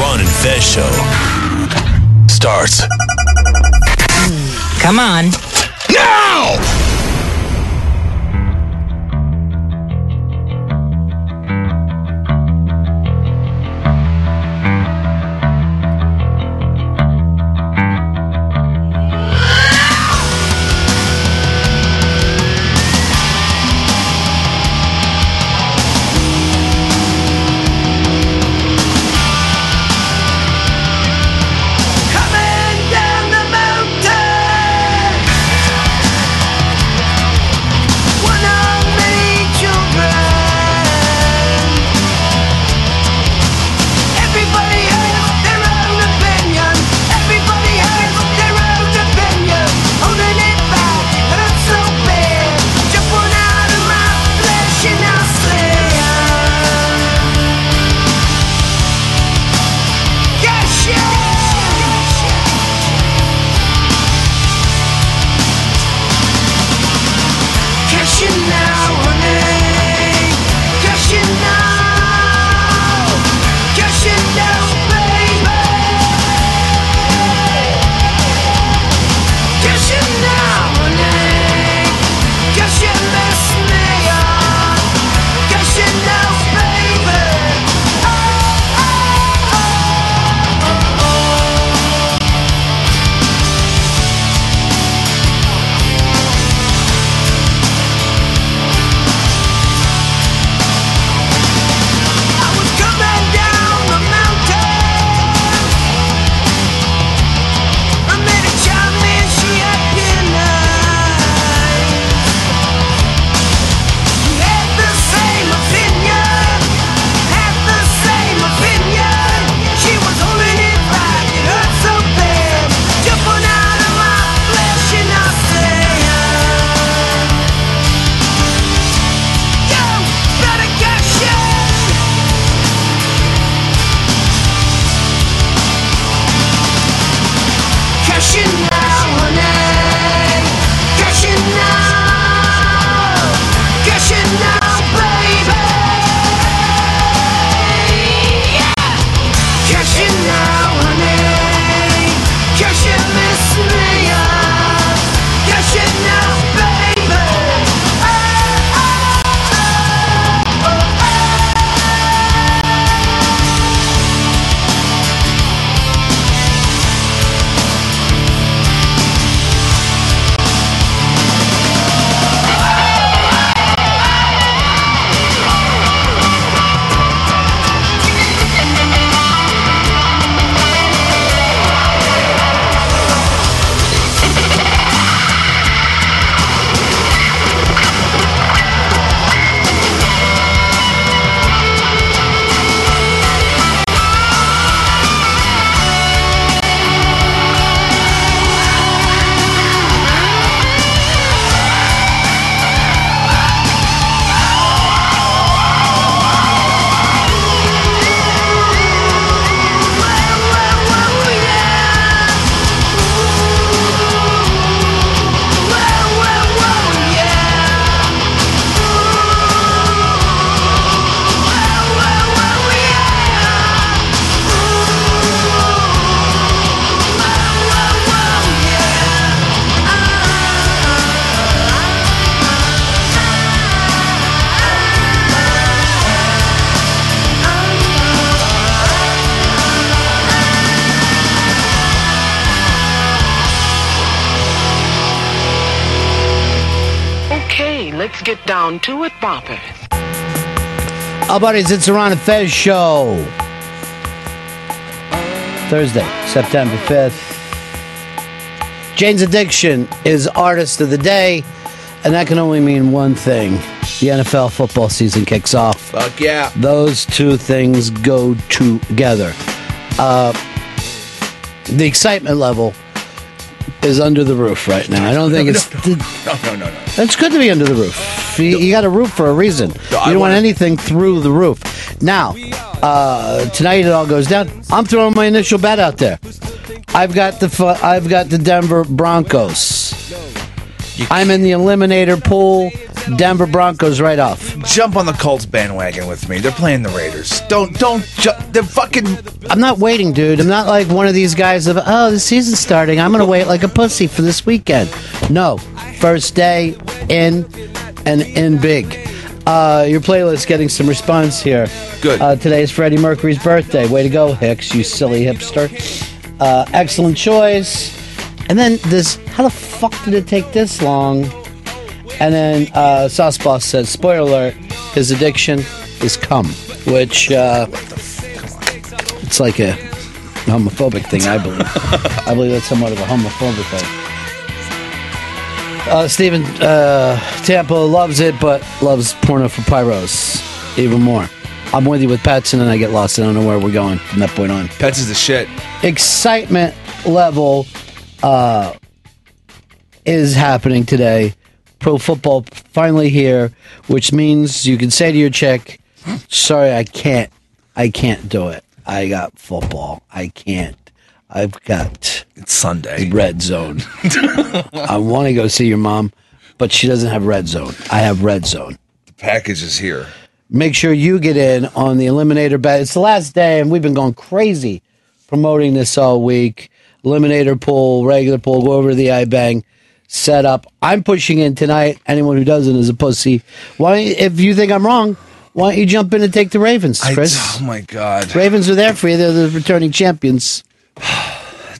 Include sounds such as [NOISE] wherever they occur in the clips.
Ron and Fez show starts Come on. now. Oh, buddies, it's the Ron and Fez show. Thursday, September 5th. Jane's Addiction is Artist of the Day, and that can only mean one thing. The NFL football season kicks off. Fuck yeah. Those two things go together. Uh, the excitement level is under the roof right now. I don't think it's. No, no, no, no. It's good to be under the roof. You, you got a roof for a reason. You don't want anything through the roof. Now, uh, tonight it all goes down. I'm throwing my initial bet out there. I've got the I've got the Denver Broncos. I'm in the eliminator pool. Denver Broncos right off. jump on the Colts bandwagon with me. They're playing the Raiders. Don't don't. Ju- they're fucking. I'm not waiting, dude. I'm not like one of these guys of oh, the season's starting. I'm gonna wait like a pussy for this weekend. No, first day in and in big. Uh, your playlist getting some response here. Good. Uh, today is Freddie Mercury's birthday. Way to go, Hicks, you silly hipster. Uh, excellent choice. And then this, how the fuck did it take this long? And then uh, Sauce Boss says, spoiler alert, his addiction is cum, which uh, it's like a homophobic thing, I believe. [LAUGHS] I believe that's somewhat of a homophobic thing. Uh, Steven uh, Tampa loves it, but loves porno for pyros even more. I'm with you with Pets, and then I get lost. I don't know where we're going from that point on. Pets is the shit. Excitement level uh, is happening today. Pro football finally here, which means you can say to your chick, "Sorry, I can't. I can't do it. I got football. I can't. I've got." It's Sunday. red zone. [LAUGHS] I want to go see your mom, but she doesn't have red zone. I have red zone. The package is here. Make sure you get in on the Eliminator bet. It's the last day, and we've been going crazy promoting this all week. Eliminator pool, regular pool, go over to the iBang setup. I'm pushing in tonight. Anyone who doesn't is a pussy. Why, if you think I'm wrong, why don't you jump in and take the Ravens, I- Chris? oh my god. Ravens are there for you. They're the returning champions. [SIGHS]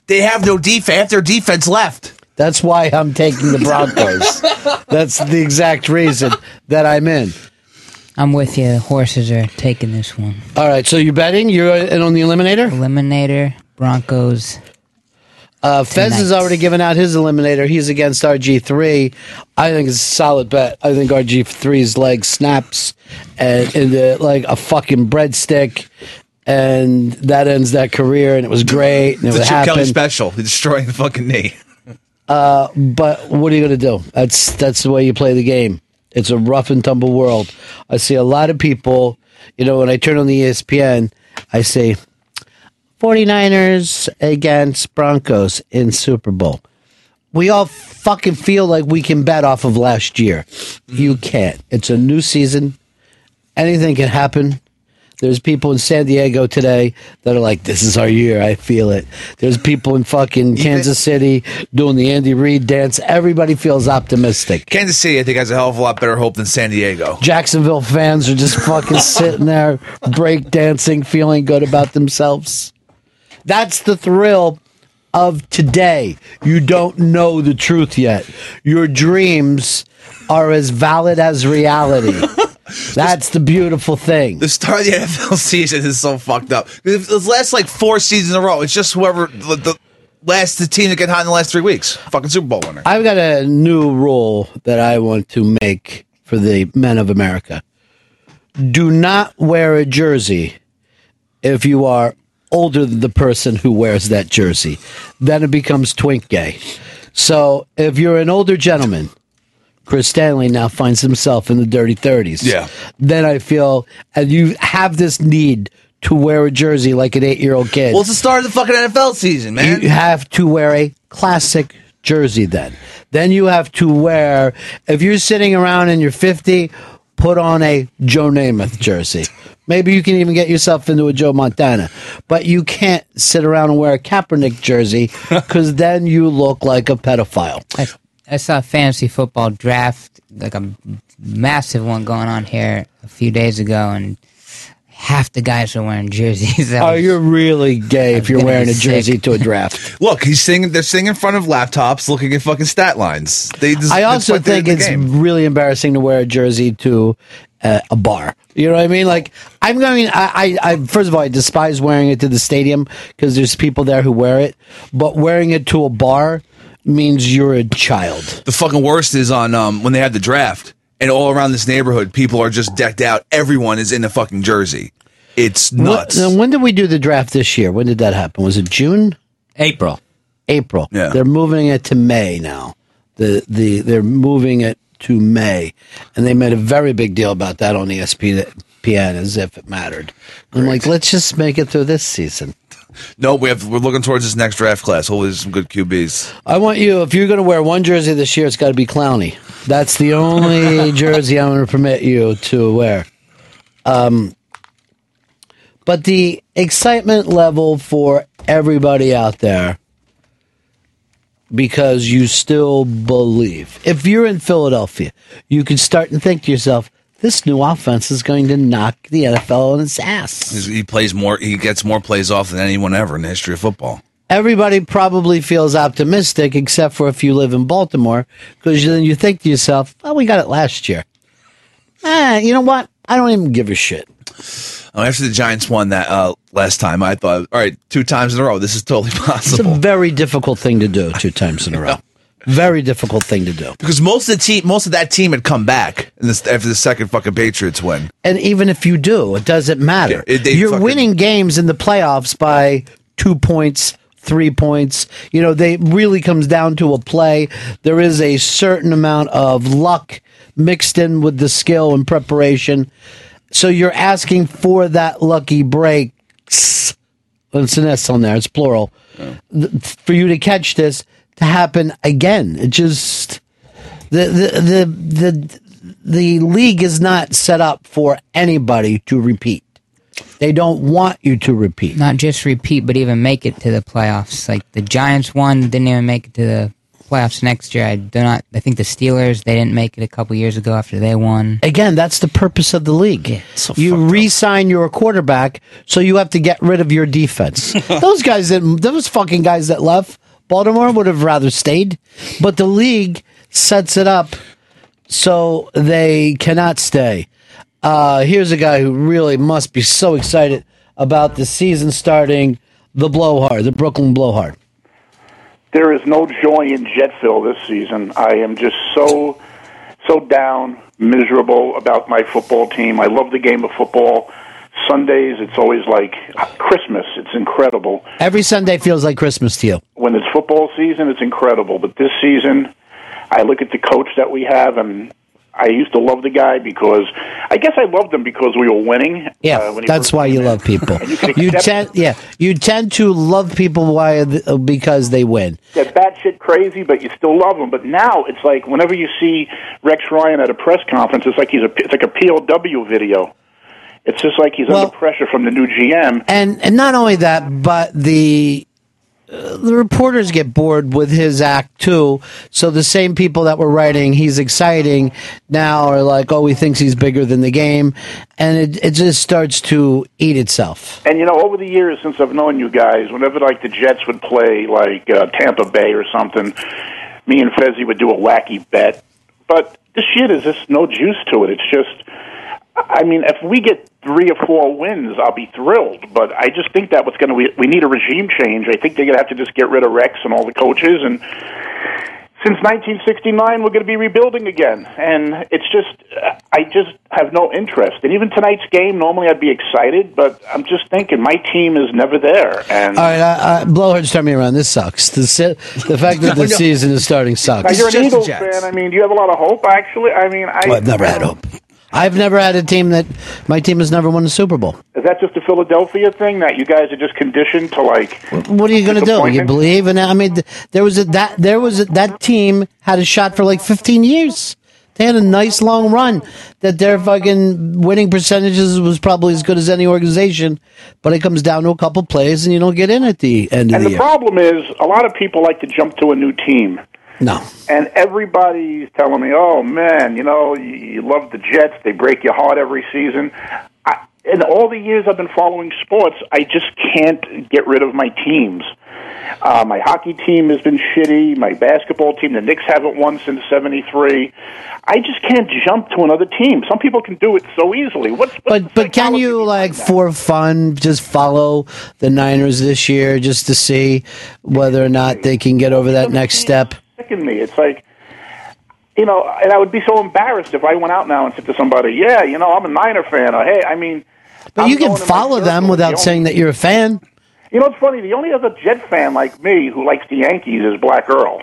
They have no defense. Their defense left. That's why I'm taking the Broncos. [LAUGHS] That's the exact reason that I'm in. I'm with you. Horses are taking this one. All right, so you're betting? You're in on the eliminator? Eliminator, Broncos. Uh, Fez has already given out his eliminator. He's against RG3. I think it's a solid bet. I think RG3's leg snaps and into like a fucking breadstick, and that ends that career. And it was great, and it It's a Chip Kelly special. Destroying the fucking knee. [LAUGHS] Uh, but what are you going to do? That's that's the way you play the game. It's a rough and tumble world. I see a lot of people, you know, when I turn on the ESPN, I say 49ers against Broncos in Super Bowl. We all fucking feel like we can bet off of last year. You can't. It's a new season. Anything can happen. There's people in San Diego today that are like, "This is our year." I feel it. There's people in fucking Kansas City doing the Andy Reid dance. Everybody feels optimistic. Kansas City, I think, has a hell of a lot better hope than San Diego. Jacksonville fans are just fucking [LAUGHS] sitting there, break dancing, feeling good about themselves. That's the thrill of today. You don't know the truth yet. Your dreams are as valid as reality. [LAUGHS] That's the beautiful thing. The start of the NFL season is so fucked up. The last like four seasons in a row, it's just whoever the, the last the team that get hot in the last three weeks. Fucking Super Bowl winner. I've got a new rule that I want to make for the men of America. Do not wear a jersey if you are older than the person who wears that jersey. Then it becomes twink gay. So if you're an older gentleman, Chris Stanley now finds himself in the dirty 30s. Yeah. Then I feel, and you have this need to wear a jersey like an eight year old kid. Well, it's the start of the fucking NFL season, man. You have to wear a classic jersey then. Then you have to wear, if you're sitting around and you're 50, put on a Joe Namath jersey. Maybe you can even get yourself into a Joe Montana. But you can't sit around and wear a Kaepernick jersey [LAUGHS] because then you look like a pedophile. I, I saw a fantasy football draft, like a massive one going on here a few days ago, and half the guys are wearing jerseys. [LAUGHS] That Oh, was- you're really gay if you're wearing be a jersey sick. to a [LAUGHS] draft. Look, he's singing. They're singing in front of laptops, looking at fucking stat lines. They. Just, I also think it's game. really embarrassing to wear a jersey to uh, a bar. You know what I mean? Like I'm going. I, I, I first of all, I despise wearing it to the stadium because there's people there who wear it. But wearing it to a bar means you're a child. The fucking worst is on um, when they had the draft, and all around this neighborhood, people are just decked out. Everyone is in a fucking jersey. It's nuts. When, now, when did we do the draft this year? When did that happen? Was it June? April. April. Yeah. They're moving it to May now. The the they're moving it to May, and they made a very big deal about that on ESPN as if it mattered. I'm like, let's just make it through this season. No, we have. We're looking towards this next draft class. Hopefully, there's some good QBs. I want you if you're going to wear one jersey this year, it's got to be Clowney. That's the only [LAUGHS] jersey I'm going to permit you to wear. Um, but the excitement level for everybody out there, because you still believe. If you're in Philadelphia, you can start and think to yourself, this new offense is going to knock the NFL on its ass. He plays more. He gets more plays off than anyone ever in the history of football. everybody probably feels optimistic except for if you live in Baltimore because then you think to yourself, "Oh, we got it last year." Ah, you know what? I don't even give a shit. Oh, after the Giants won that uh, last time, I thought, all right, two times in a row, this is totally [LAUGHS] possible." It's a very difficult thing to do two times in a row. [LAUGHS] Very difficult thing to do. because most of the team, most of that team had come back in this, after the second fucking Patriots win. And even if you do, it doesn't matter. Yeah, it- You're fucking- winning games in the playoffs by two points, three points. You know, they really comes down to a play. There is a certain amount of luck mixed in with the skill and preparation. So you're asking for that lucky break. It's an S on there. It's plural. For you to catch this to happen again, it just the the the the the league is not set up for anybody to repeat. They don't want you to repeat. Not just repeat, but even make it to the playoffs. Like the Giants won, didn't even make it to the playoffs next year. I do not. I think the Steelers they didn't make it a couple years ago after they won. Again, that's the purpose of the league. so you fucked up. re-sign your quarterback, so you have to get rid of your defense. [LAUGHS] those guys that those fucking guys that left Baltimore would have rather stayed, but the league sets it up so they cannot stay. Uh, here's a guy who really must be so excited about the season starting. The blowhard, the Brooklyn blowhard. there is no joy in Jetville this season. I am just so so down, miserable about my football team. I love the game of football. Sundays, it's always like Christmas. It's incredible. Every Sunday feels like Christmas to you. When it's football season, it's incredible. But this season, I look at the coach that we have, and I used to love the guy because I guess I loved him because we were winning. Yeah, uh, that's why you in. love people. [LAUGHS] You You tend, yeah, you tend to love people why uh, because they win. They're batshit crazy, but you still love them. But now it's like whenever you see Rex Ryan at a press conference, it's like he's a it's like a POW video. It's just like he's Well- under pressure from the new GM. And and not only that, but the uh, the reporters get bored with his act too. So the same people that were writing he's exciting now are like, oh, he thinks he's bigger than the game, and it it just starts to eat itself. And you know, over the years since I've known you guys, whenever like the Jets would play like uh, Tampa Bay or something, me and Fezzi would do a wacky bet. But this shit is just no juice to it. It's just, I mean, if we get three or four wins, I'll be thrilled. But I just think that what's going to we, we need a regime change. I think they're going to have to just get rid of Rex and all the coaches and. Since 1969, we're going to be rebuilding again, and it's just I just have no interest. And even tonight's game, normally I'd be excited, but I'm just thinking my team is never there. And All right, uh, uh, blowhards, turn me around. This sucks. The se- the fact that [LAUGHS] the No, no. season is starting now sucks. you're an Eagles fan. I mean, do you have a lot of hope? Actually, I mean, I, Well, I've never had hope. I've never had a team that my team has never won a Super Bowl. Is that just a Philadelphia thing that you guys are just conditioned to like? What are you going to do? You believe? And I mean, there was a that there was a, that team had a shot for like 15 years. They had a nice long run that their fucking winning percentages was probably as good as any organization, but it comes down to a couple plays and you don't get in at the end of And the the year. problem is, a lot of people like to jump to a new team. No. And everybody's telling me, "Oh man, you know, you, you love the Jets. They break your heart every season." I, in all the years I've been following sports, I just can't get rid of my teams. Uh, my hockey team has been shitty. My basketball team, the Knicks haven't won since '73. I just can't jump to another team. Some people can do it so easily. What's, what's But but can you like for fun just follow the Niners this year just to see whether or not they can get over that next step? Me. It's like, you know, and I would be so embarrassed if I went out now and said to somebody, "Yeah, you know, I'm a Niner fan," or "Hey, I mean." But I'm you can going to my follow them without The saying that you're a fan. You know, it's funny. The only other Jet fan like me who likes the Yankees is Black Earl.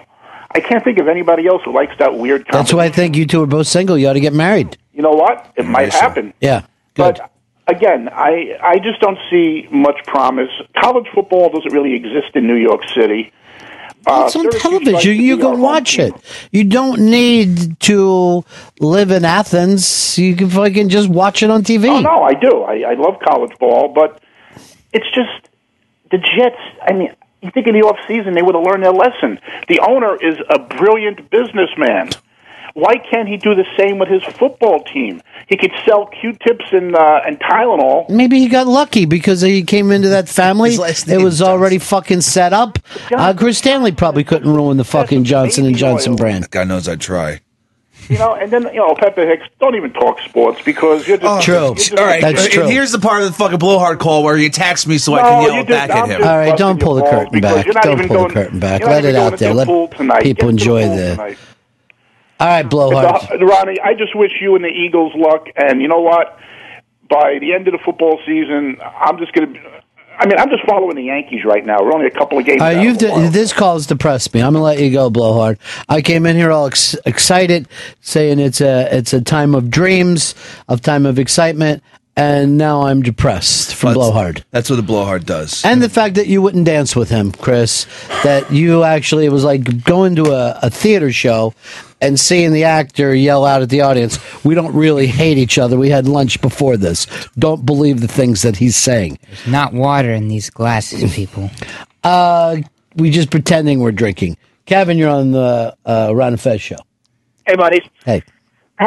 I can't think of anybody else who likes that weird. That's why I think you two are both single. You ought to get married. You know what? It might happen. Yeah. Good. But again, I I just don't see much promise. College football doesn't really exist in New York City. Uh, It's on television. You can watch it. You don't need to live in Athens. You can fucking just watch it on TV. Oh no, I do. I, I love college ball, but it's just the Jets. I mean, you think in the off season they would have learned their lesson. The owner is a brilliant businessman. Why can't he do the same with his football team? He could sell Q-tips and uh, and Tylenol. Maybe he got lucky because he came into that family. It was is already fucking set up. Uh, Chris Stanley probably couldn't ruin the fucking Johnson and Johnson oil. brand. God knows I'd try. You know, and then you know, Pepper Hicks. Don't even talk sports because you're just True. you're just- All right, That's true. here's the part of the fucking blowhard call where he attacks me so I No, can you yell just- back at I'm him. just All right, busting don't pull the balls curtain because back. you're not Don't even pull the going- curtain back. you're not Let even it going out to there. the Let pool tonight. people Get enjoy pool the. tonight. All right, blowhard. Uh, Ronnie, I just wish you and the Eagles luck. And you know what? By the end of the football season, I'm just going to. I mean, I'm just following the Yankees right now. We're only a couple of games. Uh, you've the d- this call has depressed me. I'm gonna let you go, blowhard. I came in here all ex- excited, saying it's a it's a time of dreams, of time of excitement, and now I'm depressed from That's- blowhard. That's what a blowhard does. And the fact that you wouldn't dance with him, Chris, that you actually, it was like going to a, a theater show and seeing the actor yell out at the audience, We don't really hate each other. We had lunch before this. Don't believe the things that he's saying. There's Not water in these glasses, people. [LAUGHS] Uh, we just pretending we're drinking. Kevin, you're on the uh, Ron and Fez show. Hey, buddies. Hey.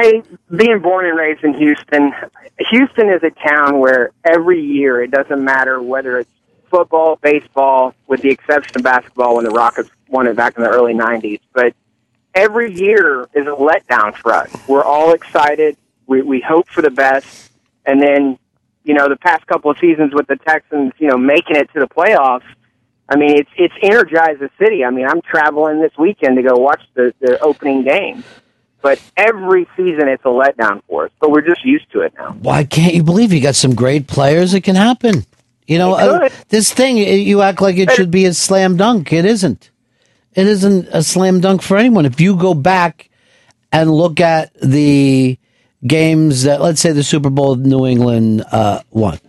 Hey, being born and raised in Houston, Houston is a town where every year it doesn't matter whether it's football, baseball, with the exception of basketball when the Rockets won it back in the early 90s. But every year is a letdown for us. We're all excited. We, we hope for the best. And then, you know, the past couple of seasons with the Texans, you know, making it to the playoffs, I mean, it's it's energized the city. I mean, I'm traveling this weekend to go watch the, the opening game. But every season it's a letdown for us. But we're just used to it now. Why can't you believe you got some great players? It can happen. You know, uh, this thing you act like it should be a slam dunk. It isn't. It isn't a slam dunk for anyone. If you go back and look at the games that, let's say, the Super Bowl New England uh, won,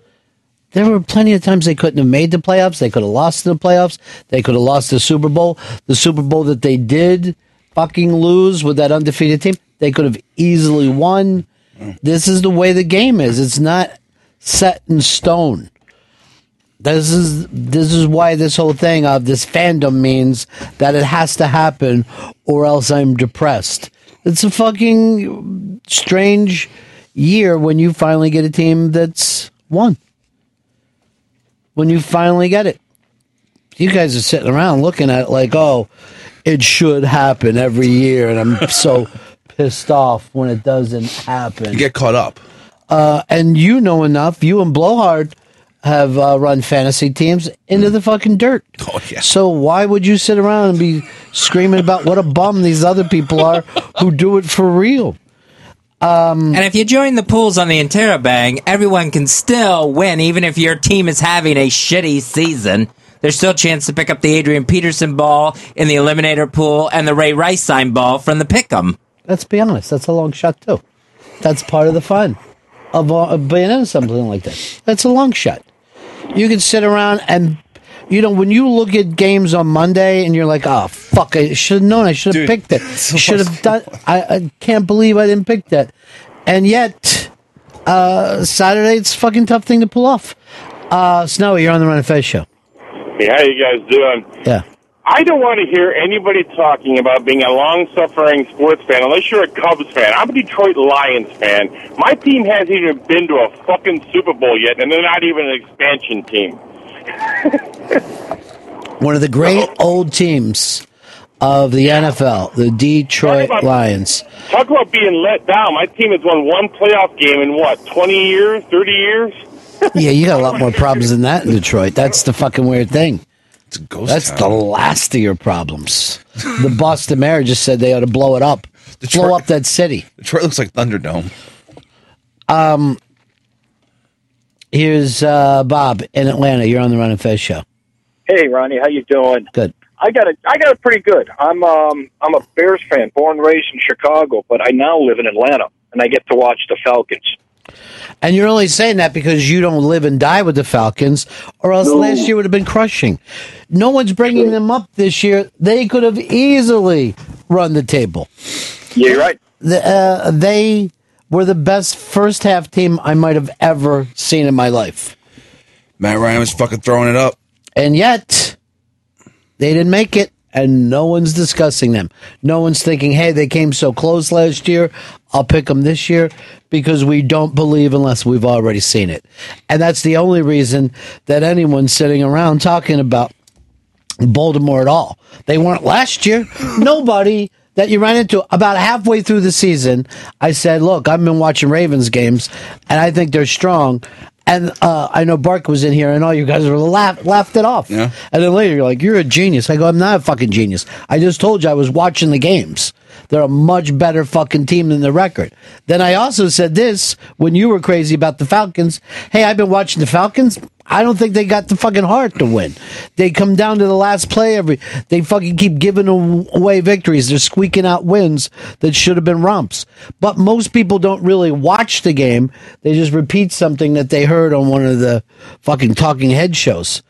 there were plenty of times they couldn't have made the playoffs. They could have lost in the playoffs. They could have lost the Super Bowl. The Super Bowl that they did fucking lose with that undefeated team, they could have easily won. This is the way the game is. It's not set in stone. This is this is why this whole thing of this fandom means that it has to happen or else I'm depressed. It's a fucking strange year when you finally get a team that's won. When you finally get it. You guys are sitting around looking at it like, oh, it should happen every year, and I'm [LAUGHS] so pissed off when it doesn't happen. You get caught up. Uh, and you know enough. You and Blowhard have uh, run fantasy teams into the fucking dirt. Oh, yeah. So why would you sit around and be screaming about what a bum these other people are who do it for real? And if you join the pools on the Interabang, everyone can still win, even if your team is having a shitty season. There's still a chance to pick up the Adrian Peterson ball in the Eliminator pool and the Ray Rice sign ball from the Pick'em. Let's be honest. That's a long shot too. That's part of the fun of, uh, of being in something like that. That's a long shot. You can sit around and, you know, when you look at games on Monday and you're like, oh fuck, I should have known. I should have picked it. [LAUGHS] so Should have done. I, I can't believe I didn't pick that. And yet, uh, Saturday it's a fucking tough thing to pull off. Uh, Snowy, you're on the Ron and Fez show. Hey, how you guys doing? Yeah. I don't want to hear anybody talking about being a long-suffering sports fan unless you're a Cubs fan. I'm a Detroit Lions fan. My team hasn't even been to a fucking Super Bowl yet, and they're not even an expansion team. [LAUGHS] One of the great old teams of the NFL, the Detroit Talk about- Lions. Talk about being let down. My team has won one playoff game in what, 20 years, 30 years? Yeah, you got a lot more problems than that in Detroit. That's the fucking weird thing. It's a ghost That's town. the last of your problems. The Boston mayor just said they ought to blow it up. Detroit- Blow up that city. Detroit looks like Thunderdome. Um, here's uh, Bob in Atlanta. You're on the Ron and Fez show. Hey, Ronnie, how you doing? Good. I got it. I got it pretty good. I'm um I'm a Bears fan, born and raised in Chicago, but I now live in Atlanta, and I get to watch the Falcons. And you're only saying that because you don't live and die with the Falcons, or else No. last year would have been crushing. No one's bringing them up this year. They could have easily run the table. Yeah, you're right. The, uh, they were the best first half team I might have ever seen in my life. Matt Ryan was fucking throwing it up. And yet, they didn't make it, and no one's discussing them. No one's thinking, hey, they came so close last year. I'll pick them this year because we don't believe unless we've already seen it. And that's the only reason that anyone's sitting around talking about Baltimore at all. They weren't last year. Nobody that you ran into about halfway through the season, I said, "Look, I've been watching Ravens games, and I think they're strong." And uh, I know Bark was in here, and all you guys were laugh, laughed it off. Yeah. And then later, you're like, "You're a genius." I go, "I'm not a fucking genius. I just told you I was watching the games. They're a much better fucking team than the record." Then I also said this when you were crazy about the Falcons. Hey, I've been watching the Falcons. I don't think they got the fucking heart to win. They come down to the last play every. They fucking keep giving away victories. They're squeaking out wins that should have been romps. But most people don't really watch the game. They just repeat something that they heard on one of the fucking talking head shows.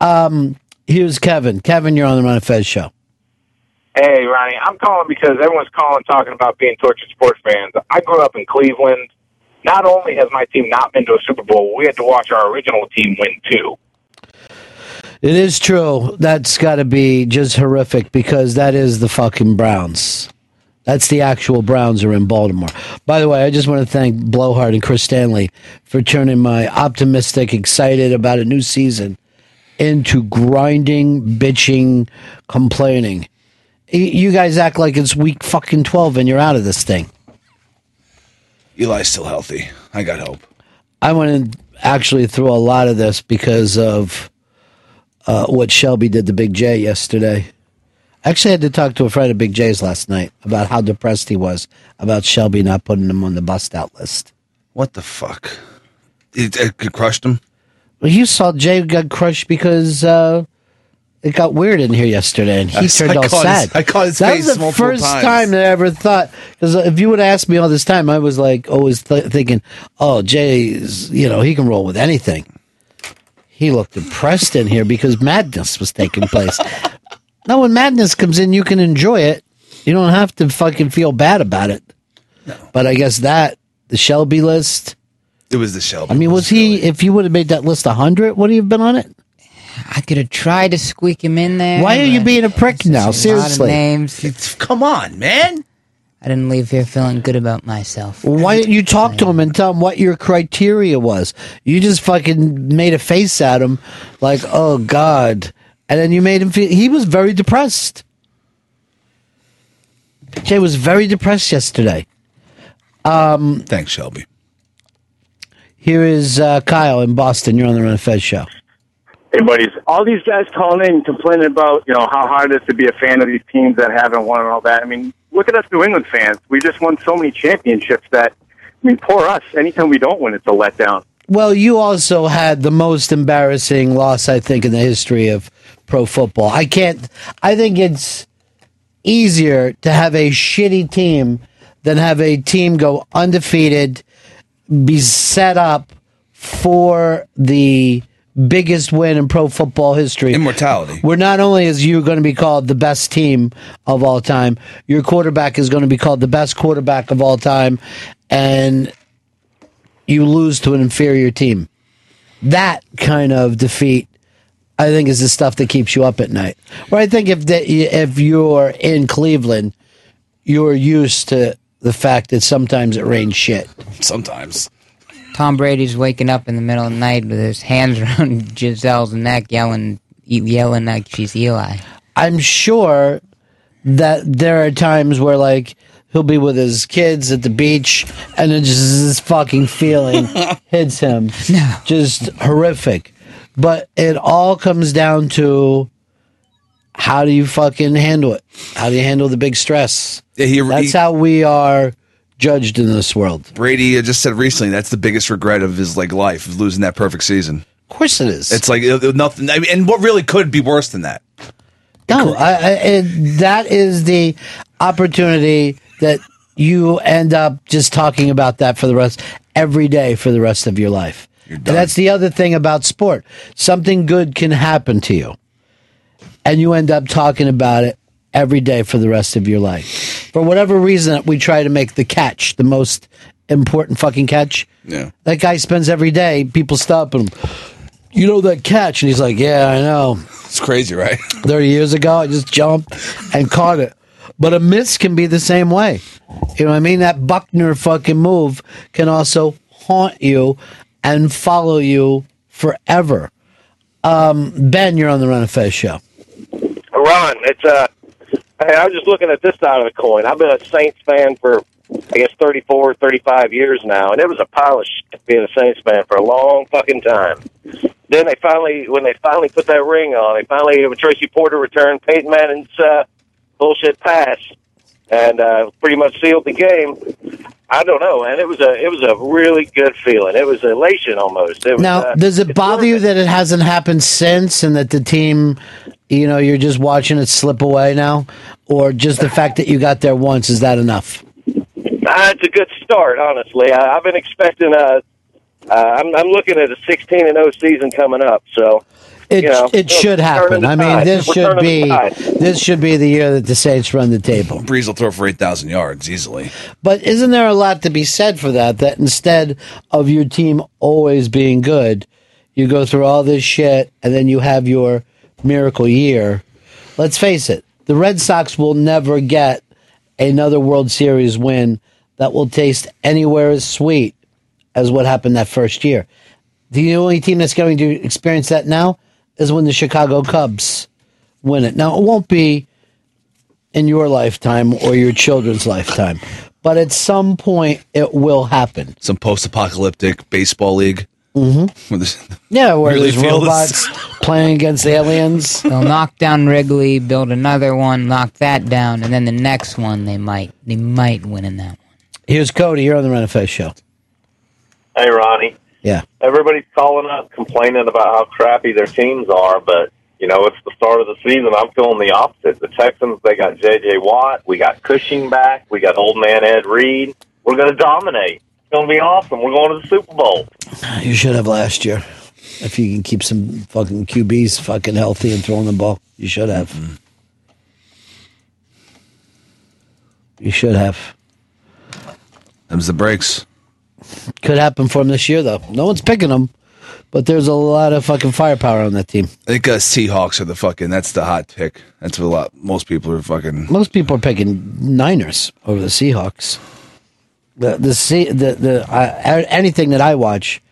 Um, here's Kevin. Kevin, you're on the Ron of Fez show. Hey, Ronnie, I'm calling because everyone's calling talking about being tortured sports fans. I grew up in Cleveland. Not only has my team not been to a Super Bowl, we had to watch our original team win too. It is true. That's got to be just horrific because that is the fucking Browns. That's the actual Browns are in Baltimore. By the way, I just want to thank Blowhard and Chris Stanley for turning my optimistic, excited about a new season into grinding, bitching, complaining. You guys act like it's week fucking 12 and you're out of this thing. Eli's still healthy. I got hope. I went actually through a lot of this because of uh, what Shelby did to Big J yesterday. I actually had to talk to a friend of Big J's last night about how depressed he was about Shelby not putting him on the bust out list. What the fuck? It, it crushed him. Well, you saw Jay got crushed because uh, it got weird in here yesterday, and he I- turned I all caught his- sad. I caught his that was the first times. time that I ever thought. Because if you would ask me all this time, I was like always th- thinking, "Oh, Jay's, you know, he can roll with anything." He looked depressed in here because madness was taking place. [LAUGHS] now, when madness comes in, you can enjoy it. You don't have to fucking feel bad about it. But I guess that the Shelby list. It was the Shelby. I mean, was he? If you would have made that list hundred, would he have been on it? I could have tried to squeak him in there. Why are you being a prick now? a lot of Seriously. names. Come on, man. I didn't leave here feeling good about myself. Why didn't you talk to him and tell him what your criteria was? You just fucking made a face at him, like, "Oh God," and then you made him feel. He was very depressed. Jay was very depressed yesterday. Um, Thanks, Shelby. Here is uh, Kyle in Boston. You're on the Ron of Fez show. Buddies. All these guys calling in complaining about, you know, how hard it is to be a fan of these teams that haven't won and all that. I mean, look at us New England fans. We just won so many championships that, I mean, poor us. Anytime we don't win, it's a letdown. Well, you also had the most embarrassing loss, I think, in the history of pro football. I can't. I think it's easier to have a shitty team than have a team go undefeated, be set up for the biggest win in pro football history. Immortality. Where not only is you going to be called the best team of all time, your quarterback is going to be called the best quarterback of all time, and you lose to an inferior team. That kind of defeat, I think, is the stuff that keeps you up at night. Where I think if that if you're in Cleveland, you're used to the fact that sometimes it rains shit. Sometimes. Tom Brady's waking up in the middle of the night with his hands [LAUGHS] around Gisele's neck, yelling, yelling like she's Eli. I'm sure that there are times where like he'll be with his kids at the beach and then just this fucking feeling [LAUGHS] hits him. Just horrific. But it all comes down to how do you fucking handle it? How do you handle the big stress? Yeah, he- That's he- how we are judged in this world. Brady just said recently that's the biggest regret of his like life is losing that perfect season. Of course it is. It's like it- nothing. I mean, and what really could be worse than that? No, I, I, it, that is the opportunity that you end up just talking about that for the rest. every day for the rest of your life. And that's the other thing about sport. Something good can happen to you, and you end up talking about it every day for the rest of your life. For whatever reason, we try to make the catch the most important fucking catch. Yeah. That guy spends every day, people stop him. You know that catch? And he's like, Yeah, I know. It's crazy, right? [LAUGHS] 30 years ago, I just jumped and caught it. But a miss can be the same way. You know what I mean? That Buckner fucking move can also haunt you and follow you forever. Um, ben, you're on the Ron of Fez show. Ron, it's uh, hey, I was just looking at this side of the coin. I've been a Saints fan for, I guess, 34, 35 years now, and it was a pile of shit being a Saints fan for a long fucking time. Then they finally, when they finally put that ring on, they finally, when Tracy Porter returned, Peyton Manning's uh, bullshit pass, and uh, pretty much sealed the game. I don't know, and It was a, it was a really good feeling. It was elation almost. It was, Now, uh, does it bother you that it hasn't happened since and that the team, you know, you're just watching it slip away now? Or just the fact that you got there once, is that enough? Uh, it's a good start, honestly. I, I've been expecting a. Uh, I'm, I'm looking at a 16 and 0 season coming up, so It, you know, it should happen. I mean, this We're should be this should be the year that the Saints run the table. Brees will throw for 8,000 yards easily. But isn't there a lot to be said for that? That instead of your team always being good, you go through all this shit and then you have your miracle year. Let's face it, the Red Sox will never get another World Series win that will taste anywhere as sweet as what happened that first year. The only team that's going to experience that now is when the Chicago Cubs win it. Now, it won't be in your lifetime or your children's lifetime, but at some point it will happen. Some post apocalyptic baseball league. Mm-hmm. Yeah, where Really there's feel robots playing against aliens. [LAUGHS] They'll knock down Wrigley, build another one, knock that down, and then the next one they might they might win in that one. Here's Cody. You're on the Ron of show. Hey, Ronnie. Yeah. Everybody's calling up complaining about how crappy their teams are, but you know it's the start of the season. I'm feeling the opposite. The Texans they got J.J. Watt, we got Cushing back, we got old man Ed Reed. We're going to dominate. It's going to be awesome. We're going to the Super Bowl. You should have last year. If you can keep some fucking QBs fucking healthy and throwing the ball, you should have. You should have. Them's the breaks. Could happen for him this year, though. No one's picking him, but there's a lot of fucking firepower on that team. I think uh, Seahawks are the fucking. That's the hot pick. That's what a lot. Most people are fucking. Most people are picking Niners over the Seahawks. The the the the uh, anything that I watch,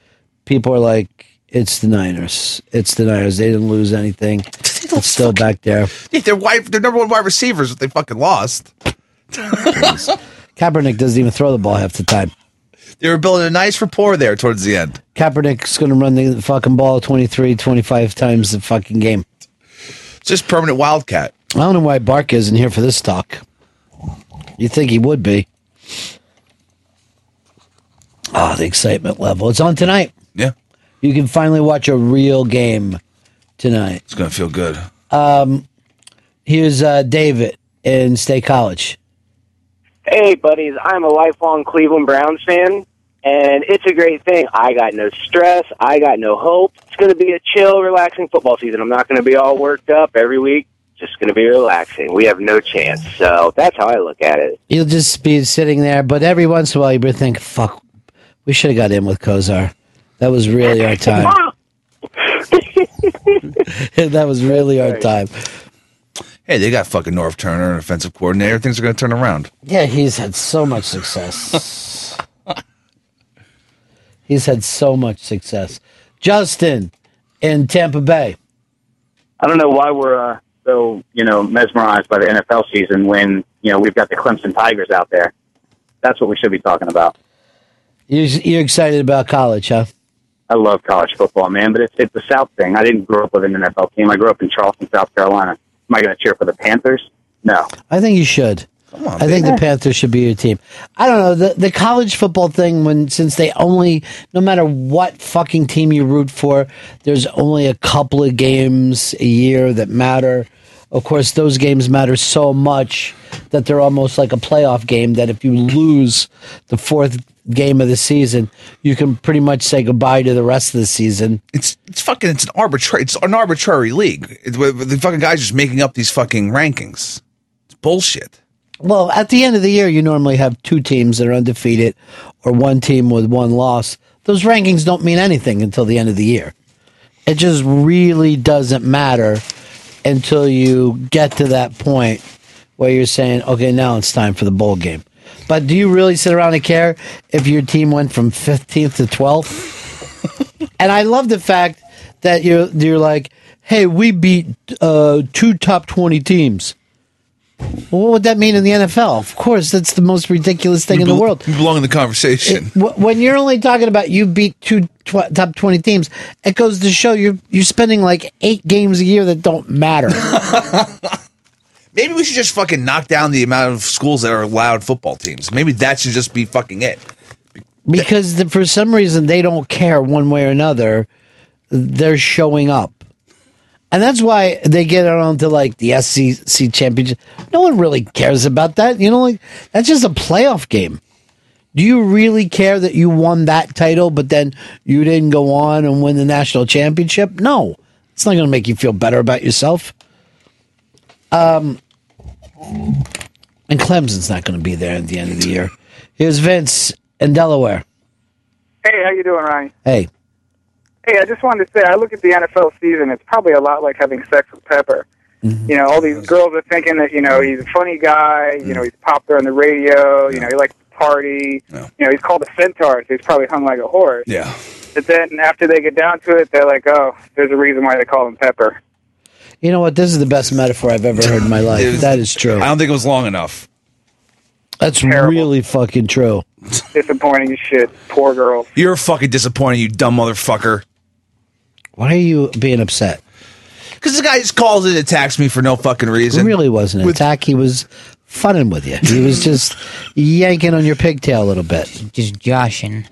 people are like, it's the Niners. It's the Niners. They didn't lose anything. It's still back there. Yeah, they're wide, they're number one wide receivers. But they fucking lost. [LAUGHS] Kaepernick doesn't even throw the ball half the time. They were building a nice rapport there towards the end. Kaepernick's going to run the fucking ball 23, 25 times the fucking game. Just permanent wildcat. I don't know why Bark isn't here for this talk. You think he would be? Ah, the excitement level. It's on tonight. Yeah. You can finally watch a real game tonight. It's gonna feel good. Um, here's uh, David in State College. Hey, buddies, I'm a lifelong Cleveland Browns fan, and it's a great thing. I got no stress. I got no hope. It's going to be a chill, relaxing football season. I'm not going to be all worked up every week. Just going to be relaxing. We have no chance. So that's how I look at it. You'll just be sitting there, but every once in a while you'll think, "Fuck, we should have got in with Kosar. That was really our time. [LAUGHS] [LAUGHS] that was really our time." Hey, they got fucking Norv Turner, an offensive coordinator. Things are gonna turn around. Yeah, he's had so much success. [LAUGHS] he's had so much success. Justin in Tampa Bay. I don't know why we're uh, so you know mesmerized by the NFL season when you know we've got the Clemson Tigers out there. That's what we should be talking about. You're, you're excited about college, huh? I love college football, man, but it's it's the South thing. I didn't grow up with an NFL team. I grew up in Charleston, South Carolina. Am I going to cheer for the Panthers? No. I think you should. I think the Panthers should be your team. I don't know the the college football thing when since they only no matter what fucking team you root for, there's only a couple of games a year that matter. Of course, those games matter so much that they're almost like a playoff game. That if you lose the fourth game of the season, you can pretty much say goodbye to the rest of the season. It's it's fucking it's an arbitrary it's an arbitrary league. It, the fucking guys just making up these fucking rankings. It's bullshit. Well, at the end of the year, you normally have two teams that are undefeated or one team with one loss. Those rankings don't mean anything until the end of the year. It just really doesn't matter until you get to that point where you're saying, okay, now it's time for the bowl game. But do you really sit around and care if your team went from 15th to 12th? [LAUGHS] and I love the fact that you're, you're like, hey, we beat uh, two top 20 teams. Well, what would that mean in the NFL? Of course, that's the most ridiculous thing in the world. You belong in the conversation. Wh- When you're only talking about you beat two tw- top twenty teams, it goes to show you're you're spending like eight games a year that don't matter. [LAUGHS] Maybe we should just fucking knock down the amount of schools that are allowed football teams. Maybe that should just be fucking it. because the, for some reason they don't care one way or another. They're showing up, and that's why they get on to like the SEC championship. No one really cares about that. You know, like that's just a playoff game. Do you really care that you won that title, but then you didn't go on and win the national championship? No, it's not going to make you feel better about yourself. Um, and Clemson's not going to be there at the end of the year. Here's Vince in Delaware. Hey, how you doing, Ryan? Hey, Hey, I just wanted to say, I look at the NFL season. It's probably a lot like having sex with Pepper. You know, all these girls are thinking that you know he's a funny guy. You know, he's popular on the radio. You know, he likes to party. You know, he's called a centaur, so he's probably hung like a horse. Yeah. But then after they get down to it, they're like, oh, there's a reason why they call him Pepper. You know what? This is the best metaphor I've ever heard in my life. That is true. I don't think it was long enough. That's really fucking true. Disappointing as shit. Poor girl. You're fucking disappointing, you dumb motherfucker. Why are you being upset? Because the guy just calls and attacks me for no fucking reason. It really wasn't an attack. He was funning with you. He was just yanking on your pigtail a little bit. Just joshing.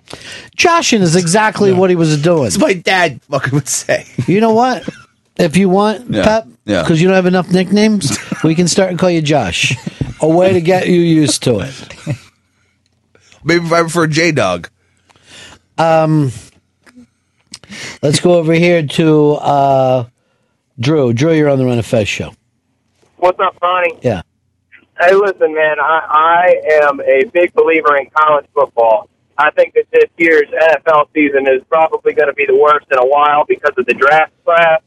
Joshing is exactly what he was doing. That's my dad fucking would say. You know what? If you want, Yeah, Pep, yeah. because you don't have enough nicknames, [LAUGHS] we can start and call you Josh. A way to get you used to it. [LAUGHS] Maybe if I prefer J Dog. Um, let's go over here to uh, Drew. Drew, you're on the Ron and Fez show. What's up, Ronnie? Yeah. Hey, listen, man. I, I am a big believer in college football. I think that this year's NFL season is probably going to be the worst in a while because of the draft class.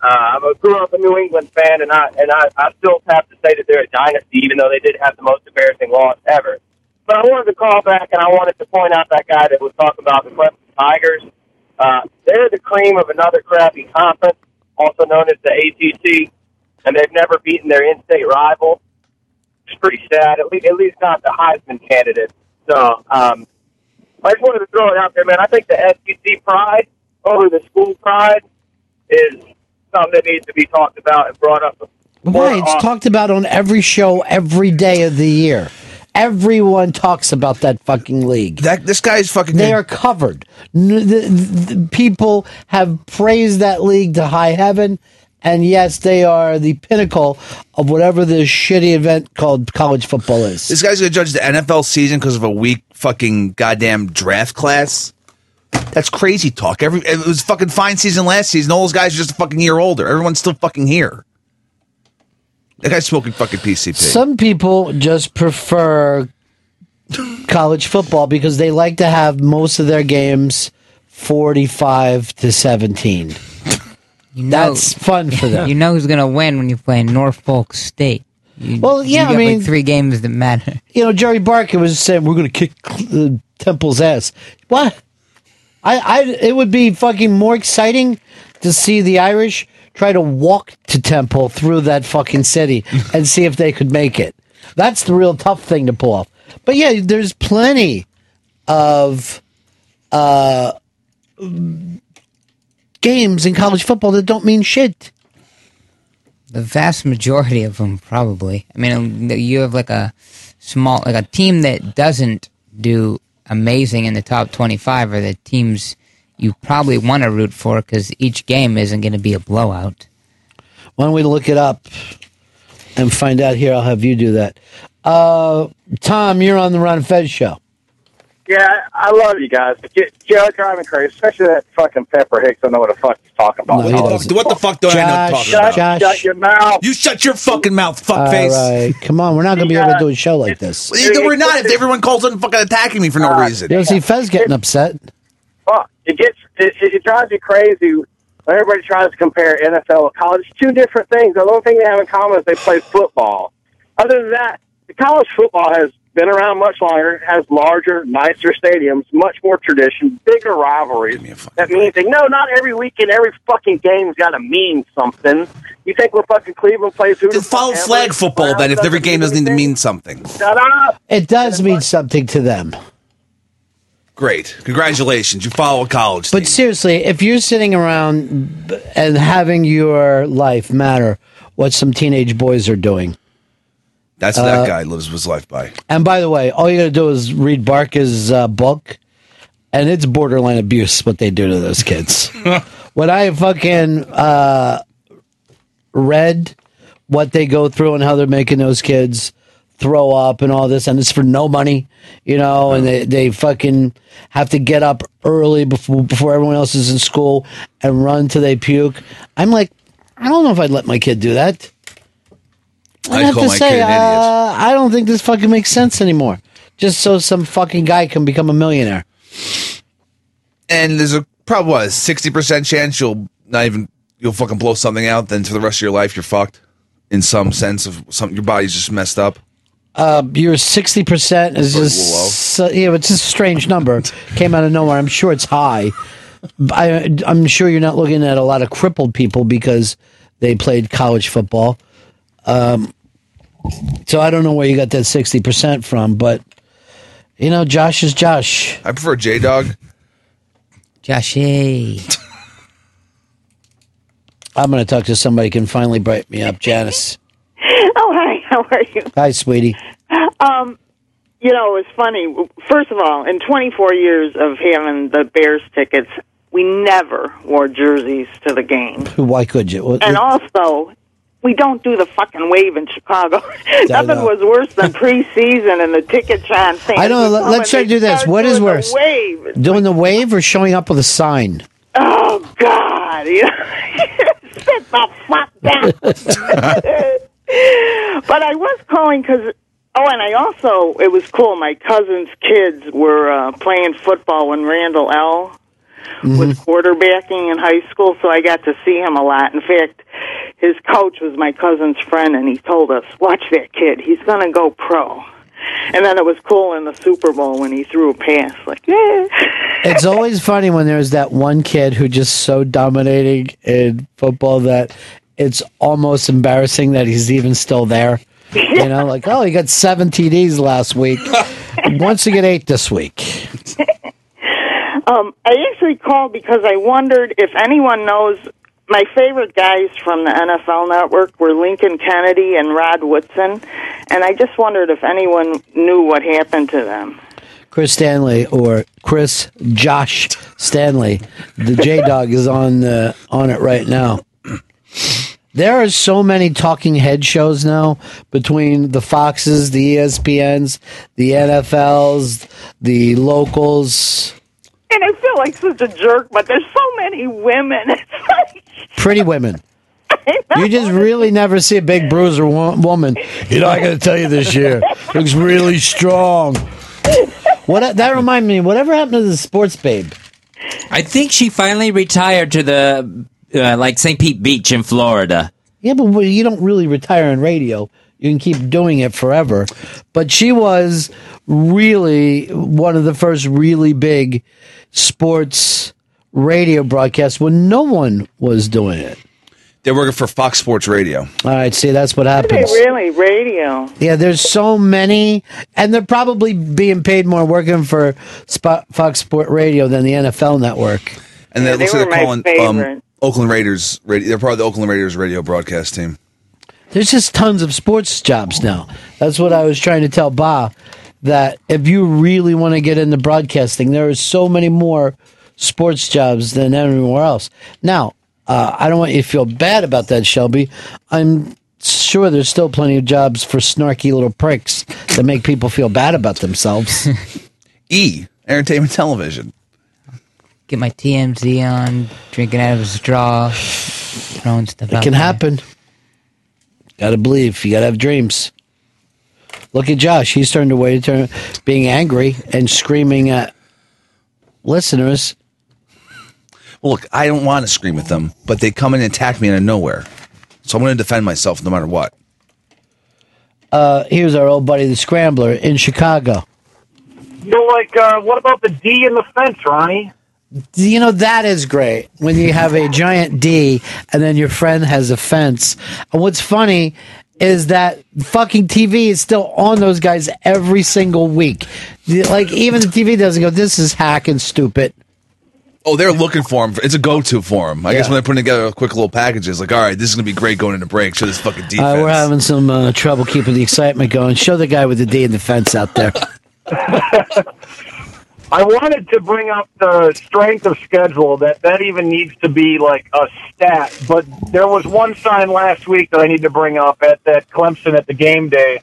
Uh, I grew up a New England fan, and I and I, I still have to say that they're a dynasty, even though they did have the most embarrassing loss ever. But I wanted to call back, and I wanted to point out that guy that was talking about the Clemson Tigers. Uh, they're the cream of another crappy conference, also known as the ACC, and they've never beaten their in-state rival. It's pretty sad. At least, at least not the Heisman candidate. So um, I just wanted to throw it out there, man. I think the SEC pride over the school pride is something that needs to be talked about and brought up. Why? It's talked about on every show every day of the year. Everyone talks about that fucking league. That this guy's fucking. They are covered. N- the, the people have praised that league to high heaven, and yes, they are the pinnacle of whatever this shitty event called college football is. This guy's gonna judge the NFL season because of a weak fucking goddamn draft class. That's crazy talk. Every it was fucking fine season last season. All those guys are just a fucking year older. Everyone's still fucking here. That guy's smoking fucking PCP. Some people just prefer college football because they like to have most of their games 45 to 17. That's fun for them. You know who's going to win when you play Norfolk State. You, Well, yeah, you I mean- like three games that matter. You know, Jerry Barca was saying we're going to kick uh, Temple's ass. What? I, I, it would be fucking more exciting to see the Irish try to walk to Temple through that fucking city and see if they could make it. That's the real tough thing to pull off. But yeah, there's plenty of uh, games in college football that don't mean shit. The vast majority of them, probably. I mean, you have like a small, like a team that doesn't do amazing in the top 25 are the teams you probably want to root for because each game isn't going to be a blowout. Why don't we look it up and find out here? I'll have you do that. Uh, Tom, you're on the Ron Fez show. Yeah, I love you guys. But J- Joe driving crazy, especially that fucking Pepper Hicks. I know what the fuck he's talking about. No, he doesn't. What the fuck do I know talking Josh, about? Josh. Shut your mouth. You shut your fucking mouth, All fuckface. right, come on. We're not going to be able to do a show like this. Well, We're not if everyone calls in fucking attacking me for no reason. You don't see Fez getting upset. Fuck. It gets it, it, it drives you crazy when everybody tries to compare NFL with college. It's two different things. The only thing they have in common is they play football. Other than that, the college football has been around much longer, has larger, nicer stadiums, much more tradition, bigger rivalries. That means that no, not every weekend, every fucking game's got to mean something. You think when fucking Cleveland plays who? Then follow flag football then if every game doesn't need to mean something. Shut up. It does mean something to them. Great. Congratulations. You follow a college But seriously, if you're sitting around and having your life matter what some teenage boys are doing, That's what Uh, that guy lives his life by. and by the way, all you got to do is read Barca's uh, book, and it's borderline abuse what they do to those kids. [LAUGHS] when I fucking uh, read what they go through and how they're making those kids throw up and all this, and it's for no money, you know, and they, they fucking have to get up early before before everyone else is in school and run till they puke. I'm like, I don't know if I'd let my kid do that. I I'd have call to my say, kid an idiot. uh, I don't think this fucking makes sense anymore. Just so some fucking guy can become a millionaire. And there's a probably what sixty percent chance you'll not even you'll fucking blow something out. Then for the rest of your life you're fucked in some sense of something. Your body's just messed up. Uh, your sixty percent is just low. so, yeah, it's just a strange number. Came out of nowhere. I'm sure it's high. I, I'm sure you're not looking at a lot of crippled people because they played college football. Um, so I don't know where you got that sixty percent from, but you know, Josh is Josh. I prefer J Dog. Joshy. I'm going to talk to somebody who can finally brighten me up, Janice. [LAUGHS] Oh, hi. How are you? Hi, sweetie. Um, you know, it was funny. First of all, in 24 years of having the Bears tickets, we never wore jerseys to the game. Why could you? What- And also, we don't do the fucking wave in Chicago. [LAUGHS] Nothing was worse than [LAUGHS] preseason and the ticket John thing. I don't know. Let's try to do this. What is worse, Wave. doing the wave or showing up with a sign? Oh God! [LAUGHS] You know, sit the fuck down. but I was calling because. Oh, and I also it was cool. My cousin's kids were uh, playing football when Randall L was quarterbacking in high school, so I got to see him a lot. In fact, his coach was my cousin's friend, and he told us, "Watch that kid; he's going to go pro." And then it was cool in the Super Bowl when he threw a pass, like, yeah. It's always [LAUGHS] funny when there's that one kid who just so dominating in football that it's almost embarrassing that he's even still there. You know, like, oh, he got seven TDs last week. [LAUGHS] Wants to get eight this week. [LAUGHS] Um, I actually called because I wondered if anyone knows. My favorite guys from the NFL Network were Lincoln Kennedy and Rod Woodson, and I just wondered if anyone knew what happened to them. Chris Stanley or Chris Josh Stanley, the J Dog is on uh, on it right now. There are so many talking head shows now between the Foxes, the ESPNs, the NFLs, the locals. And I feel like such a jerk, but there's so many women. [LAUGHS] Like, Pretty women. You just really never see a big bruiser wo- woman. You know, I got to tell you this year looks really strong. What that reminds me? Whatever happened to the sports babe? I think she finally retired to the uh, like St. Pete Beach in Florida. Yeah, but you don't really retire in radio. You can keep doing it forever. But she was really one of the first really big sports radio broadcasts when no one was doing it. They're working for Fox Sports Radio. All right, see, that's what Hey, happens. really, radio. Yeah, there's so many, and they're probably being paid more working for Spot, Fox Sport Radio than the NFL Network. And Yeah, that looks they like were they're my calling um. Oakland Raiders. Radio, they're part of the Oakland Raiders radio broadcast team. There's just tons of sports jobs now. That's what I was trying to tell Ba. That if you really want to get into broadcasting, there are so many more sports jobs than anywhere else. Now, uh, I don't want you to feel bad about that, Shelby. I'm sure there's still plenty of jobs for snarky little pricks that make people feel bad about themselves. [LAUGHS] E Entertainment television. Get my TMZ on, drinking out of a straw, throwing stuff It out can there. happen. Got to believe. You got to have dreams. Look at Josh. He's turned away to turn, being angry and screaming at listeners. Well, look, I don't want to scream at them, but they come in and attack me out of nowhere. So I'm going to defend myself no matter what. Uh, here's our old buddy, the Scrambler in Chicago. You know, like, uh, what about the D in the fence, Ronnie? You know, that is great when you have a giant D and then your friend has a fence. And what's funny is that fucking TV is still on those guys every single week. Like, even the TV doesn't go, this is hacking stupid. Oh, they're looking for him. It's a go-to for him. I guess when they're putting together quick little packages, like, all right, this is going to be great going into break. Show this fucking defense. Uh, we're having some uh, trouble keeping the excitement going. Show the guy with the D in the fence out there. [LAUGHS] I wanted to bring up the strength of schedule that that even needs to be like a stat, but there was one sign last week that I need to bring up at that Clemson at the game day,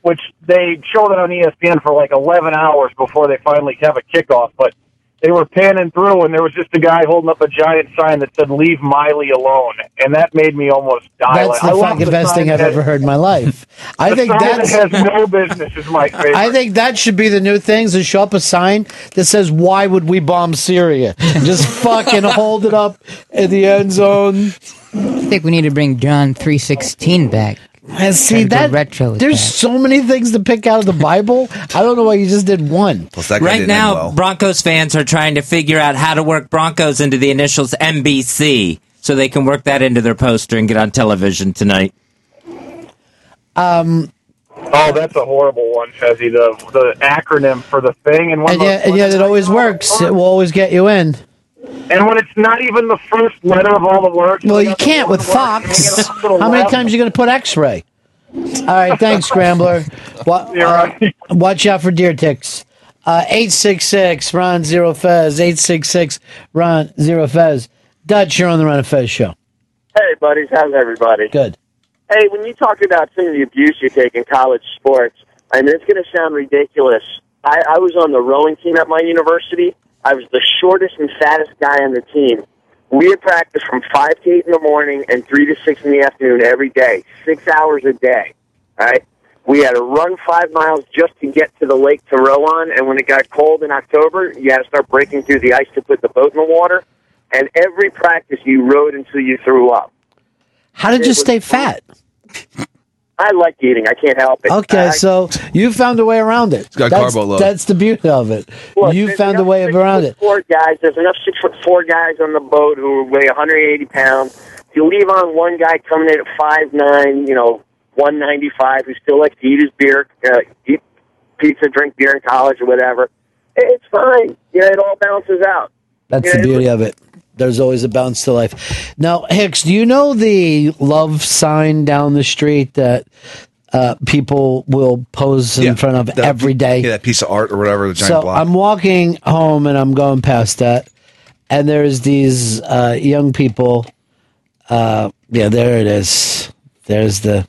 which they showed it on ESPN for like 11 hours before they finally have a kickoff, but they were panning through and there was just a guy holding up a giant sign that said "Leave Miley alone," and that made me almost die. That's I the love fucking the best thing I've that- ever heard in my life. [LAUGHS] I the think that has no business is my [LAUGHS] favorite. I think that should be the new thing: is to show up a sign that says "Why would we bomb Syria?" [LAUGHS] Just fucking hold it up in the end zone. I think we need to bring John three sixteen back. And see Try to go that retro. with there's so many things to pick out of the Bible. I don't know why you just did one. Right now, Broncos fans are trying to figure out how to work Broncos into the initials NBC so they can work that into their poster and get on television tonight. Um, Oh, that's a horrible one, Chezzy. The the acronym for the thing, and when and the- yet, and yet it always works. It will always get you in. And when it's not even the first letter of all the words. Well, you can't with Fox. How many times are you going to put X-ray? All right, thanks, [LAUGHS] Scrambler. Wa- uh, watch out for deer ticks. Uh, eight six six Ron Zero Fez. Eight six six Ron Zero Fez. Dutch, you're on the Ron and Fez show. Hey, buddies, how's everybody? Good. Hey, when you talk about some of the abuse you take in college sports, I mean, it's going to sound ridiculous. I, I was on the rowing team at my university. I was the shortest and fattest guy on the team. We had practice from 5 to 8 in the morning and 3 to 6 in the afternoon every day, six hours a day. All right? We had to run five miles just to get to the lake to row on, and when it got cold in October, you had to start breaking through the ice to put the boat in the water. And every practice, you rowed until you threw up. How did It you stay fat? [LAUGHS] I like eating. I can't help it. Okay, I- so you found a way around it. got that's, carbo load. That's the beauty of it. Look, you found a way around it. Four guys. There's enough six foot four guys on the boat who weigh 180 pounds. If you leave on one guy coming in at five nine, you know, 195, who still likes to eat his beer, uh, eat pizza, drink beer in college or whatever, it's fine. You know, it all balances out. That's Yeah, the beauty of it. There's always a bounce to life. Now, Hicks, do you know the love sign down the street that uh, people will pose in front of That- every day? Yeah, that piece of art or whatever, the giant so block. I'm walking home and I'm going past that, and there's these uh, young people. Uh, yeah, there it is. There's the.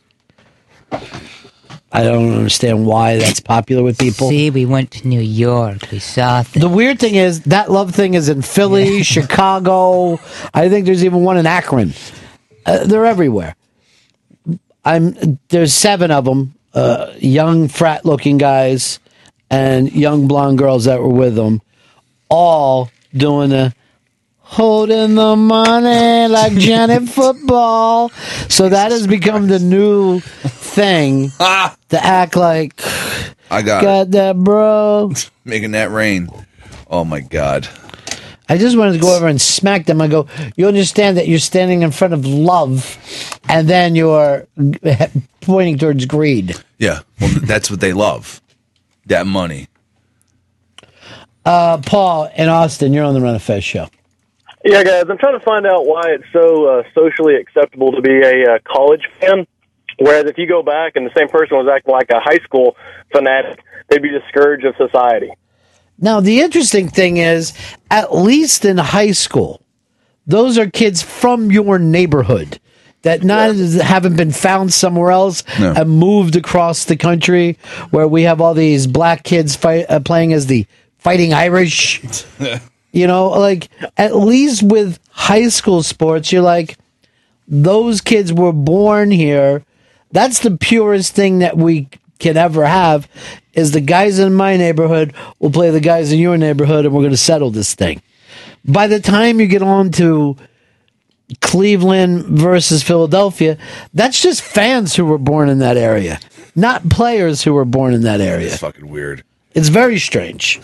I don't understand why that's popular with people. See, we went to New York. We saw The weird thing is that love thing is in Philly, [LAUGHS] Chicago. I think there's even one in Akron. Uh, they're everywhere. I'm there's seven of them, uh, young frat looking guys and young blonde girls that were with them, all doing the holding the money like Janet [LAUGHS] football. So that has become the new thing [LAUGHS] to act like I got, got that bro. [LAUGHS] Making that rain. Oh my god. I just wanted to go over and smack them. I go, you understand that you're standing in front of love, and then you're pointing towards greed. Yeah. Well, that's what they love. That money. Uh, Paul in Austin, you're on the Ron and Fez show. Yeah, guys, I'm trying to find out why it's so uh, socially acceptable to be a uh, college fan. Whereas if you go back and the same person was acting like a high school fanatic, they'd be the scourge of society. Now, the interesting thing is, at least in high school, those are kids from your neighborhood that not haven't been found somewhere else No. and moved across the country, where we have all these black kids fight, uh, playing as the fighting Irish. [LAUGHS] You know, like at least with high school sports, you're like, those kids were born here. That's the purest thing that we can ever have is the guys in my neighborhood will play the guys in your neighborhood and we're going to settle this thing. By the time you get on to Cleveland versus Philadelphia, that's just fans who were born in that area, not players who were born in that area. It's fucking weird. It's very strange.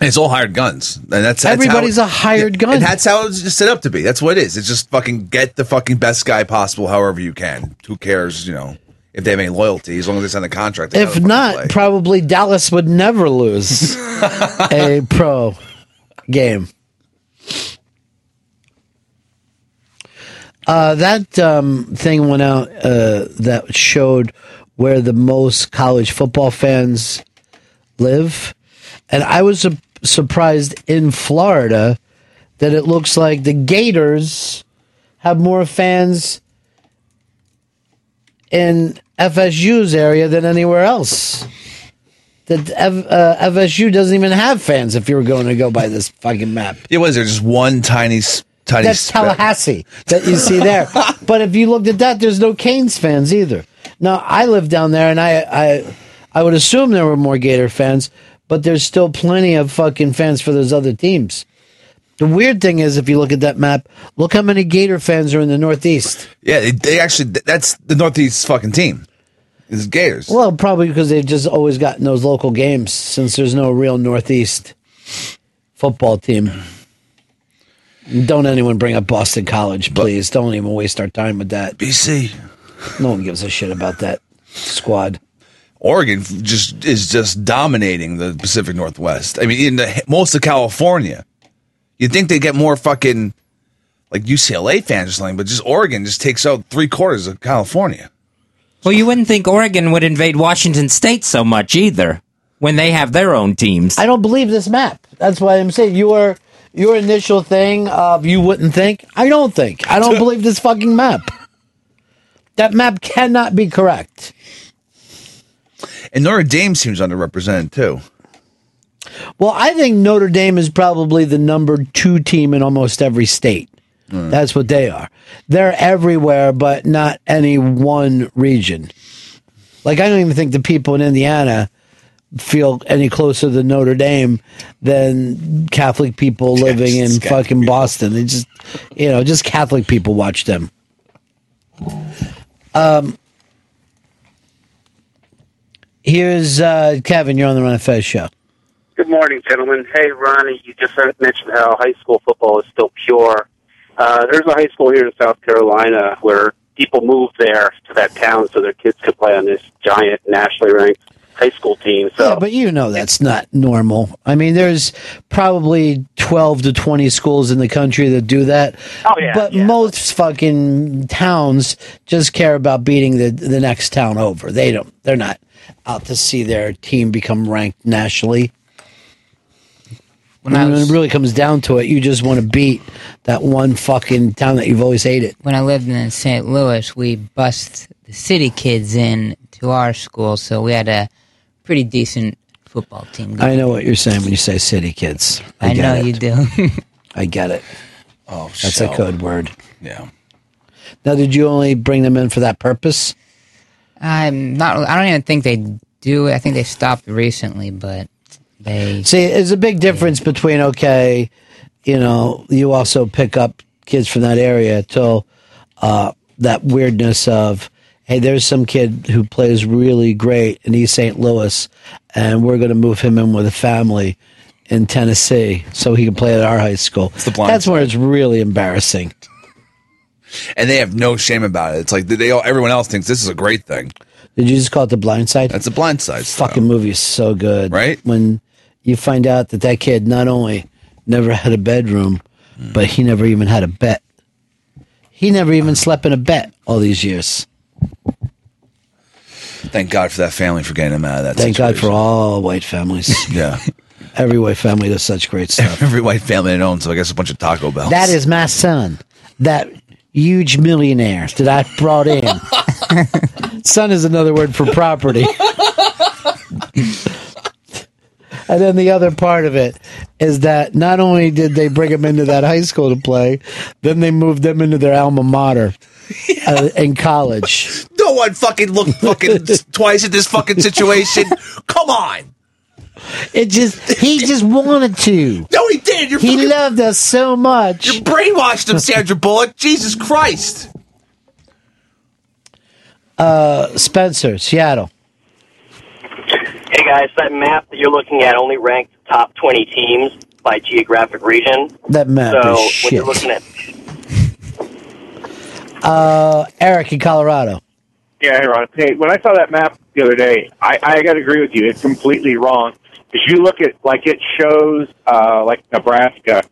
It's all hired guns, and that's, that's Everybody's how, a hired gun. and that's how it's set up to be. That's what it is. It's just fucking get the fucking best guy possible, however you can. Who cares? You know, if they have any loyalty, as long as they sign the contract. If not, play. probably Dallas would never lose [LAUGHS] a pro game. Uh, that um, thing went out uh, that showed where the most college football fans live, and I was surprised in Florida that it looks like the Gators have more fans in FSU's area than anywhere else. That F, uh, FSU doesn't even have fans. If you were going to go by this fucking map, it was there just one tiny, tiny. that's speck. Tallahassee that you see there. [LAUGHS] but if you looked at that, there's no Canes fans either. Now I live down there, and I I I would assume there were more Gator fans, but there's still plenty of fucking fans for those other teams. The weird thing is, if you look at that map, look how many Gator fans are in the Northeast. Yeah, they, actually. That's the Northeast fucking team. Is Gators. Well, probably because they've just always gotten those local games since there's no real Northeast football team. Don't anyone bring up Boston College, please. Don't even waste our time with that. BC. No one gives a shit about that squad. Oregon just is just dominating the Pacific Northwest. I mean, in the most of California, you'd think they get more fucking like UCLA fans or something, but just Oregon just takes out three quarters of California. Well, you wouldn't think Oregon would invade Washington State so much either when they have their own teams. I don't believe this map. That's why I'm saying your your initial thing of you wouldn't think. I don't think. I don't believe this fucking map. That map cannot be correct. And Notre Dame seems underrepresented too. Well, I think Notre Dame is probably the number two team in almost every state. That's what they are. They're everywhere, but not any one region. Like, I don't even think the people in Indiana feel any closer to Notre Dame than Catholic people living in fucking Boston. They just, you know, just Catholic people watch them. Um, here's uh, Kevin. You're on the Ron and Fez show. Good morning, gentlemen. Hey, Ronnie, you just mentioned how high school football is still pure. Uh, there's a high school here in South Carolina where people move there to that town so their kids could play on this giant nationally ranked high school team. So Yeah, but you know that's not normal. I mean, there's probably 12 to 20 schools in the country that do that. Oh, yeah, But most fucking towns just care about beating the the next town over. They don't they're not out to see their team become ranked nationally. When, I was- it really comes down to it, you just want to beat that one fucking town that you've always hated. When I lived in St. Louis, we bussed the city kids in to our school, so we had a pretty decent football team. I know what you're saying when you say city kids. I, get know it. you do. [LAUGHS] I get it. Oh, That's so- a code word. Yeah. Now, did you only bring them in for that purpose? I'm not. I don't even think they do. I think they stopped recently, but they. See, there's a big difference between okay, you know, you also pick up kids from that area till uh, that weirdness of hey, there's some kid who plays really great in East St. Louis, and we're going to move him in with a family in Tennessee so he can play at our high school. the blind That's where it's really embarrassing. And they have no shame about it. It's like they all, everyone else thinks this is a great thing. Did you just call it the blind side? That's a blind side. Fucking movie is so good, right? When you find out that that kid not only never had a bedroom, hmm. but he never even had a bet. He never even slept in a bet all these years. Thank God for that family for getting him out of that. Thank God for all white families. [LAUGHS] Yeah. [LAUGHS] Every white family does such great stuff. Every white family I own, so I guess a bunch of Taco Bells. That is my son, that huge millionaire that I brought in. [LAUGHS] son is another word for property. And then the other part of it is that not only did they bring him into that high school to play, then they moved them into their alma mater uh, [LAUGHS] in college. No one fucking looked fucking [LAUGHS] twice at this fucking situation. Come on. It just he just wanted to. No, he did. You're he loved us so much. You brainwashed him, Sandra Bullock. Jesus Christ. Uh, Spencer, Seattle. Hey guys, that map that you're looking at only ranked top 20 teams by geographic region. That map so is when shit. you're looking at Uh, Eric in Colorado. Yeah, hey, Ron. Hey, when I saw that map the other day, I, I got to agree with you. It's completely wrong. If you look at, like, it shows, uh, like, Nebraska,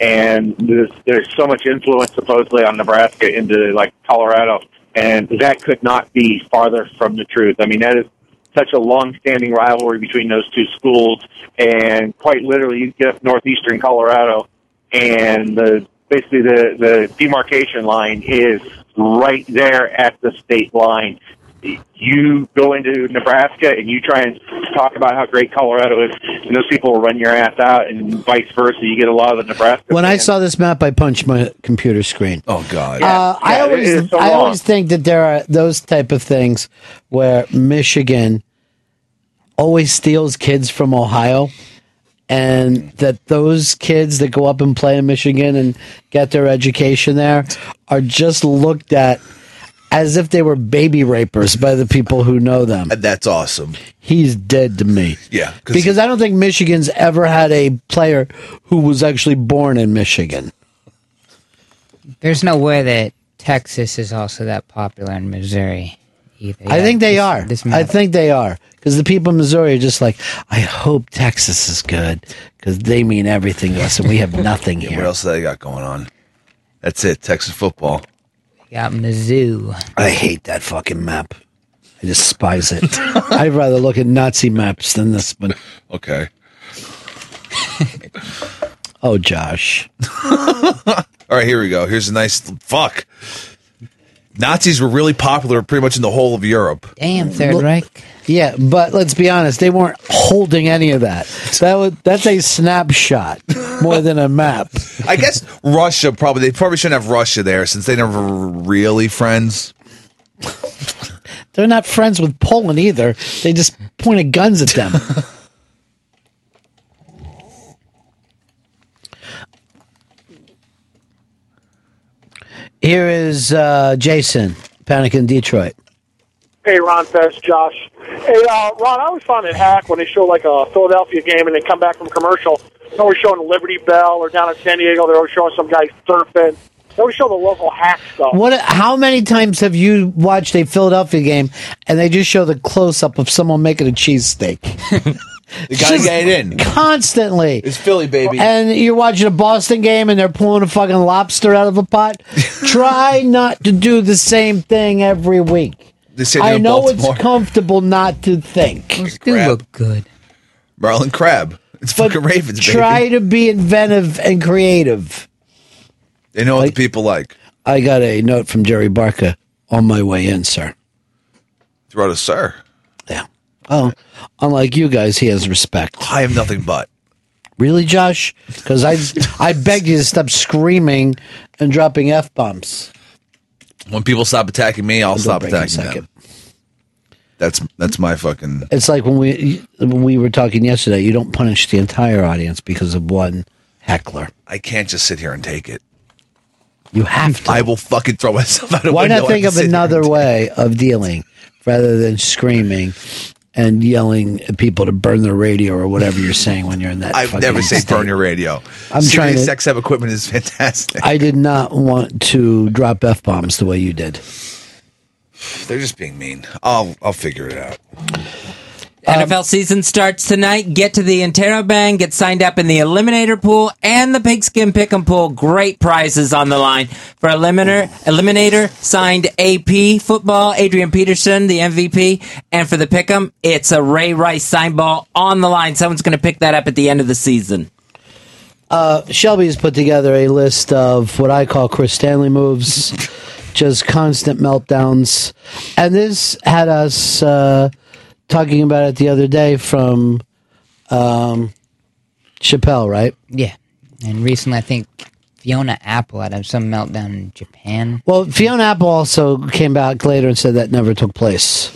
and there's, there's so much influence supposedly on Nebraska into, like, Colorado, and that could not be farther from the truth. I mean, that is such a long-standing rivalry between those two schools, and quite literally, you get up northeastern Colorado, and the basically the the demarcation line is right there at the state line. You go into Nebraska and you try and talk about how great Colorado is, and those people will run your ass out, and vice versa. You get a lot of the Nebraska. When I saw this map, I punched my computer screen. Oh God! Uh, I Yeah, it always, so I always think that there are those type of things where Michigan always steals kids from Ohio, and that those kids that go up and play in Michigan and get their education there are just looked at as if they were baby rapers by the people who know them. Uh, that's awesome. He's dead to me. Yeah, Because I don't think Michigan's ever had a player who was actually born in Michigan. There's no way that Texas is also that popular in Missouri either. I Yeah, think they this- are. This I think they are because the people in Missouri are just like, I hope Texas is good because they mean everything to us and we have [LAUGHS] nothing Yeah, here. what else they got going on? That's it. Texas football. Got Mizzou. I hate that fucking map. I despise it. [LAUGHS] I'd rather look at Nazi maps than this one. Okay. Oh, Josh. [LAUGHS] All right, here we go. Here's a nice fuck. Nazis were really popular pretty much in the whole of Europe. Damn, Third Look- Reich. Yeah, but let's be honest, they weren't holding any of that. So That was that's a snapshot more than a map. [LAUGHS] I guess Russia probably they probably shouldn't have Russia there since they never really friends. They're not friends with Poland either. They just pointed guns at them. [LAUGHS] Here is uh, Jason, Panic in Detroit. Hey, Ron Fez, Josh. Hey, uh, Ron, I always find it hack when they show like a Philadelphia game and they come back from commercial. They're always showing Liberty Bell or down in San Diego. They're always showing some guy surfing. They always show the local hack stuff. What? How many times have you watched a Philadelphia game and they just show the close up of someone making a cheesesteak? [LAUGHS] The guy get it in. constantly. It's Philly, baby. And you're watching a Boston game and they're pulling a fucking lobster out of a pot. [LAUGHS] Try not to do the same thing every week. They say I in know Baltimore. it's comfortable not to think. do look good. Marlon Crab. It's fucking Ravens, baby. Try to be inventive and creative. They know what the people like. I got a note from Jerry Barca on my way in, sir. Throw it a sir. Oh, unlike you guys, he has respect. I have nothing but. Really, Josh? Because I, I begged you to stop screaming and dropping f bombs. When people stop attacking me, I'll Don't stop break a attacking them. That's that's my fucking. It's like when we when we were talking yesterday. You don't punish the entire audience because of one heckler. I can't just sit here and take it. You have to. I will fucking throw myself out of Why window. not think of sit here another and- way of dealing rather than screaming and yelling at people to burn their radio or whatever you're saying when you're in that? I fucking never say state. burn your radio. I'm Serious trying to- sex ed equipment is [LAUGHS] fantastic. I did not want to drop f bombs the way you did. They're just being mean. I'll I'll figure it out. NFL season starts tonight. Get to the Interrobang, get signed up in the Eliminator pool and the Pigskin Pick'em pool. Great prizes on the line for Eliminator. Eliminator signed AP football, Adrian Peterson, the MVP, and for the Pick'em, it's a Ray Rice signed ball on the line. Someone's going to pick that up at the end of the season. Uh, Shelby's put together a list of what I call Chris Stanley moves, [LAUGHS] just constant meltdowns. And this had us uh, talking about it the other day from Um, Chappelle, right? Yeah, and recently I think Fiona Apple had some meltdown in Japan. Well, Fiona Apple also came back later and said that never took place.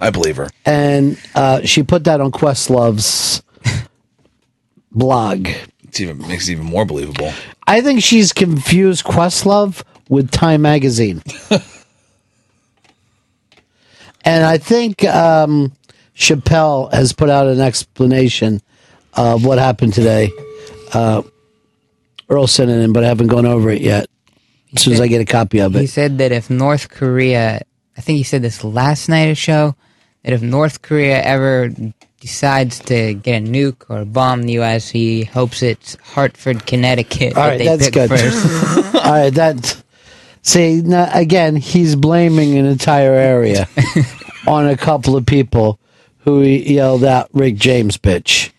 I believe her. And uh, she put that on Questlove's [LAUGHS] blog. It's even makes it even more believable. I think she's confused Questlove with Time Magazine. [LAUGHS] and I think um, Chappelle has put out an explanation of what happened today. Uh, Earl sent it in, but I haven't gone over it yet. As soon as I get a copy of it, He said that if North Korea, I think he said this last night of show, that if North Korea ever decides to get a nuke or bomb the U.S., he hopes it's Hartford, Connecticut. All that right, they that's good. First. [LAUGHS] All right, that. See, now, again, he's blaming an entire area [LAUGHS] on a couple of people who yelled out Rick James, bitch.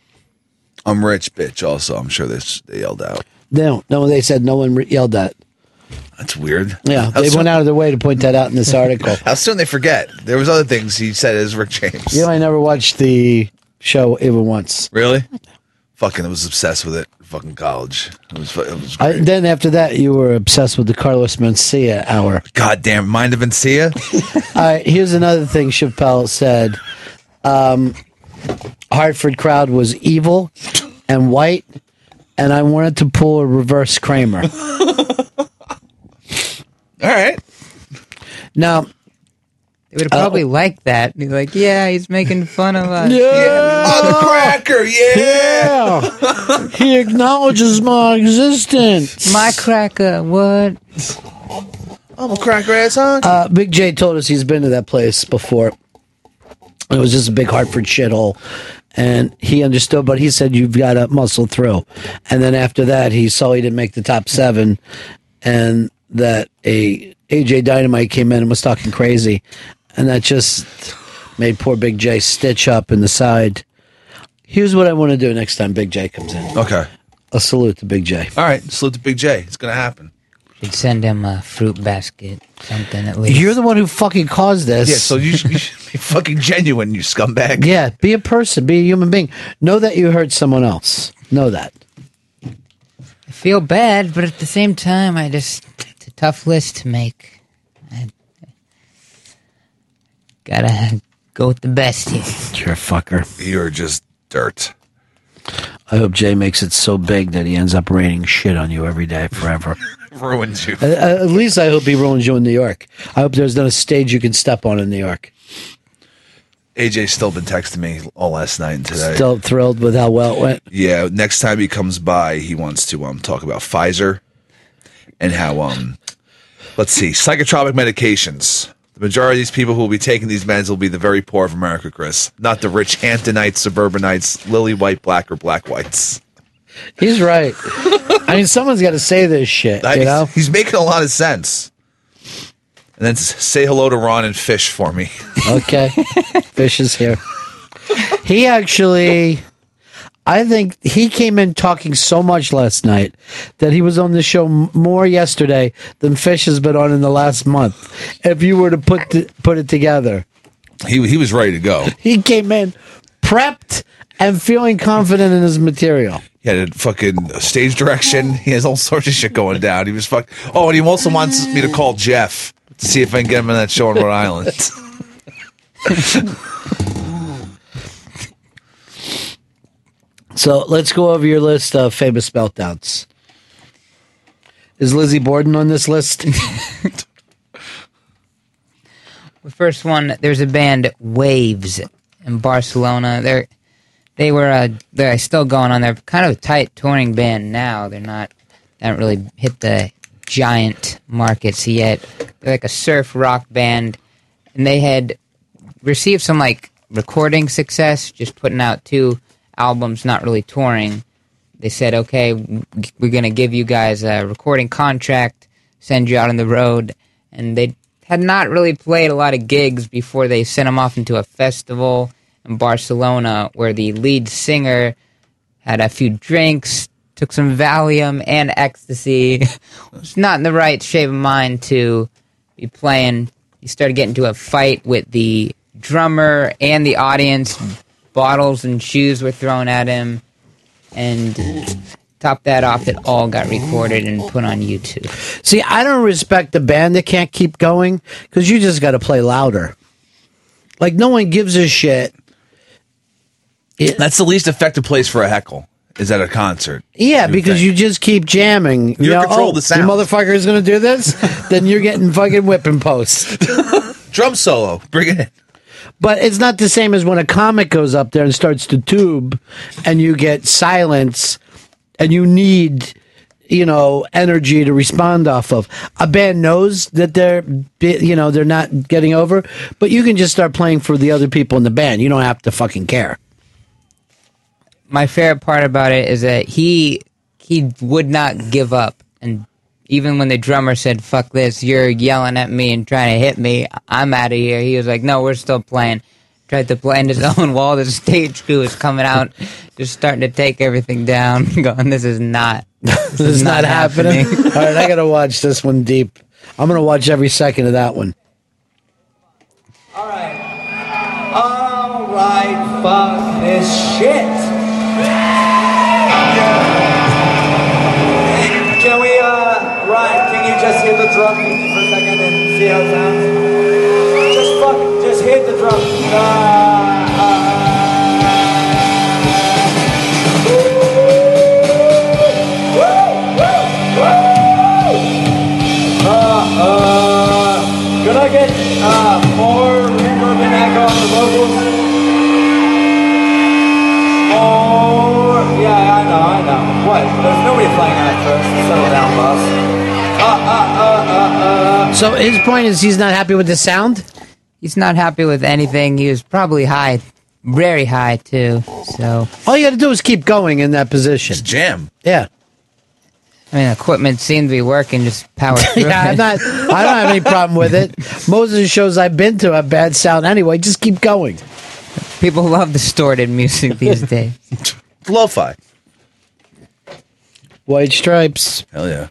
I'm rich, bitch. Also, I'm sure this they yelled out. No, no, they said no one re- yelled that. That's weird. Yeah, How they soon- went out of their way to point that out in this article. [LAUGHS] How soon they forget? There was other things he said as Rick James. You know, I never watched the show even once. Really? Fucking, I was obsessed with it. Fucking college. It was. fu- It was I, then after that, you were obsessed with the Carlos Mencia hour. goddamn mind of Mencia. [LAUGHS] All right, here's another thing Chappelle said. Um, Hartford crowd was evil and white, and I wanted to pull a reverse Kramer. [LAUGHS] All right. Now, They would probably like that. He's like, yeah, he's making fun of us. Oh, the cracker. Yeah. he acknowledges my existence. My cracker, what? I'm a cracker ass, huh? Uh, Big J told us he's been to that place before. It was just a big Hartford shithole. And he understood, but he said, You've got to muscle through. And then after that, he saw he didn't make the top seven and that a AJ Dynamite came in and was talking crazy. And that just made poor Big J stitch up in the side. Here's what I want to do next time Big J comes in. Okay. A salute to Big J. All right. Salute to Big J. It's gonna happen. Should send him a fruit basket, something at least. You're the one who fucking caused this. Yeah. So you should, you [LAUGHS] should be fucking genuine, you scumbag. Yeah, be a person, be a human being. Know that you hurt someone else. Know that. I feel bad, but at the same time, I just it's a tough list to make. I gotta go with the best here. You're a fucker. You're just dirt. I hope Jay makes it so big that he ends up raining shit on you every day forever. [LAUGHS] [LAUGHS] Ruins you. at, at least I hope he ruins you in New York. I hope there's not a stage you can step on in New York. AJ's still been texting me all last night and today. Still thrilled with how well it went. Yeah, next time he comes by, he wants to um talk about Pfizer and how um let's see, psychotropic medications. The majority of these people who will be taking these meds will be the very poor of America, Chris. Not the rich Hamptonites, suburbanites, lily white, black, or black whites. He's right. I mean, someone's got to say this shit. I- You know, He's making a lot of sense. And then say hello to Ron and Fish for me. [LAUGHS] Okay. Fish is here. He actually, I think he came in talking so much last night that he was on the show more yesterday than Fish has been on in the last month. If you were to put the, put it together, He he was ready to go. he came in prepped and feeling confident in his material. He had a fucking stage direction. He has all sorts of shit going down. He was fuck. Oh, and he also wants me to call Jeff to see if I can get him in that show in Rhode Island. [LAUGHS] So let's go over your list of famous meltdowns. Is Lizzie Borden on this list? [LAUGHS] The first one, there's a band Wavves in Barcelona. They're they were uh, they're still going on. They're kind of a tight touring band now. They're not they haven't really hit the giant markets yet. They're like a surf rock band, and they had received some like recording success, just putting out two albums, not really touring. They said, "Okay, we're gonna give you guys a recording contract, send you out on the road," and they had not really played a lot of gigs before they sent them off into a festival in Barcelona where the lead singer had a few drinks, took some Valium and ecstasy, [LAUGHS] was not in the right shape of mind to be playing. He started getting into a fight with the drummer and the audience, bottles and shoes were thrown at him, and top that off, it all got recorded and put on YouTube. See, I don't respect the band that can't keep going because you just got to play louder. Like no one gives a shit. That's the least effective place for a heckle. Is at a concert. Yeah, because you just keep jamming. You know, control oh, the sound. You motherfucker is going to do this, [LAUGHS] then you're getting fucking whipping posts. [LAUGHS] Drum solo, bring it in. But it's not the same as when a comic goes up there and starts to tube, and you get silence, and you need, you know, energy to respond off of. A band knows that they're, you know, they're not getting over, but you can just start playing for the other people in the band. You don't have to fucking care. My favorite part about it is that he he would not give up and even when the drummer said fuck this you're yelling at me and trying to hit me i'm out of here he was like no we're still playing tried to play in his [LAUGHS] own wall the stage crew was coming out just starting to take everything down [LAUGHS] going this is not This is not, happening. [LAUGHS] All right, I got to watch this one deep. I'm going to watch every second of that one. Alright. All right, fuck this shit. Can we, uh, Ryan, can you just hit the drum for a second and see how it sounds? Just fuck, just hit the drum. Uh, uh, uh, I get uh, more reverb and echo on the vocals? More, yeah, I know, I know. What? There's nobody playing on it first. Settle down, boss. Uh, uh, uh, uh, uh. So his point is he's not happy with the sound? he's not happy with anything he was probably high very high too so All you got to do is keep going in that position. jam. Yeah. i mean equipment seemed to be working just power [LAUGHS] through yeah, I'm not, I don't have any problem with it. Most of the shows I've been to have bad sound anyway. Just keep going. People love distorted music these [LAUGHS] days Lo-fi. White stripes. Hell yeah.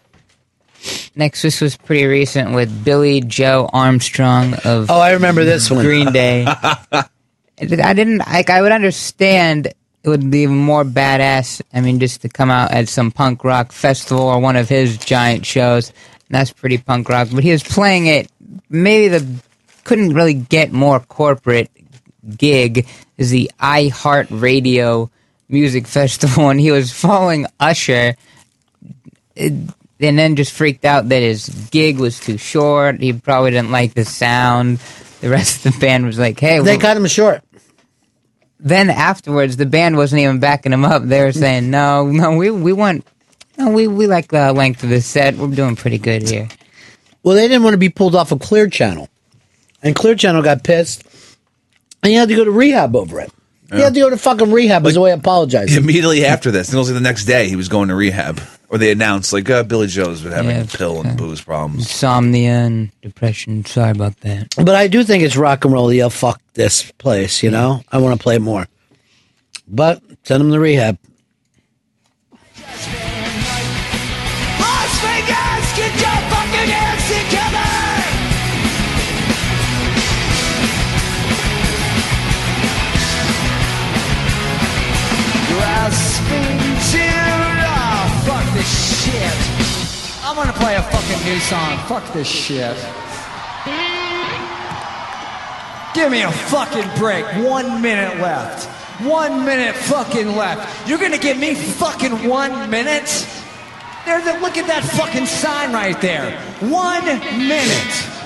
Next, this was pretty recent with Billie Joe Armstrong of. Oh, I remember this one. Green Day. [LAUGHS] I didn't like. I would understand it would be more badass. I mean, just to come out at some punk rock festival or one of his giant shows. And that's pretty punk rock. But he was playing it. Maybe the couldn't really get more corporate gig is the iHeart Radio Music Festival, and he was following Usher. It, and then just freaked out that his gig was too short. He probably didn't like the sound. The rest of the band was like, "Hey, They well- cut him short. then afterwards, the band wasn't even backing him up. They were saying, "No, no, we we want, no, we we like the length of the set. We're doing pretty good here." Well, they didn't want to be pulled off of Clear Channel. And Clear Channel got pissed. And he had to go to rehab over it. He had to go to fucking rehab as a way of apologizing. Immediately after this, and it was like the next day, he was going to rehab. Or they announced, like, uh, Billie Joe's been having Yeah, pill and booze problems. Insomnia and depression. Sorry about that. But I do think it's rock and roll. Yeah, fuck this place, you know? I want to play more. But send him to rehab. Gonna play a fucking new song. Fuck this shit. Give me a fucking break. One minute left. One minute fucking left. You're gonna give me fucking one minute? There, there, look at that fucking sign right there. One minute.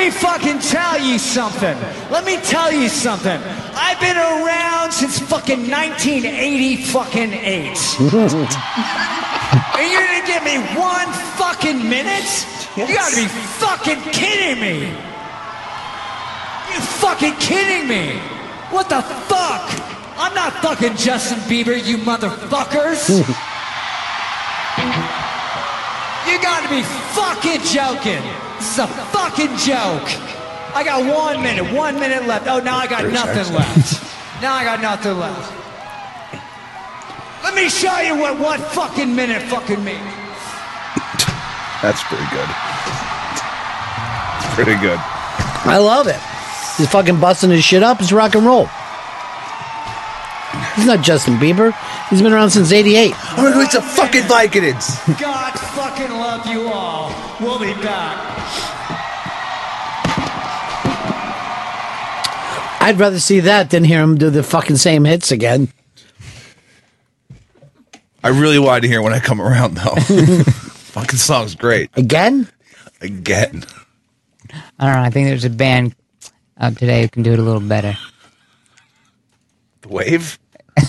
Me fucking tell you something. Let me tell you something. I've been around since fucking 1980 fucking eight. and you're gonna give me one fucking minute? You gotta be fucking kidding me. You fucking kidding me? What the fuck? I'm not fucking Justin Bieber, you motherfuckers. [LAUGHS] you gotta be fucking joking. This is a fucking joke. I got one minute, one minute left. Oh, now I got Thirty nothing seconds. left. Now I got nothing left. Let me show you what one fucking minute fucking means. That's pretty good. Pretty good. I love it. He's fucking busting his shit up. It's rock and roll. He's not Justin Bieber. He's been around since '88. I'm gonna go eat some fucking Vicodins. God fucking love you all. We'll be back. I'd rather see that than hear him do the fucking same hits again. I really wanted to hear when I come around though. [LAUGHS] fucking song's great. Again? Again. I don't know. I think there's a band out today who can do it a little better. The wave? [LAUGHS]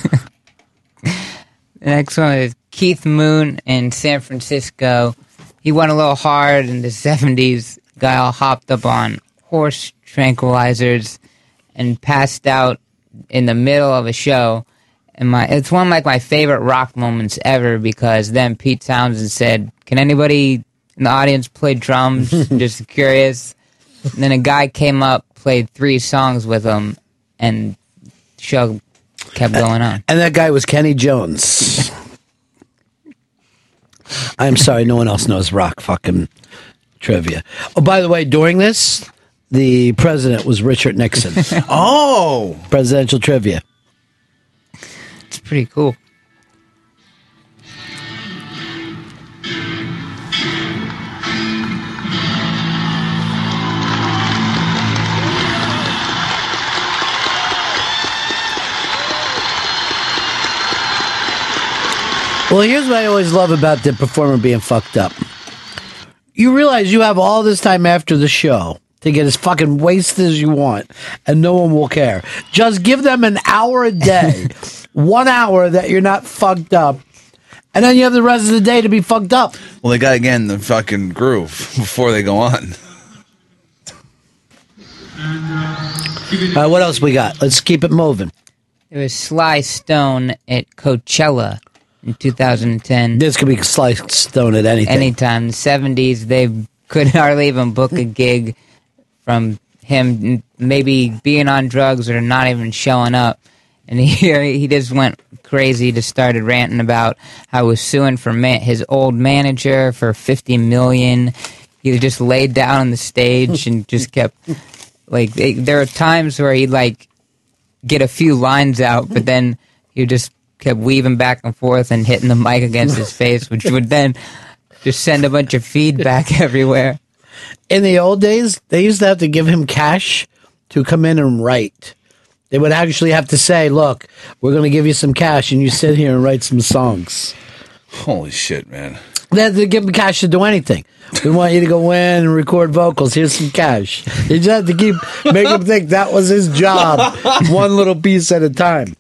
The next one is Keith Moon in San Francisco. He went a little hard in the 70s. Guy all hopped up on horse tranquilizers and passed out in the middle of a show. And my it's one of like my favorite rock moments ever because then Pete Townshend said, "Can anybody in the audience play drums?" [LAUGHS] Just curious. And then a guy came up, played three songs with him, and the show kept going on. And that guy was Kenny Jones. [LAUGHS] I'm sorry, no one else knows rock fucking trivia. Oh, by the way, during this, the president was Richard Nixon. [LAUGHS] oh, presidential trivia. It's pretty cool. Well, here's what I always love about the performer being fucked up. You realize you have all this time after the show to get as fucking wasted as you want, and no one will care. Just give them an hour a day, [LAUGHS] one hour that you're not fucked up, and then you have the rest of the day to be fucked up. Well, they got to get in the fucking groove [LAUGHS] before they go on. [LAUGHS] All right, what else we got? Let's keep it moving. There was Sly Stone at Coachella in 2010. This could be Sly Stone at anything. Anytime. The 70s, they could hardly even book a gig from him maybe being on drugs or not even showing up. And he, [LAUGHS] he just went crazy, just started ranting about how he was suing for man, his old manager for 50 million. He just laid down on the stage and [LAUGHS] just kept, like, there are times where he'd, like, get a few lines out, but then he just kept weaving back and forth and hitting the mic against his face, which would then just send a bunch of feedback [LAUGHS] everywhere. In the old days, they used to have to give him cash to come in and write. They would actually have to say, "Look, we're going to give you some cash, and you sit here and write some songs." Holy shit, man! They had to give him cash to do anything. We want you to go in and record vocals. Here's some cash. You just had to keep make him think that was his job, [LAUGHS] one little piece at a time.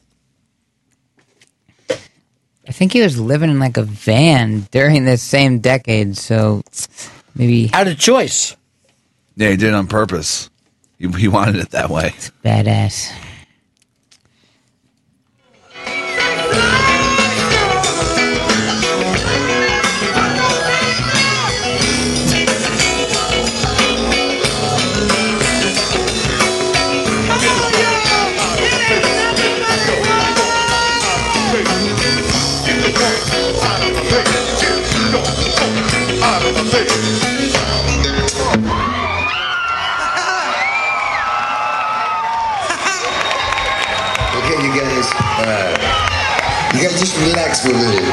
I think he was living in like a van during this same decade, so maybe out of choice. Yeah, he did it on purpose. He, he wanted it that way. badass. You guys just relax for a minute.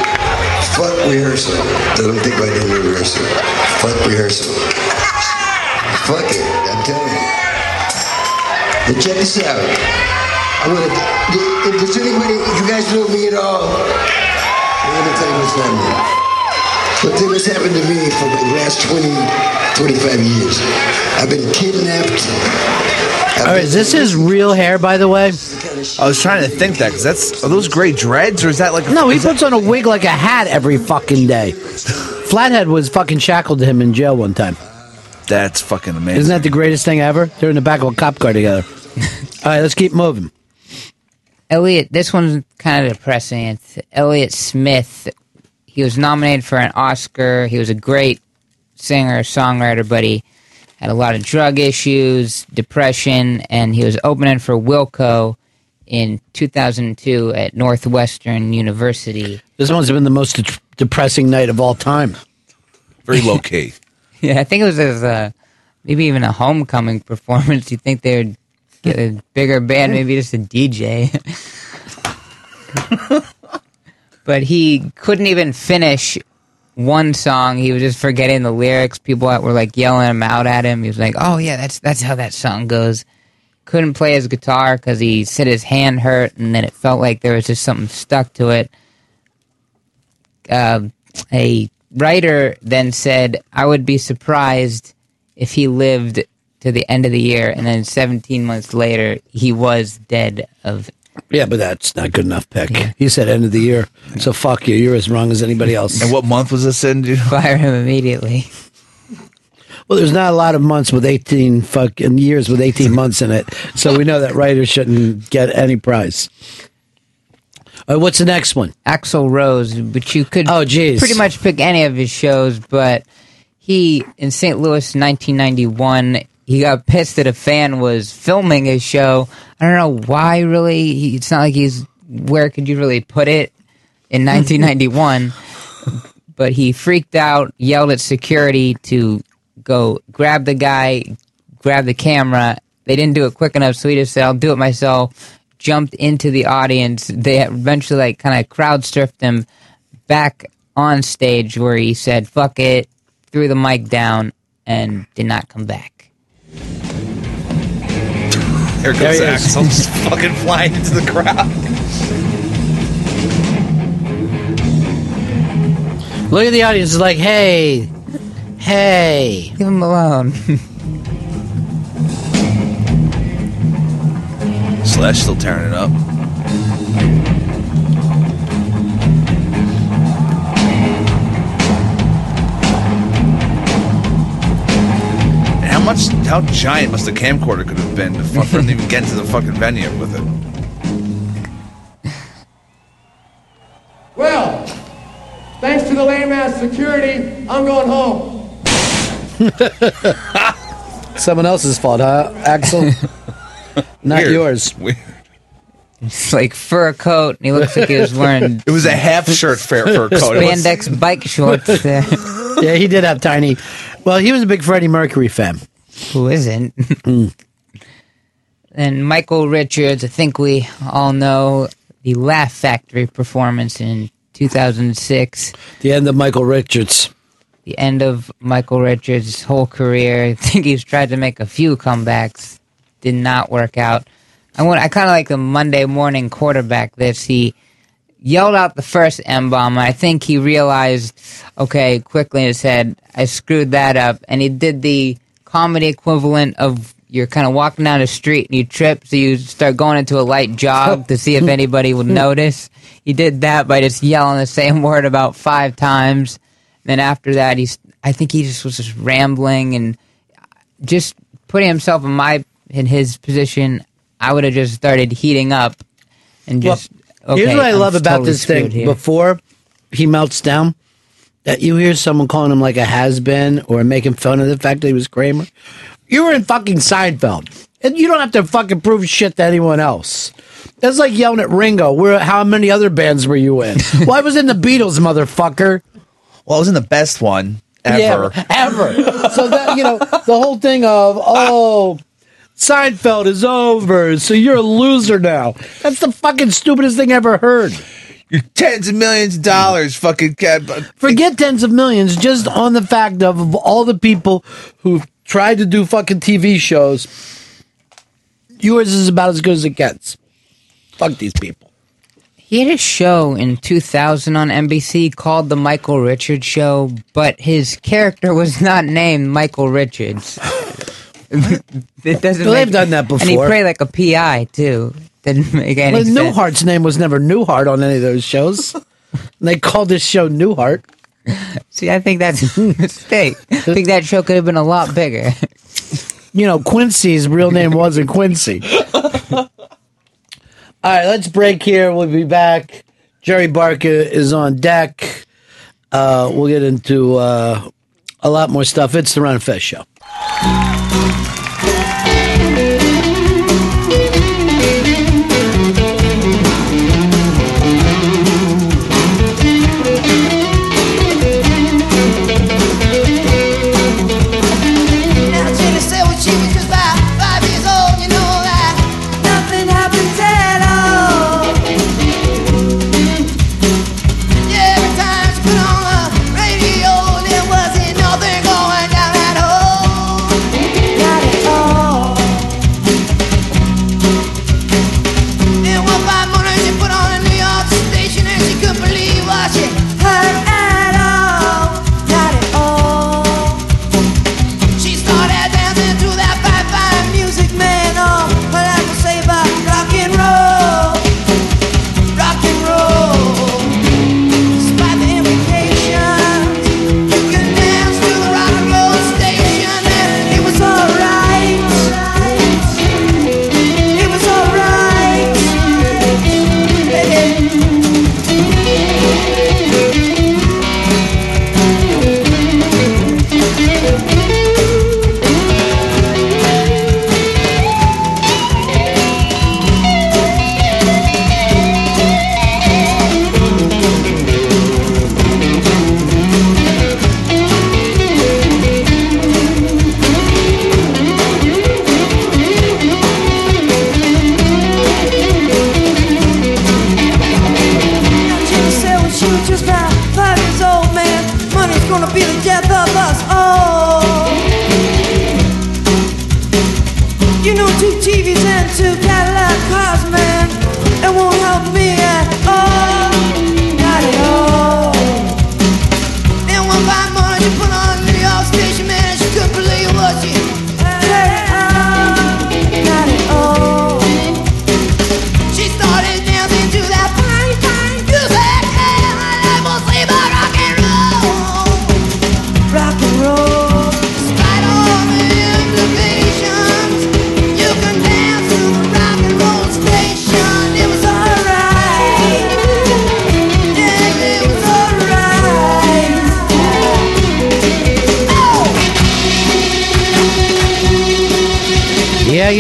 Fuck rehearsal. Don't think about any rehearsal. Fuck rehearsal. Fuck it, I'm telling you. But check this out. I'm gonna, if there's anybody, you guys know me at all, I'm gonna tell you what's happening. Something has happened to me for the last 20, 25 years. I've been kidnapped. All right, is this his real hair, by the way? I was trying to think that because that's are those gray dreads or is that like a, No, he is that- puts on a wig like a hat every fucking day. Flathead was fucking shackled to him in jail one time. That's fucking amazing. Isn't that the greatest thing ever? They're in the back of a cop car together. [LAUGHS] All right, let's keep moving. Elliot, this one's kind of depressing. It's Elliott Smith. He was nominated for an Oscar. He was a great singer, songwriter, but he had a lot of drug issues, depression, and he was opening for Wilco in 2002 at Northwestern University. This one's been the most de- depressing night of all time. Very low key. [LAUGHS] Yeah, I think it was his uh, maybe even a homecoming performance. You think they'd get a bigger band, maybe just a DJ. [LAUGHS] but he couldn't even finish one song. He was just forgetting the lyrics. People were like yelling him out at him. He was like, "Oh yeah, that's that's how that song goes." Couldn't play his guitar because he said his hand hurt, and then it felt like there was just something stuck to it. Uh, a writer then said, "I would be surprised if he lived to the end of the year." And then 17 months later, he was dead of Yeah, but that's not good enough, Peck. He said end of the year. So fuck you. You're as wrong as anybody else. And what month was this in? dude? fire him immediately. Well, there's not a lot of months with 18 fucking years with 18 months in it. So we know that writers shouldn't get any prize. All right, what's the next one? Axl Rose, but you could oh, geez. pretty much pick any of his shows, but he in St. Louis 1991 he got pissed that a fan was filming his show. I don't know why really. He, it's not like he's where could you really put it in mm-hmm. 1991, but he freaked out, yelled at security to go grab the guy, grab the camera. They didn't do it quick enough, so he just said, "I'll do it myself." Jumped into the audience. They eventually like kind of crowd surfed him back on stage, where he said, "Fuck it," threw the mic down, and did not come back. Here There goes he is. Axl just fucking flying into the crowd. Look at the audience. It's like, hey, hey. Leave him alone. Slash still tearing it up. Much, how giant must the camcorder could have been to fu- for him to even get into the fucking venue with it? Well, thanks to the lame ass security, I'm going home. [LAUGHS] Someone else's fault, huh, Axl? [LAUGHS] Not Weird. yours. It's like fur coat, and he looks like he was wearing. [LAUGHS] It was a half shirt fur, fur coat. Spandex bike shorts. There. yeah, he did have tiny. Well, he was a big Freddie Mercury fan. Who isn't? [LAUGHS] and Michael Richards, I think we all know the Laugh Factory performance in 2006. The end of Michael Richards. The end of Michael Richards' whole career. I think he's tried to make a few comebacks, did not work out. I want. I kind of like the Monday morning quarterback. This he yelled out the first M bomb. I think he realized, okay, quickly in his head, I screwed that up, and he did the comedy equivalent of you're kind of walking down the street and you trip, so you start going into a light jog to see if [LAUGHS] anybody would notice. He did that by just yelling the same [LAUGHS] word about five times. Then after that, he's. I think he just was just rambling and just putting himself in my in his position. I would have just started heating up and just. okay, Here's what I I'm love about totally this thing. here. Before he melts down, that you hear someone calling him like a has been or making fun of the fact that he was Kramer. You were in fucking Seinfeld. And you don't have to fucking prove shit to anyone else. That's like yelling at Ringo. Where how many other bands were you in? [LAUGHS] well, I was in the Beatles, motherfucker. Well, I was in the best one ever. Yeah, ever. [LAUGHS] so that you know, the whole thing of oh Seinfeld is over, so you're a loser now. That's the fucking stupidest thing I ever heard. You're tens of millions of dollars, fucking cat. Forget tens of millions, just on the fact of, of all the people who've tried to do fucking TV shows. Yours is about as good as it gets. Fuck these people. He had a show in 2000 on NBC called The Michael Richards Show, but his character was not named Michael Richards. [LAUGHS] it doesn't Well, they've done that before And he before. played like a PI, too. Didn't make any Well, sense. Newhart's name was never Newhart on any of those shows. and [LAUGHS] they called this show Newhart. See, I think that's [LAUGHS] a mistake. I think that show could have been a lot bigger. You know, Quincy's real name wasn't Quincy. [LAUGHS] All right, let's break here. We'll be back. Jerry Barca is on deck. Uh, we'll get into uh, a lot more stuff. It's the Ron and Fez Show.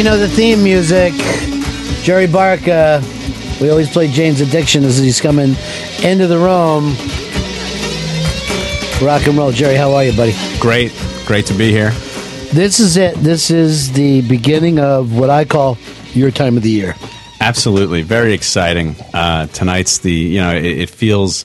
Know the theme music. Jerry Barca. We always play Jane's Addiction as he's coming into the room. Rock and roll. Jerry, how are you, buddy? Great. Great to be here. This is it. This is the beginning of what I call your time of the year. Absolutely. Very exciting. Uh, tonight's the, you know, it, it feels,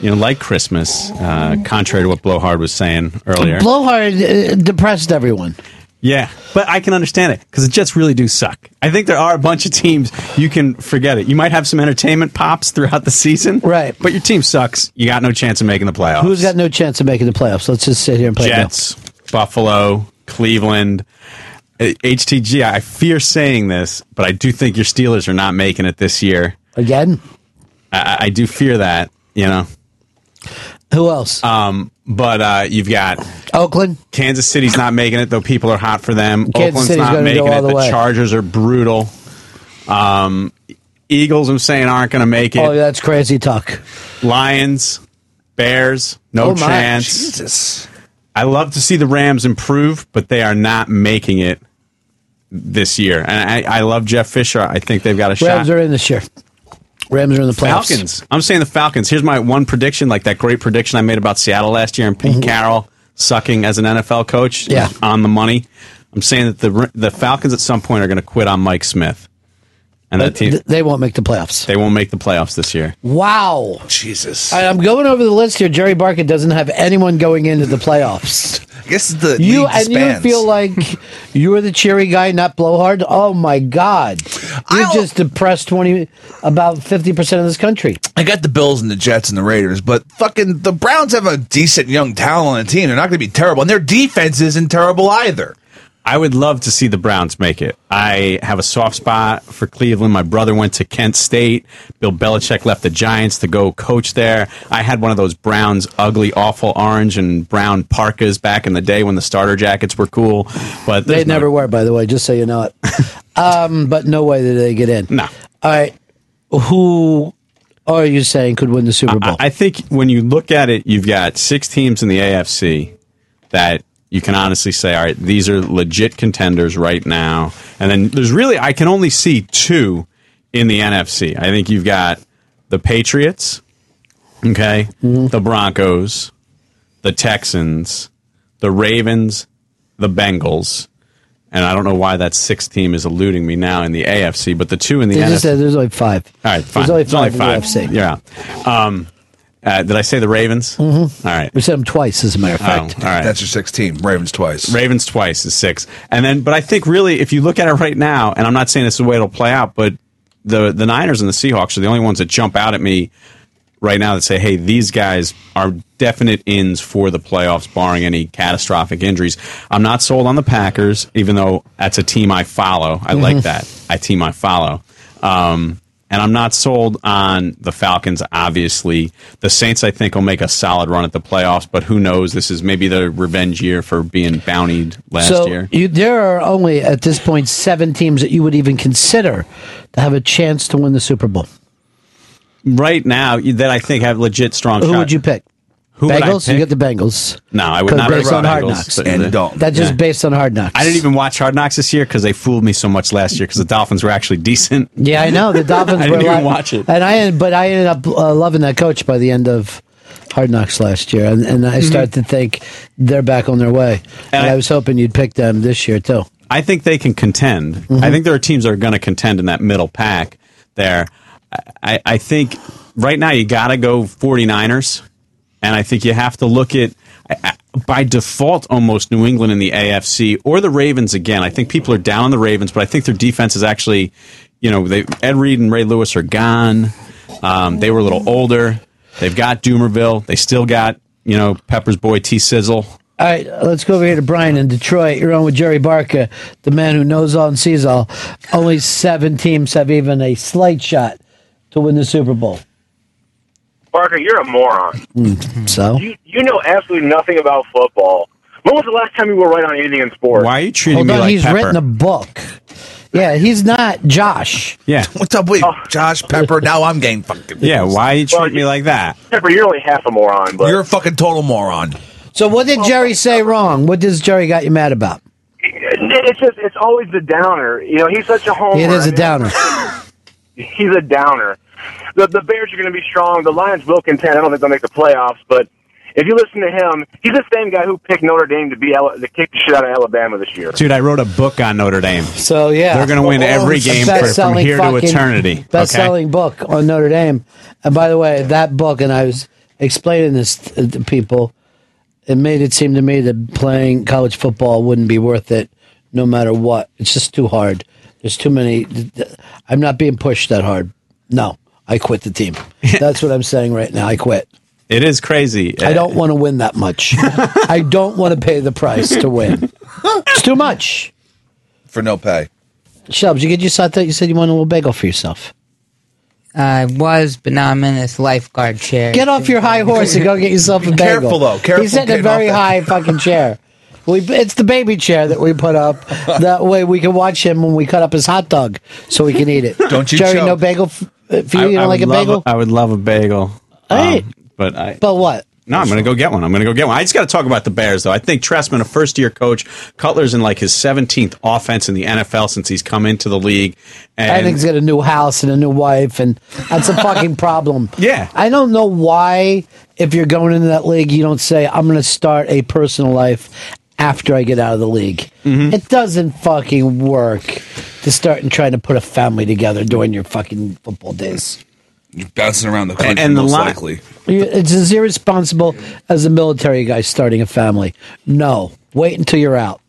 you know, like Christmas, uh, contrary to what Blowhard was saying earlier. Blowhard uh, depressed everyone. Yeah, but I can understand it because the Jets really do suck. I think there are a bunch of teams you can forget it. You might have some entertainment pops throughout the season, right? But your team sucks. You got no chance of making the playoffs. Who's got no chance of making the playoffs? Let's just sit here and play Jets, Buffalo, Cleveland, Uh, HTG. I fear saying this, but I do think your Steelers are not making it this year. Again? I, I do fear that, you know. Who else? Um, but uh, you've got Oakland. Kansas City's not making it, though people are hot for them. Kansas Oakland's City's not gonna making go all it. the The, way. Chargers are brutal. Um, Eagles, I'm saying, aren't going to make it. Oh, that's crazy talk. Lions, Bears, no Oh, my. chance. Jesus. I love to see the Rams improve, but they are not making it this year. And I, I love Jeff Fisher. I think they've got a Rams shot. Rams are in this year. Rams are in the playoffs. Falcons. I'm saying the Falcons. Here's my one prediction, like that great prediction I made about Seattle last year and Pete Carroll sucking as an NFL coach. Mm-hmm. Yeah. on the money. I'm saying that the the Falcons at some point are going to quit on Mike Smith, and that team they won't make the playoffs. they won't make the playoffs this year. Wow. Jesus. I, I'm going over the list here. Jerry Barca doesn't have anyone going into the playoffs. I guess the you and you feel like [LAUGHS] you're the cheery guy, not blowhard. Oh my God, you just depressed twenty about fifty percent of this country. I got the Bills and the Jets and the Raiders, but fucking the Browns have a decent young talent on the team. They're not going to be terrible, and their defense isn't terrible either. I would love to see the Browns make it. I have a soft spot for Cleveland. My brother went to Kent State. Bill Belichick left the Giants to go coach there. I had one of those Browns ugly, awful orange and brown parkas back in the day when the starter jackets were cool. But They no- never were, by the way, just so you know it. [LAUGHS] um, but no way that they get in. No. All right, who are you saying could win the Super Bowl? I, I think when you look at it, you've got six teams in the AFC that you can honestly say, all right, these are legit contenders right now. And then there's really, I can only see two in the NFC. I think you've got the Patriots, okay, the Broncos, the Texans, the Ravens, the Bengals. And I don't know why that sixth team is eluding me now in the AFC, but the two in the They NFC. there's only five. All right, fine. There's only It's only five five. in the Yeah. Um, uh, did I say the Ravens? Mm-hmm. All right. We said them twice, as a matter of fact. Oh, all right. That's your sixth team. Ravens twice. Ravens twice is six. And then, but I think really, if you look at it right now, and I'm not saying this is the way it'll play out, but the the Niners and the Seahawks are the only ones that jump out at me right now that say, hey, these guys are definite ins for the playoffs, barring any catastrophic injuries. I'm not sold on the Packers, even though that's a team I follow. I like Mhm. that. I team I follow. Um, and I'm not sold on the Falcons, obviously. The Saints, I think, will make a solid run at the playoffs, but who knows? This is maybe the revenge year for being bountied last so year. You, there are only at this point seven teams that you would even consider to have a chance to win the Super Bowl. Right now, that I think have legit strong Who shot. would you pick? Who would I Bengals. You get the Bengals. No, I would 'Cause not based pick on Hard Bengals. Knocks. But- And Dalton. That's just Yeah. based on Hard Knocks. I didn't even watch Hard Knocks this year because they fooled me so much last year because the Dolphins were actually decent. Yeah, I know the [LAUGHS] Dolphins I were didn't even li- watch it. and I but I ended up uh, loving that coach by the end of Hard Knocks last year, and, and I started to think they're back on their way. And, I, was hoping you'd pick them this year too. I think they can contend. Mm-hmm. I think there are teams that are going to contend in that middle pack there. I, I think right now you got to go 49ers. And I think you have to look at, by default, almost New England in the AFC or the Ravens again. I think people are down on the Ravens, but I think their defense is actually, you know, they, Ed Reed and Ray Lewis are gone. Um, they were a little older. They've got Dumervil. They still got, you know, Pepper's boy T Sizzle. All right, let's go over here to Brian in Detroit. You're on with Jerry Barca, the man who knows all and sees all. Only seven teams have even a slight shot to win the Super Bowl. Barca, you're a moron. Hmm, So You you know absolutely nothing about football. When was the last time you were right on anything in sports? Why are you treating hold me on, like he's Pepper? written a book. Yeah, he's not Josh. yeah. [LAUGHS] What's up with Josh Pepper? Now I'm getting fucking. Yeah, why are you treat me like that? Pepper, you're only half a moron, but You're a fucking total moron. So what did Jerry say wrong? What does Jerry got you mad about? It's just it's always the downer. You know, he's such a homer. It is a downer. [LAUGHS] He's a downer. The the Bears are going to be strong. The Lions will contend. I don't think they'll make the playoffs, but if you listen to him, he's the same guy who picked Notre Dame to be Ala- to kick the shit out of Alabama this year. Dude, I wrote a book on Notre Dame. So yeah, They're going to win every It's game for, from best-selling here to eternity. Best-selling book on Notre Dame. And by the way, that book, and I was explaining this to to people, it made it seem to me that playing college football wouldn't be worth it, no matter what. It's just too hard. There's too many. I'm not being pushed that hard. No, I quit the team. That's what I'm saying right now. I quit. It is crazy. I don't want to win that much. [LAUGHS] I don't want to pay the price to win. It's too much. for no pay. Shubs, you get your I thought you said you want a little bagel for yourself. I was, but now I'm in this lifeguard chair. Get off your high horse and go get yourself a bagel. Careful, though. Careful He's sitting in a getting very off that- high fucking chair. We, it's the baby chair that we put up. [LAUGHS] That way we can watch him when we cut up his hot dog, so we can eat it. Don't you Jerry? choke. No bagel f- for you. I, you I don't like a bagel? I would love a bagel. Hey. Um, but I. But what? No, I'm going to go get one. I'm going to go get one. I just got to talk about the Bears, though. I think Trestman, a first year coach, Cutler's in like his 17th offense in the NFL since he's come into the league. And I think he's got a new house and a new wife, and that's a fucking [LAUGHS] problem. Yeah. I don't know why, if you're going into that league, you don't say, I'm going to start a personal life after I get out of the league. Mm-hmm. It doesn't fucking work to start and trying to put a family together during your fucking football days. You're bouncing around the country, and the most li- likely. It's as irresponsible as a military guy starting a family. No, wait until you're out.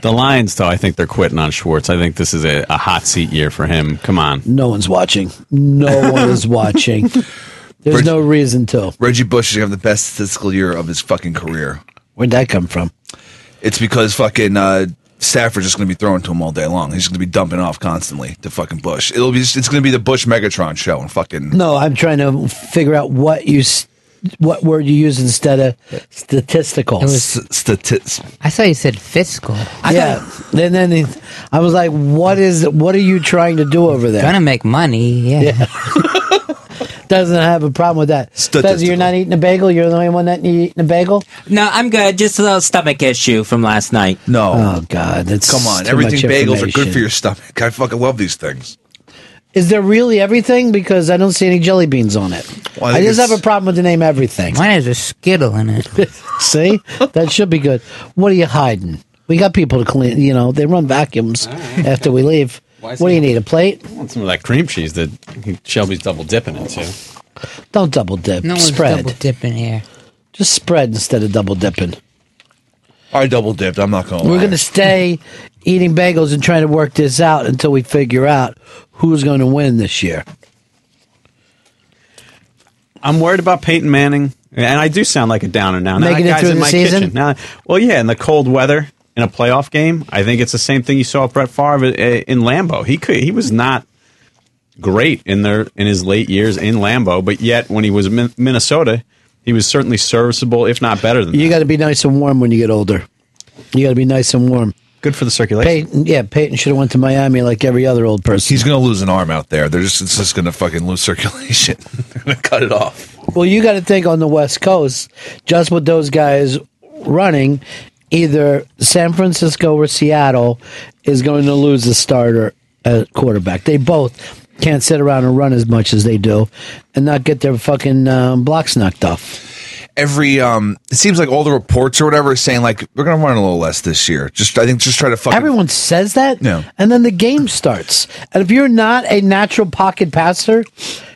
the Lions, though, I think they're quitting on Schwartz. I think this is a, a hot seat year for him. Come on. No one's watching. No [LAUGHS] one is watching. There's Reg- no reason to. Reggie Bush is going to have the best statistical year of his fucking career. Where'd that come from? It's because fucking uh, Stafford's just going to be throwing to him all day long. He's going to be dumping off constantly to fucking Bush. It'll be. It's going to be the Bush Megatron show and fucking. No, I'm trying to figure out what you, what word you use instead of statistical. It was- statistics. I thought you said fiscal. I yeah, and then he- I was like, "What is? What are you trying to do over there?" Trying to make money. Yeah. [LAUGHS] Doesn't have a problem with that. Because you're not eating a bagel. You're the only one that eating a bagel. No, I'm good. Just a little stomach issue from last night. No. Oh God, that's Come on, too everything much bagels are good for your stomach. I fucking love these things. Is there really everything? Because I don't see any jelly beans on it. Well, I I, just it's- have a problem with the name everything. Mine has a skittle in it. [LAUGHS] see, that should be good. What are you hiding? We got people to clean. You know, they run vacuums after we leave. Why is What do you need? A plate? I want some of that cream cheese that Shelby's double dipping into. Don't double dip. No one's spread. double dipping here. Just spread instead of double dipping. I double dipped. I'm not going. to We're going to stay eating bagels and trying to work this out until we figure out who's going to win this year. I'm worried about Peyton Manning, and I do sound like a downer now. Now Making that it guy's through in the my season? kitchen. Now, well, yeah, in the cold weather in a playoff game, I think it's the same thing you saw with Brett Favre uh, in Lambeau. He could, he was not great in their in his late years in Lambeau, but yet when he was in Minnesota, he was certainly serviceable, if not better than. You got to be nice and warm when you get older. You got to be nice and warm. Good for the circulation. Peyton, yeah, Peyton should have went to Miami like every other old person. He's going to lose an arm out there. They're just it's just going to fucking lose circulation. [LAUGHS] They're going to cut it off. Well, you got to think on the West Coast, just with those guys running, either San Francisco or Seattle is going to lose a starter at quarterback. They both can't sit around and run as much as they do and not get their fucking um, blocks knocked off. Every um, it seems like all the reports or whatever is saying like we're going to run a little less this year. Just I think just try to fucking Everyone says that, Yeah. and then the game starts. And if you're not a natural pocket passer,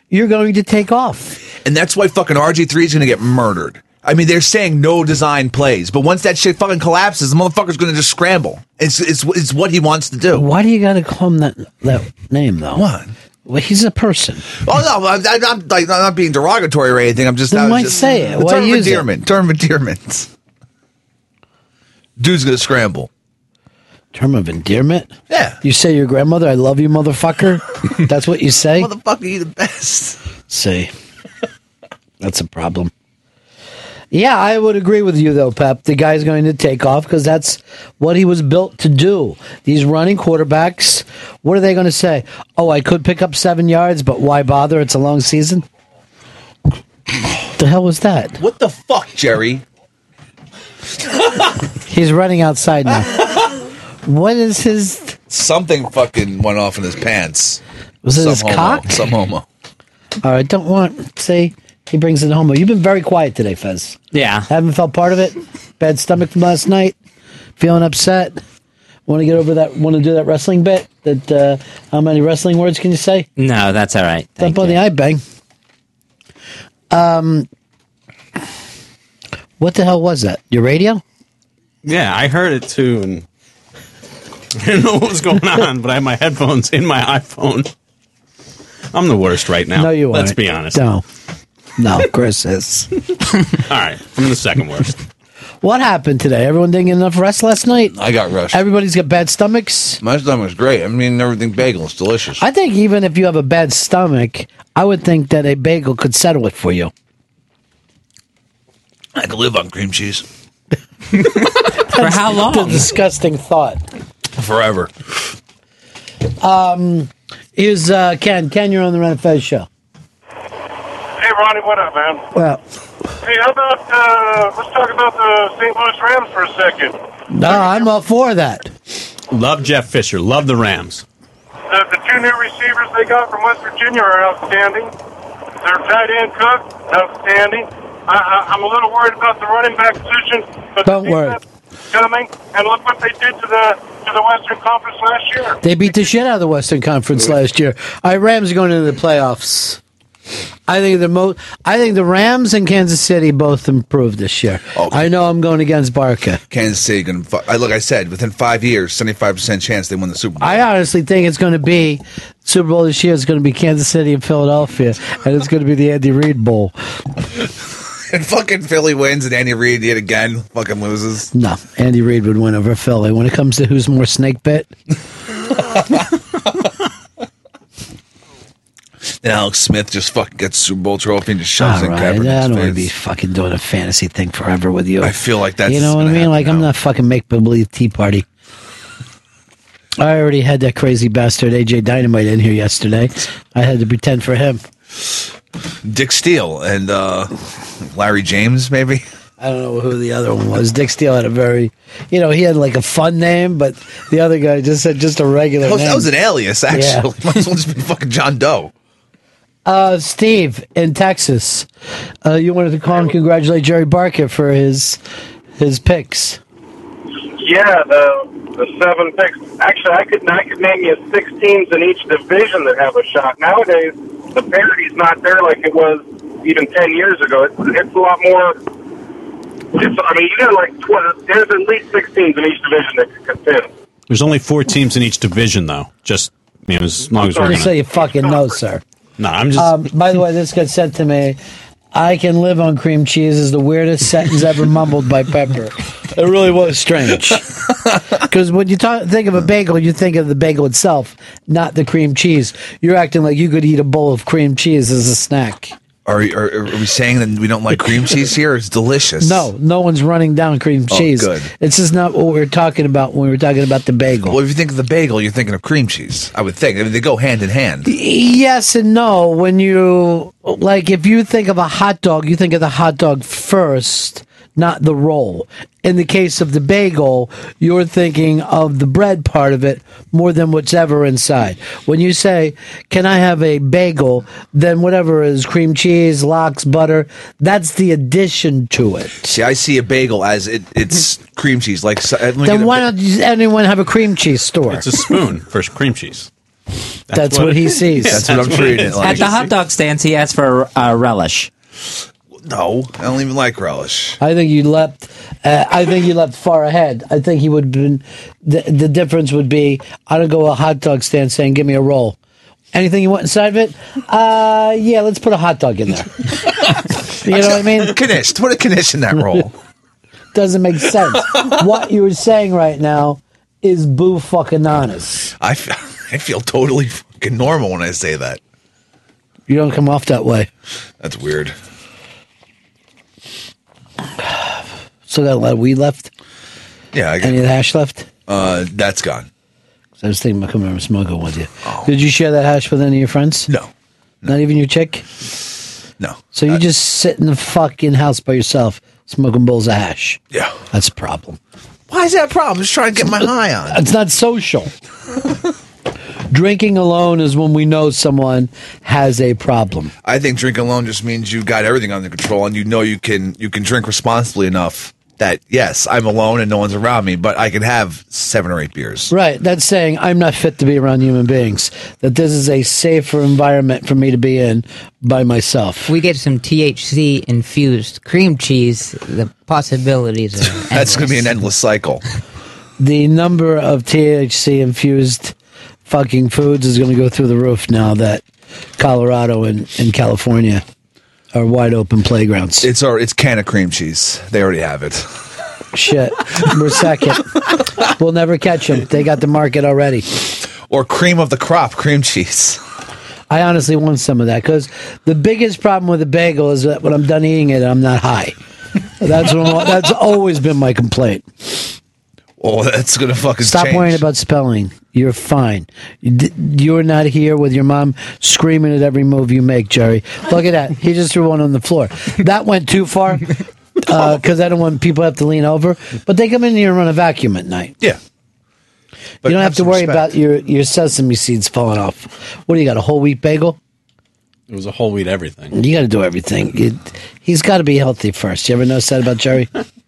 you're going to take off. And that's why fucking RG3 is going to get murdered. I mean, they're saying no design plays, but once that shit fucking collapses, the motherfucker's going to just scramble. It's, it's it's what he wants to do. Why do you got to call him that that name though? What? Well, he's a person. Oh no, I'm, I'm, like I'm not being derogatory or anything. I'm just. Was why just- say it? Why term of use it? endearment. Term of endearment. Dude's gonna scramble. Term of endearment? Yeah. You say your grandmother, I love you, motherfucker? [LAUGHS] That's what you say? Motherfucker, you the best. See. That's a problem. Yeah, I would agree with you though, Pep. The guy's going to take off because that's what he was built to do. These running quarterbacks, what are they going to say? Oh, I could pick up seven yards, but why bother? It's a long season. the hell was that? What the fuck, Jerry? He's running outside now. What is his? Something fucking went off in his pants. Was it Some his homo. cock? Some homo. All right, don't want say he brings in homo. You've been very quiet today, Fez. Yeah. Haven't felt part of it. Bad stomach from last night. Feeling upset. Want to get over that? Want to do that wrestling bit? That uh, how many wrestling words can you say? No, that's all right. Thump on the eye bang. Um, what the hell was that? Your radio? Yeah, I heard it too, and [LAUGHS] I didn't know what was going [LAUGHS] on, but I had my headphones in my iPhone. I'm the worst right now. No, you Let's aren't. be honest. No, no, Chris is. [LAUGHS] All right, I'm the second worst. What happened today? Everyone didn't get enough rest last night. I got rushed. Everybody's got bad stomachs. My stomach was great. I mean, everything bagel is delicious. I think even if you have a bad stomach, I would think that a bagel could settle it for you. I could live on cream cheese [LAUGHS] For how long? A disgusting thought. forever. Um, here's uh, Ken. Ken, you're on the Ron and Fez show. Hey, Ronnie, what up, man? Well, Hey, how about, uh, let's talk about the St. Louis Rams for a second. no, I'm all for that. Love Jeff Fisher. Love the Rams. The, the two new receivers they got from West Virginia are outstanding. Their tight end Cook, outstanding. I, I, I'm a little worried about the running back position, but Don't worry. coming, and look what they did to the to the Western Conference last year. They beat the shit out of the Western Conference last year. All right, Rams are going into the playoffs. I think the mo- I think the Rams and Kansas City both improved this year. I know I'm going against Barca. Kansas City going. I Look, I said within five years, seventy five percent chance they win the Super Bowl. I honestly think it's going to be Super Bowl this year. It's going to be Kansas City and Philadelphia, and it's going to be the Andy Reid Bowl. [LAUGHS] and fucking Philly wins, and Andy Reid yet again fucking loses. No, Andy Reid would win over Philly. When it comes to who's more snake bit, [LAUGHS] And Alex Smith just fucking gets Super Bowl trophy and just shoves all it in right, I don't want to face. be fucking doing a fantasy thing forever with you. I feel like that's you know what I gonna mean. happen Like I'm not fucking make believe Tea Party. I already had that crazy bastard AJ Dynamite in here yesterday. I had to pretend for him. Dick Steele and uh, Larry James, maybe. I don't know who the other one was. Dick Steele had a very, you know, he had like a fun name, but the other guy just had just a regular That was, name. that was an alias, actually. Yeah. [LAUGHS] Might as well just be fucking John Doe. Uh, Steve in Texas, uh, you wanted to call and congratulate Jerry Barca for his his picks. Yeah, the the seven picks. Actually, I could I could name you six teams in each division that have a shot. Nowadays, the parity's not there like it was even ten years ago. It's, it's a lot more. It's, I mean, you got like tw- there's at least six teams in each division that can contend. There's only four teams in each division, though. Just you know, as long as we're Just gonna. say you fucking know, sir. No, I'm just. Um, by the way, this got said to me. I can live on cream cheese is the weirdest sentence ever mumbled by Pepper. It really was strange. [LAUGHS] Because when you talk, think of a bagel, you think of the bagel itself, not the cream cheese. You're acting like you could eat a bowl of cream cheese as a snack. Are, are, are we saying that we don't like cream cheese here? It's delicious. No, no one's running down cream Oh, cheese. good. It's just not what we we're talking about when we were talking about the bagel. Well, if you think of the bagel, you're thinking of cream cheese. I would think. I mean, they go hand in hand. Yes and no. When you like, if you think of a hot dog, you think of the hot dog first, not the roll. In the case of the bagel, you're thinking of the bread part of it more than what's ever inside. When you say, "Can I have a bagel?" then whatever is cream cheese, lox, butter, that's the addition to it. See, I see a bagel as it, it's [LAUGHS] cream cheese. Like, so, let me get Then why ba- not just anyone have a cream cheese store? It's a spoon for cream cheese. That's, what, he sees. That's what I'm treating it like. At the hot dog stands, he asks for uh, relish. No, I don't even like relish. I think you leapt. Uh, I think you leapt far ahead. I think he would have been. The, the difference would be I don't go to a hot dog stand saying, "Give me a roll." Anything you want inside of it? Uh, yeah, let's put a hot dog in there. [LAUGHS] you know what I mean? Knish. Put a knish in that roll. [LAUGHS] Doesn't make sense. what you were saying right now is boo fucking honest. I, f- I feel totally fucking normal when I say that. You don't come off that way. That's weird. Still got a lot of weed left. Yeah, I got Any of the hash left? Uh, that's gone. I was thinking about coming over and smoking with you. Did you share that hash with any of your friends? No. Not even your chick? No. So you just sit in the fucking house by yourself smoking bowls of hash? Yeah. That's a problem. Why is that a problem? Just trying to get my high on. It's not social. [LAUGHS] Drinking alone is when we know someone has a problem. I think drink alone just means you got everything under control and you know you can you can drink responsibly enough that yes, I'm alone and no one's around me, but I can have seven or eight beers. Right. That's saying I'm not fit to be around human beings. That this is a safer environment for me to be in by myself. We get some THC infused cream cheese. The possibilities are [LAUGHS] That's going to be an endless cycle. [LAUGHS] The number of THC infused fucking foods is going to go through the roof now that Colorado and, and California are wide open playgrounds. It's our it's can of cream cheese. They already have it. Shit. We're second. we'll never catch them. They got the market already. Or cream of the crop, cream cheese. I honestly want some of that because the biggest problem with a bagel is that when I'm done eating it, I'm not high. That's what, that's always been my complaint. Oh, that's gonna fucking Stop change. worrying about spelling. You're fine. You d- You're not here with your mom screaming at every move you make, Jerry. Look at that. He just threw one on the floor. That went too far [LAUGHS] uh, because I don't want people to have to lean over. But they come in here and run a vacuum at night. Yeah. you don't have, have to worry respect. about your, your sesame seeds falling off. What do you got? A whole wheat bagel? It was a whole wheat everything. You got to do everything. You, he's got to be healthy first. You ever notice that about Jerry? [LAUGHS]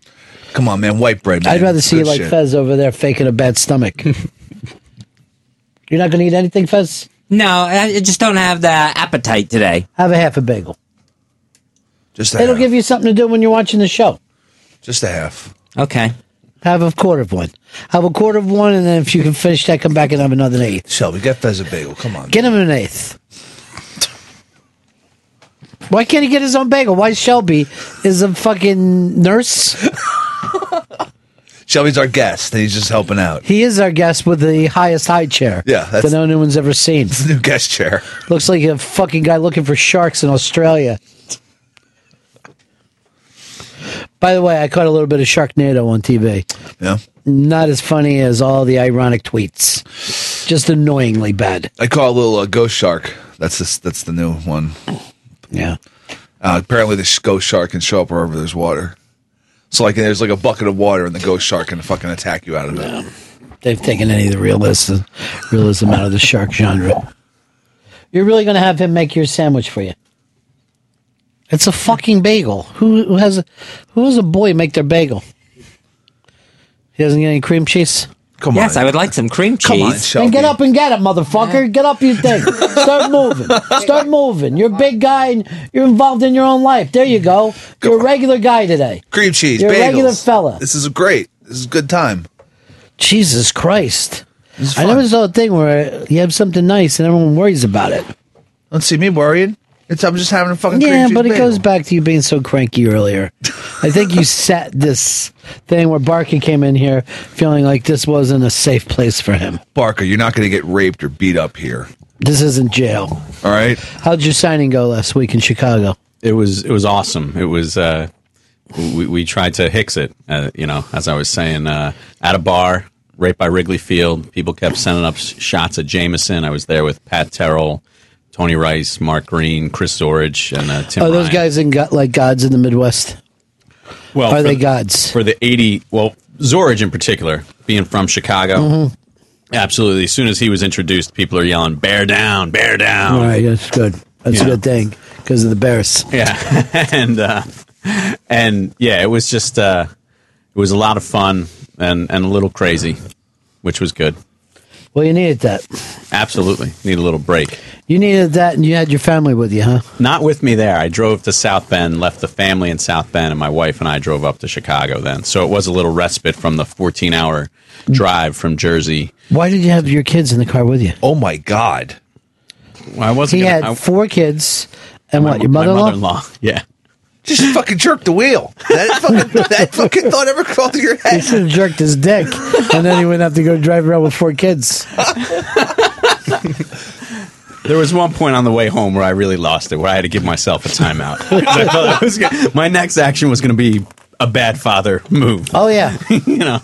Come on, man. White bread. Man. I'd rather see you Good like shit. Fez over there faking a bad stomach. [LAUGHS] You're not going to eat anything, Fez? No, I just don't have the appetite today. Have a half a bagel. Just a It'll half. give you something to do when you're watching the show. Just a half. Okay. Have a quarter of one. Have a quarter of one, and then if you can finish that, come back and have another eighth. Shelby, get Fez a bagel. Come on. Get him an eighth. Why can't he get his own bagel? Why Shelby is a fucking nurse? [LAUGHS] Shelby's our guest, and he's just helping out. He is our guest with the highest high chair. Yeah, that's- that no one's ever seen. It's [LAUGHS] the new guest chair. Looks like a fucking guy looking for sharks in Australia. By the way, I caught a little bit of Sharknado on TV. Yeah. Not as funny as all the ironic tweets. Just annoyingly bad. I call it a little uh, ghost shark. That's this. That's the new one. Yeah. Uh, apparently, the ghost shark can show up wherever there's water. So, like, there's like a bucket of water, and the ghost shark can fucking attack you out of it. They've taken any of the realism, realism out of the shark genre. You're really going to have him make your sandwich for you? It's a fucking bagel. Who, who has a who has a boy make their bagel? He doesn't get any cream cheese. Come yes, I would like some cream cheese. Come on, cheese. Then get up and get it, motherfucker. Get up, you thing. Start [LAUGHS] moving. Start moving. You're a big guy and you're involved in your own life. There you go. You're a regular guy today. Cream cheese, You're a regular fella. This is great. This is a good time. Jesus Christ. I never saw a thing where you have something nice and everyone worries about it. Don't see me worried. It's I'm just having a fucking Yeah, cheese but it bagel. goes back to you being so cranky earlier. I think you [LAUGHS] set this thing where Barca came in here feeling like this wasn't a safe place for him. Barca, you're not going to get raped or beat up here. This isn't jail. All right. How'd your signing go last week in Chicago? It was it was awesome. It was uh, we we tried to hicks it. Uh, you know, as I was saying, uh, at a bar right by Wrigley Field, people kept sending up shots of Jameson. I was there with Pat Terrell, Tony Rice, Mark Green, Chris Zorich, and uh, Tim. Are those Ryan. guys in like gods in the Midwest? Well, are they the- gods? for the eighty? Well, Zorich in particular, being from Chicago. Mhm. Absolutely. As soon as he was introduced, people are yelling, "Bear down! Bear down!" All right, that's good. That's Yeah. a good thing because of the Bears. Yeah, [LAUGHS] and uh, and yeah, it was just uh, it was a lot of fun and and a little crazy, which was good. Well, you needed that. Absolutely, need a little break. You needed that, and you had your family with you, huh? Not with me there. I drove to South Bend, left the family in South Bend, and my wife and I drove up to Chicago. Then, so it was a little respite from the 14 hour drive from Jersey. Why did you have your kids in the car with you? Oh my God! I wasn't. He gonna- had I- four kids, and my- what? Your mother-in-law? mother-in-law. [LAUGHS] Yeah. Just fucking jerk the wheel. That fucking, that fucking [LAUGHS] thought ever crawled through your He head. should have jerked his dick, and then he wouldn't have to go drive around with four kids. [LAUGHS] There was one point on the way home where I really lost it, where I had to give myself a timeout. [LAUGHS] I thought I was gonna- my next action was going to be a bad father move. Oh yeah. you know,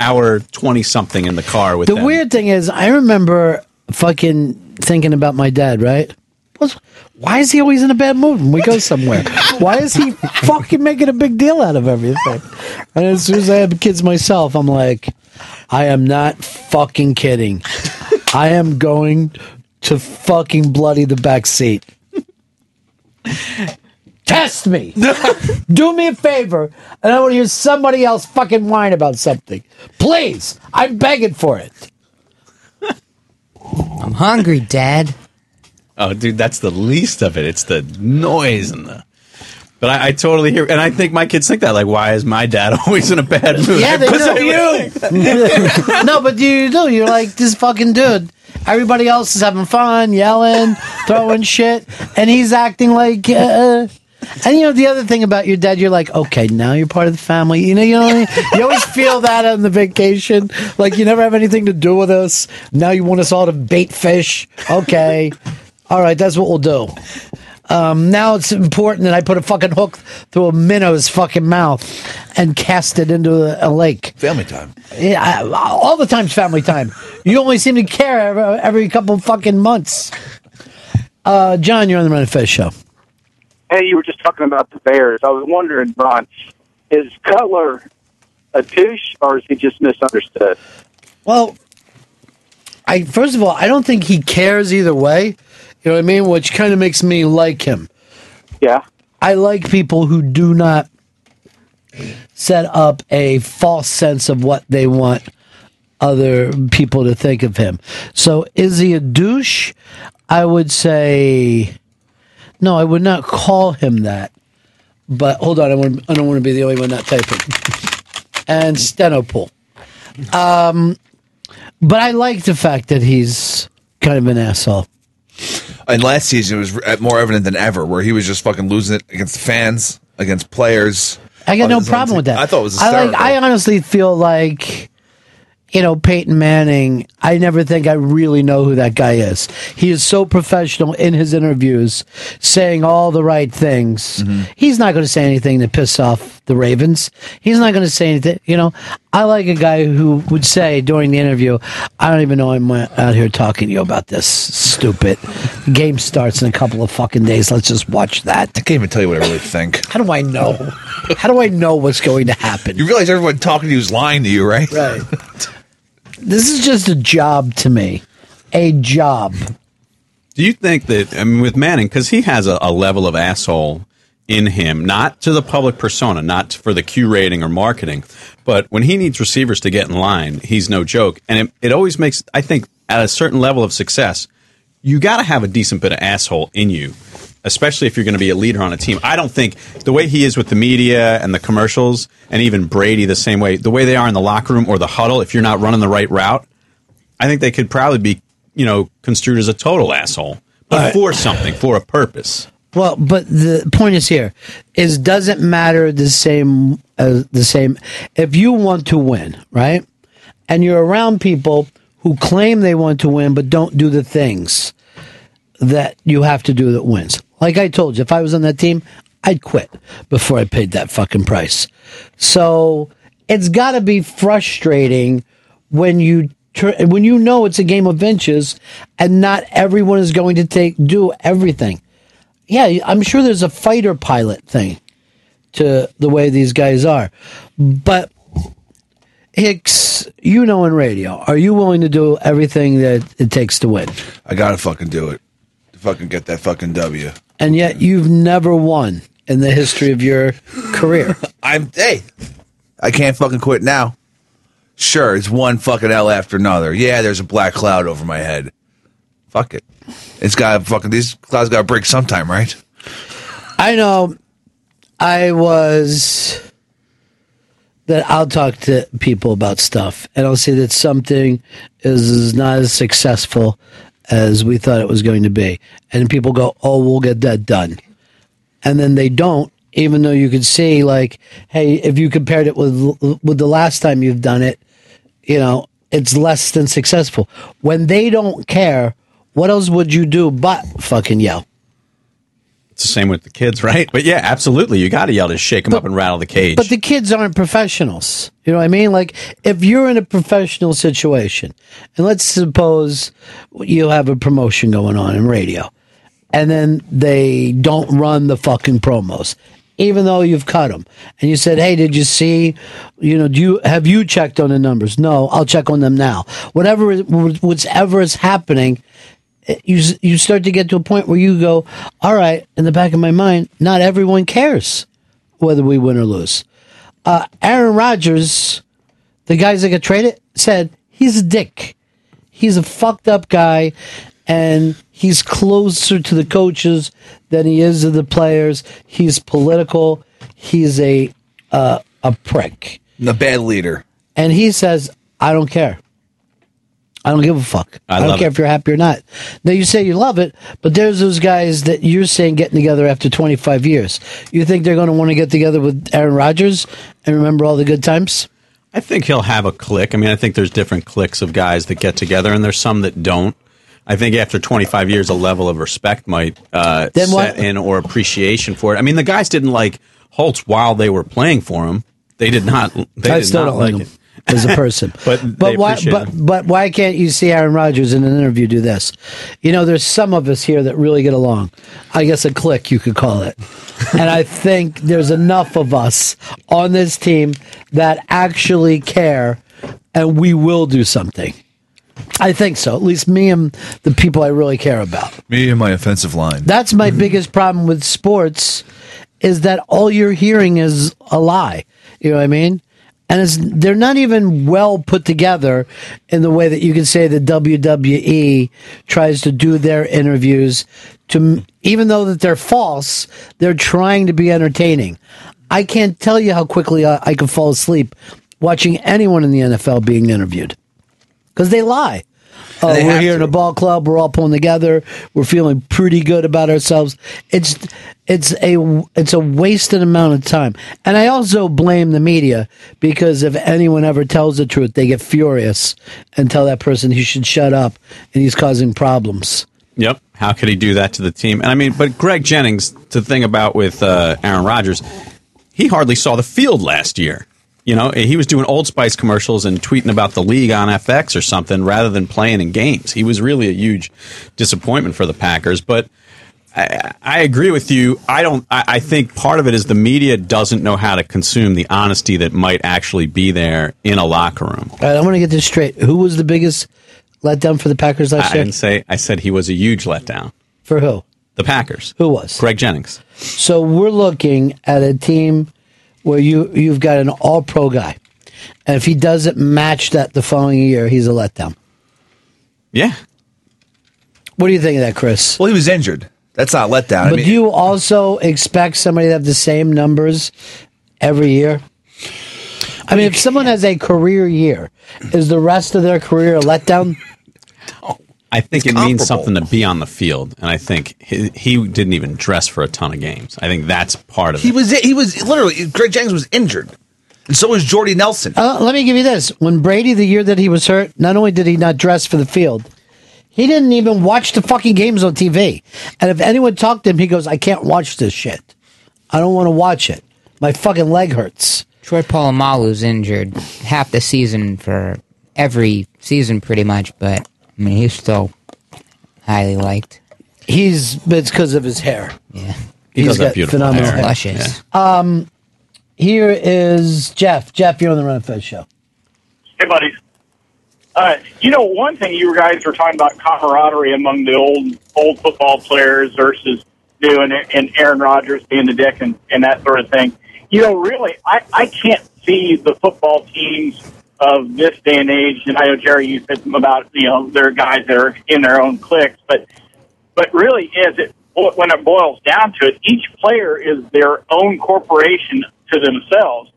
hour twenty something in the car with The them. weird thing is, I remember fucking thinking about my dad, right? What's, why is he always in a bad mood when we go somewhere? why is he fucking making a big deal out of everything? And as soon as I have kids myself, I'm like, I am not fucking kidding. I am going to fucking bloody the back seat. Test me. Do me a favor, and I want to hear somebody else fucking whine about something. Please, I'm begging for it. I'm hungry, Dad. Oh, dude, that's the least of it. It's the noise and the. But I, I totally hear, and I think my kids think that. Like, why is my dad [LAUGHS] always in a bad mood? Yeah, Because [LAUGHS] of you. [LAUGHS] no, but you do. You're like this fucking dude. Everybody else is having fun, yelling, throwing shit, and he's acting like. Uh, and you know the other thing about your dad, you're like, okay, now you're part of the family. You know, you know, what I mean? you always feel that on the vacation, like you never have anything to do with us. Now you want us all to bait fish. Okay, all right, that's what we'll do. Um, now it's important that I put a fucking hook through a minnow's fucking mouth and cast it into a, a lake. Family time. Yeah, I, all the time's family time. You only seem to care every, every couple fucking months. Uh, John, you're on the Ron and Fez show. Hey, you were just talking about the Bears. I was wondering, Ron, is Cutler a douche or is he just misunderstood? Well, I first of all, I don't think he cares either way. You know what I mean? Which kind of makes me like him. Yeah. I like people who do not set up a false sense of what they want other people to think of him. So is he a douche? I would say no, I would not call him that. But hold on, I, want, I don't want to be the only one not typing. and Stenopool. Um, but I like the fact that he's kind of an asshole. And last season it was more evident than ever, where he was just fucking losing it against the fans, against players. I got no problem with that. I thought it was I like. I honestly feel like, you know, Peyton Manning. I never think I really know who that guy is. He is so professional in his interviews, saying all the right things. Mm-hmm. He's not going to say anything to piss off the Ravens. He's not going to say anything. You know, I like a guy who would say during the interview, "I don't even know I'm out here talking to you about this. Stupid. Game starts in a couple of fucking days. Let's just watch that." I can't even tell you what I really think. [LAUGHS] How do I know? How do I know what's going to happen? You realize everyone talking to you is lying to you, right? Right. [LAUGHS] This is just a job to me. A job. Do you think that I mean with Manning because he has a, a level of asshole in him, not to the public persona, not for the Q rating or marketing, but when he needs receivers to get in line, he's no joke, and it, it always makes I think at a certain level of success, you got to have a decent bit of asshole in you. Especially if you're going to be a leader on a team. I don't think the way he is with the media and the commercials, and even Brady the same way, the way they are in the locker room or the huddle, if you're not running the right route, I think they could probably be, you know, construed as a total asshole, but right. for something, for a purpose. Well, but the point is here is doesn't matter the same as the same if you want to win, right? And you're around people who claim they want to win but don't do the things that you have to do that wins. Like I told you, if I was on that team, I'd quit before I paid that fucking price. So it's got to be frustrating when you when you know it's a game of inches and not everyone is going to take do everything. Yeah, I'm sure there's a fighter pilot thing to the way these guys are, but Hicks, you know in radio, are you willing to do everything that it takes to win? I gotta fucking do it. Fucking get that fucking W. And yet you've never won in the history of your career. [LAUGHS] I'm hey, I can't fucking quit now. Sure, it's one fucking L after another. Yeah, there's a black cloud over my head. Fuck it. It's got fucking these clouds got to break sometime, right? I know I was that I'll talk to people about stuff and I'll see that something is, is not as successful as we thought it was going to be. And people go, oh, we'll get that done. And then they don't, even though you could see, like, hey, if you compared it with with the last time you've done it, you know, it's less than successful. When they don't care, what else would you do but fucking yell? It's the same with the kids, right? But yeah, absolutely. You got to yell to shake them up and rattle the cage. But the kids aren't professionals. You know what I mean? Like, if you're in a professional situation, and let's suppose you have a promotion going on in radio, and then they don't run the fucking promos. Even though you've cut them, and you said, "Hey, did you see? You know, do you have you checked on the numbers? No, I'll check on them now. Whatever, whatever is happening, you you start to get to a point where you go, all right. In the back of my mind, not everyone cares whether we win or lose. Uh, Aaron Rodgers, the guys that got traded, said he's a dick. He's a fucked up guy, and he's closer to the coaches than he is to the players. He's political. He's a uh, a prick, a bad leader. and he says, "I don't care." I don't give a fuck. I I, don't care it. if you're happy or not. Now you say you love it, but there's those guys that you're saying getting together after 25 years. You think they're going to want to get together with Aaron Rodgers and remember all the good times? I think he'll have a clique. I mean, I think there's different cliques of guys that get together, and there's some that don't. I think after 25 years, a level of respect might uh, Then set in or appreciation for it. I mean, the guys didn't like Holtz while they were playing for him. They did not. They I did still not don't like him it. As a person. [LAUGHS] but they but why? But but why can't you see Aaron Rodgers in an interview do this? You know, there's some of us here that really get along. I guess a clique you could call it. [LAUGHS] and I think there's enough of us on this team that actually care, and we will do something. I think so. At least me and the people I really care about. Me and my offensive line. That's my [LAUGHS] biggest problem with sports is that all you're hearing is a lie. You know what I mean? And they're not even well put together in the way that you can say the WWE tries to do their interviews to even though that they're false, they're trying to be entertaining. I can't tell you how quickly I, I can fall asleep watching anyone in the NFL being interviewed because they lie. Oh, we're here in a ball club. We're all pulling together. We're feeling pretty good about ourselves. It's it's a it's a wasted amount of time. And I also blame the media because if anyone ever tells the truth, they get furious and tell that person he should shut up and he's causing problems. Yep. How could he do that to the team? And I mean, but Greg Jennings, the thing about with uh, Aaron Rodgers, he hardly saw the field last year. You know, he was doing Old Spice commercials and tweeting about the league on FX or something rather than playing in games. He was really a huge disappointment for the Packers. But I, I agree with you. I don't. I, I think part of it is the media doesn't know how to consume the honesty that might actually be there in a locker room. All right, I want to get this straight. Who was the biggest letdown for the Packers I last year? didn't say. I said he was a huge letdown. For who? The Packers. Who was? Greg Jennings. So we're looking at a team where you you've got an all pro guy. And if he doesn't match that the following year, he's a letdown. Yeah. What do you think of that, Chris? Well, he was injured. That's not letdown. I But mean- do you also expect somebody to have the same numbers every year? I mean, if someone has a career year, is the rest of their career a letdown? [LAUGHS] I think It's it means something to be on the field, and I think he, he didn't even dress for a ton of games. I think that's part of He it. was he was literally Greg Jennings was injured, and so was Jordy Nelson. Uh, let me give you this. When Brady, the year that he was hurt, not only did he not dress for the field, he didn't even watch the fucking games on TV. And if anyone talked to him, he goes, I can't watch this shit. I don't want to watch it. My fucking leg hurts. Troy Polamalu's injured half the season for every season, pretty much. But I mean, he's still highly liked. He's, but it's because of his hair. Yeah, He He's does have got beautiful phenomenal hair. hair. Luscious. Um, here is Jeff. Jeff, you're on the Ron and Fez show. Hey, buddies. Uh, you know, one thing you guys were talking about camaraderie among the old old football players versus new, and, and Aaron Rodgers being the dick and, and that sort of thing. You know, really, I, I can't see the football teams of this day and age. And I know Jerry, you said about you know there are guys that are in their own cliques, but but really is it when it boils down to it, each player is their own corporation to themselves.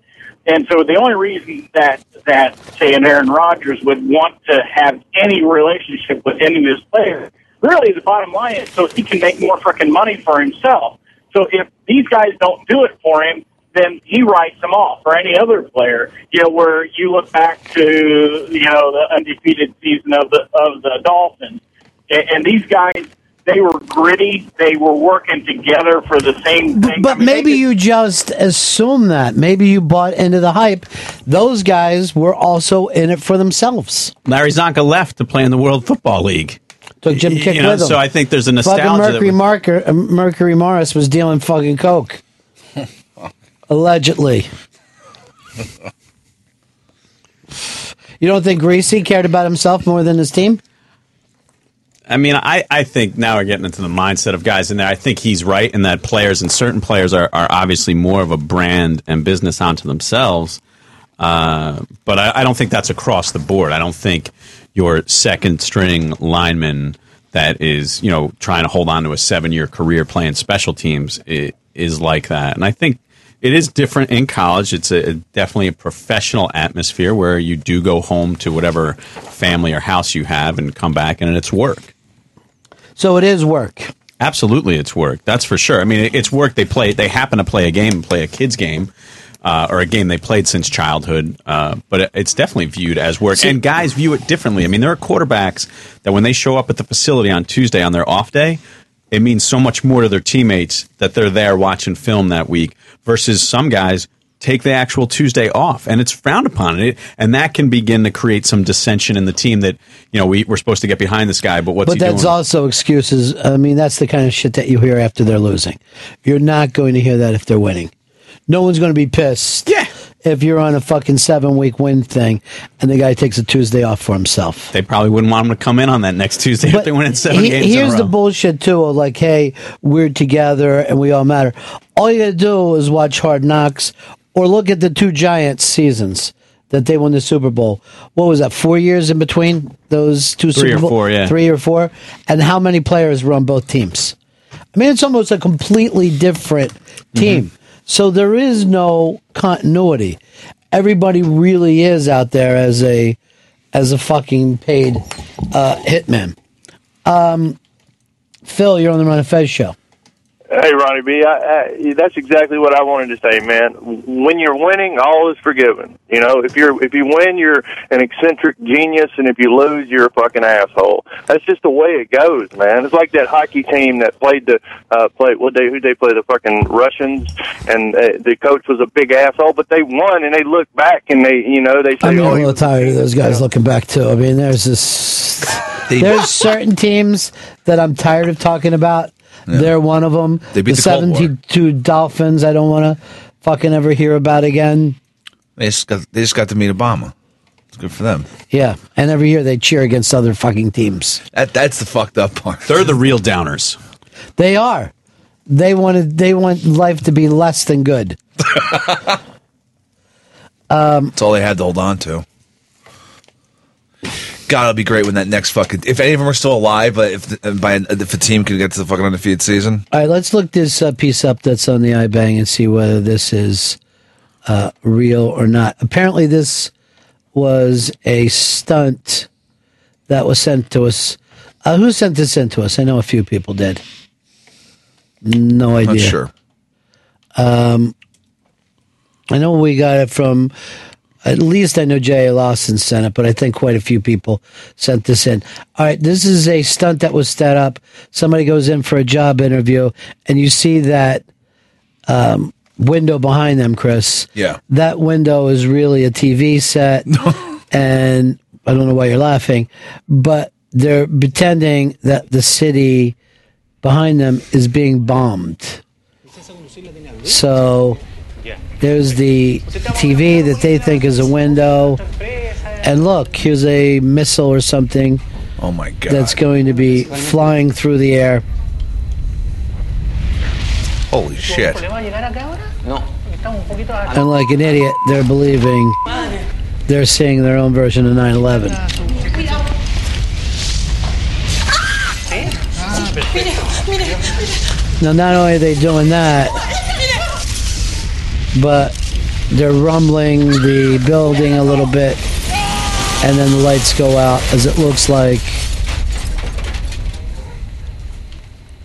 And so the only reason that that say an Aaron Rodgers would want to have any relationship with any of his players, really the bottom line is so he can make more freaking money for himself. So if these guys don't do it for him, then he writes them off or any other player. You know, where you look back to you know the undefeated season of the of the Dolphins, and, and these guys they were gritty. They were working together for the same thing. But maybe you just assume that. Maybe you bought into the hype. Those guys were also in it for themselves. Larry Csonka left to play in the World Football League. Took Jim You know, with him. so I think there's a Fucking nostalgia that Mercury we- Marker, Mercury Morris was dealing fucking coke, [LAUGHS] allegedly. You don't think Griese cared about himself more than his team? I mean, I, I think now we're getting into the mindset of guys in there. I think he's right in that players and certain players are, are obviously more of a brand and business onto themselves. Uh, but I, I don't think that's across the board. I don't think your second string lineman that is, you know, trying to hold on to a seven year career playing special teams i- is like that. And I think it is different in college. It's a, definitely a professional atmosphere where you do go home to whatever family or house you have and come back and it's work. So it is work. Absolutely, it's work. That's for sure. I mean, it's work. They play. They happen to play a game, and play a kids game, uh, or a game they played since childhood. Uh, but it's definitely viewed as work, and guys view it differently. I mean, there are quarterbacks that when they show up at the facility on Tuesday on their off day, it means so much more to their teammates that they're there watching film that week versus some guys take the actual Tuesday off and it's frowned upon it and that can begin to create some dissension in the team that you know we, we're supposed to get behind this guy but what's but that's doing also excuses. I mean, that's the kind of shit that you hear after they're losing. You're not going to hear that if they're winning. No one's going to be pissed. Yeah. If you're on a fucking seven week win thing and the guy takes a Tuesday off for himself. They probably wouldn't want him to come in on that next Tuesday if they win in seven He- games. in a here's the bullshit too of like, hey, we're together and we all matter. All you gotta do is watch Hard Knocks or look at the two Giants seasons that they won the Super Bowl. What was that? Four years in between those two Three Super or Bowl, four, yeah. three or four, and how many players were on both teams? I mean, it's almost a completely different mm-hmm. team. So there is no continuity. Everybody really is out there as a as a fucking paid uh, hitman. Um, Phil, you're on the Ron of Fez show. Hey, Ronnie B, I, I, that's exactly what I wanted to say, man. When you're winning, all is forgiven. You know, if you're if you win, you're an eccentric genius, and if you lose, you're a fucking asshole. That's just the way it goes, man. It's like that hockey team that played the uh, play. What they who they play the fucking Russians, and uh, the coach was a big asshole, but they won, and they look back and they, you know, they say, I'm "Oh, a little tired of those guys looking back too. I mean, there's this. There's [LAUGHS] certain teams that I'm tired of talking about. They're one of them. They beat the the Cold War. 72 Dolphins. I don't want to fucking ever hear about again. They just got they just got to meet Obama. It's good for them. Yeah, and every year they cheer against other fucking teams. That that's the fucked up part. They're the real downers. They are. They wanted. They want life to be less than good. um, [LAUGHS] That's all they had to hold on to. God, it'll be great when that next fucking if any of them are still alive, but if the, by if a team can get to the fucking undefeated season, All right, let's look this uh, piece up that's on the iBang and see whether this is uh, real or not. Apparently, this was a stunt that was sent to us. Uh, who sent this in to us? I know a few people did. No idea. not sure. Um, I know we got it from. At least I know J.A. Lawson sent it, but I think quite a few people sent this in. All right, this is a stunt that was set up. Somebody goes in for a job interview, and you see that um, window behind them, Chris. Yeah. That window is really a TV set, [LAUGHS] and I don't know why you're laughing, but they're pretending that the city behind them is being bombed. So there's the TV that they think is a window. And look, here's a missile or something. Oh my god. That's going to be flying through the air. Holy shit! No. And like an idiot, they're believing they're seeing their own version of 9 11. Now, not only are they doing that, but they're rumbling the building a little bit, and then the lights go out as it looks like.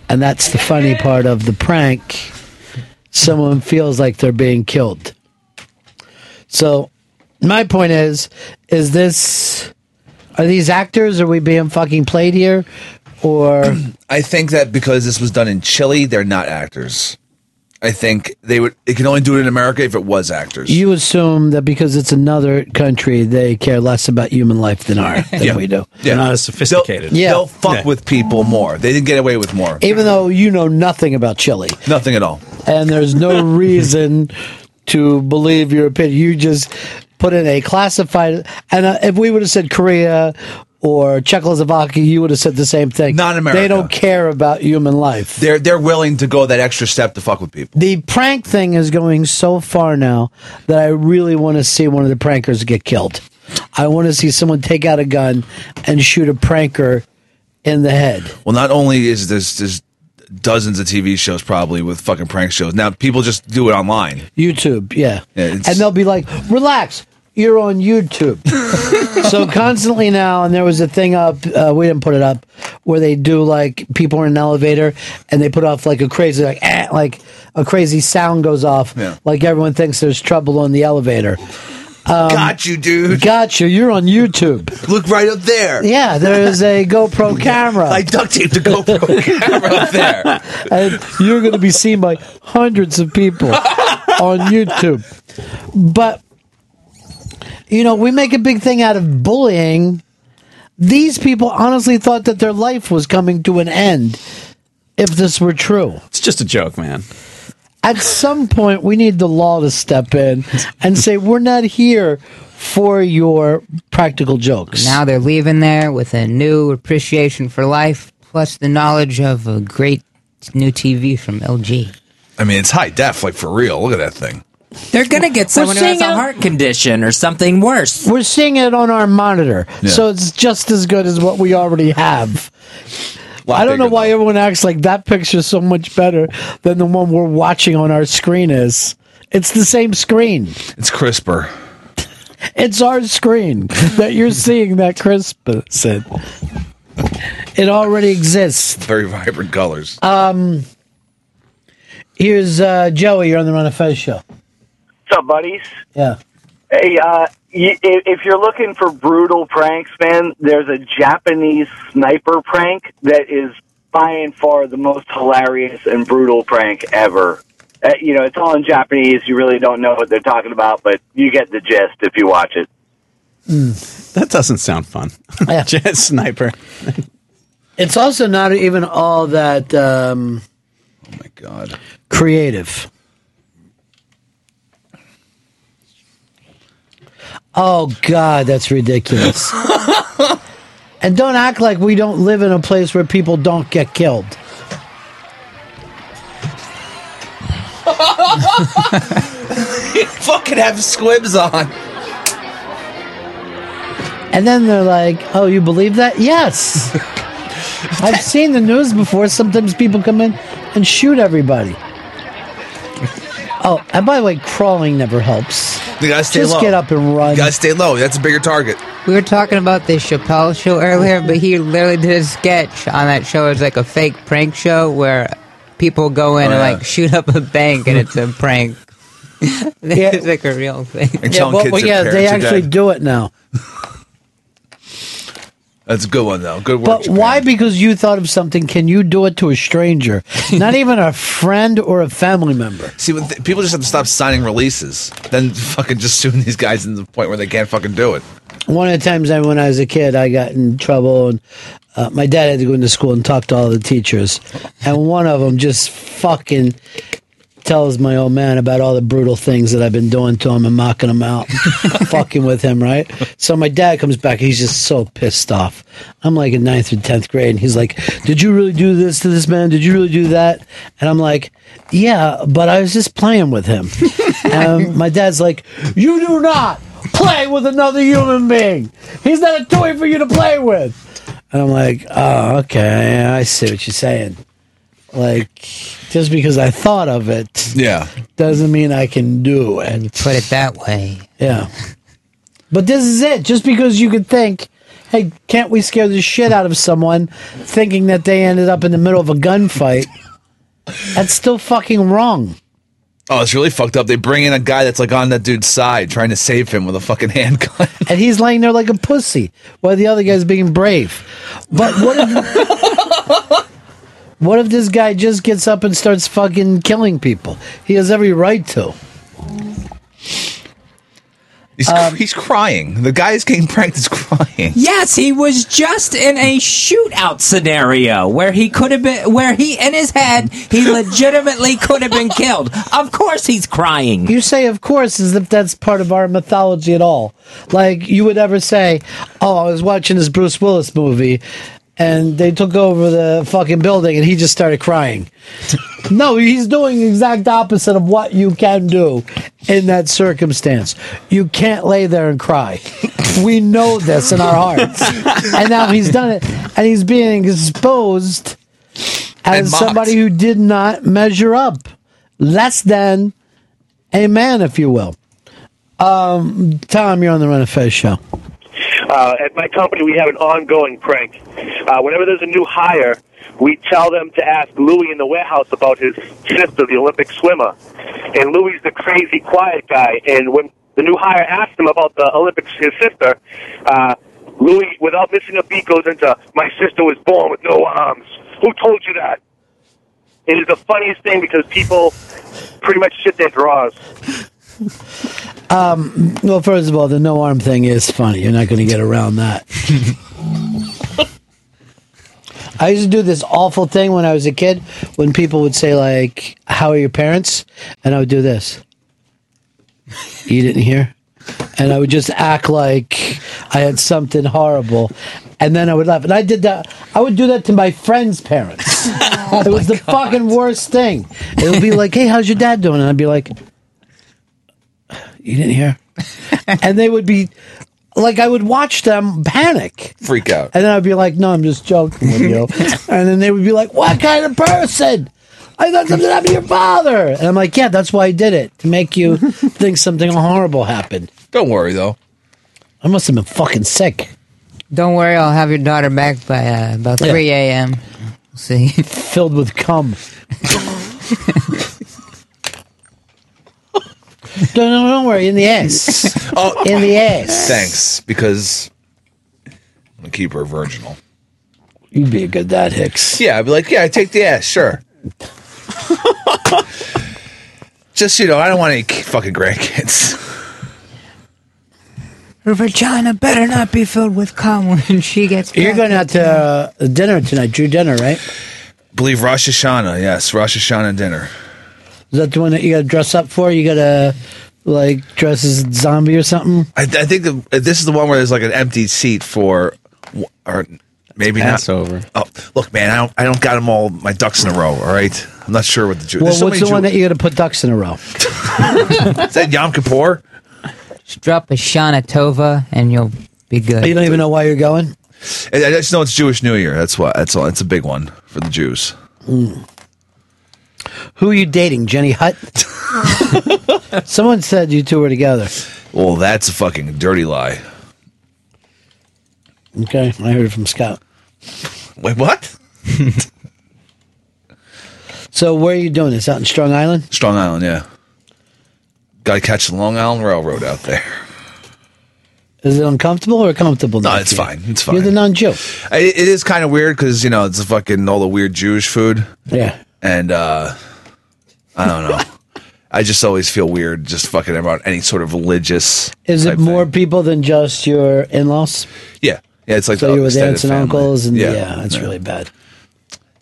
And that's the funny part of the prank. Someone feels like they're being killed. So, my point is, is this, are these actors? Are we being fucking played here? Or [CLEARS THROAT] I think that because this was done in Chile, they're not actors. I think they would. They can only do it in America if it was actors. You assume that because it's another country, they care less about human life than our than Yeah. we do. Yeah. They're not as sophisticated. Yeah. They'll fuck Yeah. with people more. They didn't get away with more. Even though you know nothing about Chile, Nothing at all. and there's no [LAUGHS] reason to believe your opinion. You just put in a classified. And uh, if we would have said Korea or Czechoslovakia, you would have said the same thing. Not America. They don't care about human life. They're they're willing to go that extra step to fuck with people. The prank thing is going so far now that I really want to see one of the prankers get killed. I want to see someone take out a gun and shoot a pranker in the head. Well, not only is there's there's dozens of TV shows probably with fucking prank shows. Now people just do it online. YouTube, yeah. Yeah, and they'll be like, relax, you're on YouTube. [LAUGHS] so constantly now, and there was a thing up, uh, we didn't put it up, where they do like people are in an elevator and they put off like a crazy, like, eh, like a crazy sound goes off. Yeah. Like everyone thinks there's trouble on the elevator. Um, Got you, dude. Got you. You're on YouTube. Look right up there. Yeah, there is a GoPro [LAUGHS] camera. I duct taped the GoPro [LAUGHS] camera up there. and you're going to be seen by hundreds of people on YouTube. But you know, we make a big thing out of bullying. These people honestly thought that their life was coming to an end if this were true. It's just a joke, man. At some point, we need the law to step in and say, [LAUGHS] we're not here for your practical jokes. Now they're leaving there with a new appreciation for life, plus the knowledge of a great new TV from LG. I mean, it's high def, like for real. Look at that thing. They're gonna get someone who has a it- heart condition or something worse. We're seeing it on our monitor, Yeah. so it's just as good as what we already have. Lot I don't know bigger, why everyone acts like that picture's so much better than the one we're watching on our screen is. It's the same screen. It's crisper. It's our screen that you're seeing that crispness in. It already exists. Very vibrant colors. Um, here's uh, Joey. You're on the Ron of Fez show. What's up, buddies? Yeah. Hey, uh, y- i- if you're looking for brutal pranks, man, there's a Japanese sniper prank that is by and far the most hilarious and brutal prank ever. Uh, you know, it's all in Japanese. You really don't know what they're talking about, but you get the gist if you watch it. That doesn't sound fun. [LAUGHS] Jet sniper. [LAUGHS] It's also not even all that. Um, oh my god! Creative. Oh God, that's ridiculous. [LAUGHS] and don't act like we don't live in a place where people don't get killed. [LAUGHS] you fucking have squibs on. And then they're like, "Oh, you believe that?" Yes. [LAUGHS] I've seen the news before. Sometimes people come in and shoot everybody. Oh, and by the way, crawling never helps. You gotta stay Just low. get up and run. You gotta stay low. That's a bigger target. We were talking about the Chappelle show earlier, but he literally did a sketch on that show. It's like a fake prank show where people go in Oh, and yeah. like shoot up a bank and it's a prank. [LAUGHS] it's like a real thing. yeah, well, well, yeah, they actually do it now. [LAUGHS] That's a good one though. Good work. But why? Because you thought of something. Can you do it to a stranger? [LAUGHS] Not even a friend or a family member. See, when th- people just have to stop signing releases, then fucking just suing [LAUGHS] these guys in the point where they can't fucking do it. One of the times I, when I was a kid, I got in trouble, and uh, my dad had to go into school and talk to all the teachers, and one of them just fucking tells my old man about all the brutal things that I've been doing to him and mocking him out, [LAUGHS] fucking with him, right? So my dad comes back, he's just so pissed off. I'm like in ninth or tenth grade, and he's like, "Did you really do this to this man? Did you really do that?" And I'm like, "Yeah, but I was just playing with him." [LAUGHS] and my dad's like, "You do not." Play with another human being. He's not a toy for you to play with. And I'm like, oh, okay, I see what you're saying. Like, just because I thought of it, yeah, doesn't mean I can do it. Put it that way. Yeah. But this is it. Just because you could think, hey, can't we scare the shit out of someone thinking that they ended up in the middle of a gunfight? That's still fucking wrong. Oh, it's really fucked up. They bring in a guy that's like on that dude's side, trying to save him with a fucking [LAUGHS] handgun. And he's laying there like a pussy while the other guy's being brave. But what if What if this guy just gets up and starts fucking killing people? He has every right to. He's, Um, he's crying. The guy is getting [LAUGHS] pranked is crying. Yes, he was just in a shootout scenario where he could have been, where he, in his head, he legitimately could have been killed. Of course he's crying. You say, of course, as if that's part of our mythology at all. Like you would ever say, "Oh, I was watching this Bruce Willis movie, and they took over the fucking building, and he just started crying." [LAUGHS] no, he's doing the exact opposite of what you can do in that circumstance. You can't lay there and cry. we know this in our hearts, [LAUGHS] and now he's done it, and he's being exposed as somebody who did not measure up, less than a man, if you will. Um, Tom, you're on the Ron of Fez show. Uh, at my company, we have an ongoing prank. Uh, whenever there's a new hire, we tell them to ask Louis in the warehouse about his sister, the Olympic swimmer. And Louis the crazy, quiet guy. And when the new hire asks him about the Olympics, his sister, uh, Louis, without missing a beat, goes into, "My sister was born with no arms. Who told you that?" It is the funniest thing because people pretty much shit their drawers. [LAUGHS] Um, well, first of all, the no arm thing is funny. You're not going to get around that. [LAUGHS] I used to do this awful thing when I was a kid when people would say, like, How are your parents? And I would do this. You didn't hear? And I would just act like I had something horrible. And then I would laugh. And I did that. I would do that to my friends' parents. [LAUGHS] it was the fucking worst thing. It would be like, Hey, how's your dad doing? And I'd be like, You didn't hear? [LAUGHS] and they would be like, I would watch them panic. Freak out. And then I'd be like, no, I'm just joking with you. [LAUGHS] and then they would be like, what kind of person? I thought something happened to your father. And I'm like, yeah, that's why I did it, to make you [LAUGHS] think something horrible happened. Don't worry, though. I must have been fucking sick. Don't worry, I'll have your daughter back by uh, about 3 a.m. We'll see. Filled with cum. Don't, don't, don't worry, in the ass. [LAUGHS] oh, in the ass. Thanks, because I'm gonna keep her virginal. You'd be a good dad, Hicks. Yeah, I'd be like, yeah, I take the ass, sure. [LAUGHS] Just you know, I don't want any fucking grandkids. Her vagina better not be filled with cum when she gets. You're back. going out to uh, dinner tonight, Drew dinner, right? Believe Rosh Hashanah, yes, Rosh Hashanah dinner. Is that the one that you got to dress up for? You got to like dress as a zombie or something? I, I think the, this is the one where there's like an empty seat for, or maybe Passover. not. Oh, look, man, I don't, I don't got them all my ducks in a row. All right, I'm not sure what the Jew. Well, there's so what's many the one that you got to put ducks in a row? [LAUGHS] Is that Yom Kippur? Just drop a Shana Tova and you'll be good. You don't even know why you're going. I I just know it's Jewish New Year. That's what. That's all. It's a big one for the Jews. Mm. Who are you dating, Jenny Hutt? [LAUGHS] Someone said you two were together. Well, that's a fucking dirty lie. Okay, I heard it from Scott. Wait, what? [LAUGHS] So where are you doing this? Out in Strong Island? Strong Island, yeah. Got to catch the Long Island Railroad out there. Is it uncomfortable or comfortable? No, it's fine. It's fine. You're the non-Jew. I- It is kind of weird because you know it's fucking all the weird Jewish food. Yeah. And uh I don't know. I just always feel weird just fucking about any sort of religious. Is it more people than just your in-laws? Yeah, yeah. It's like so you're with aunts and family. uncles, and yeah, Yeah, that's yeah. really bad.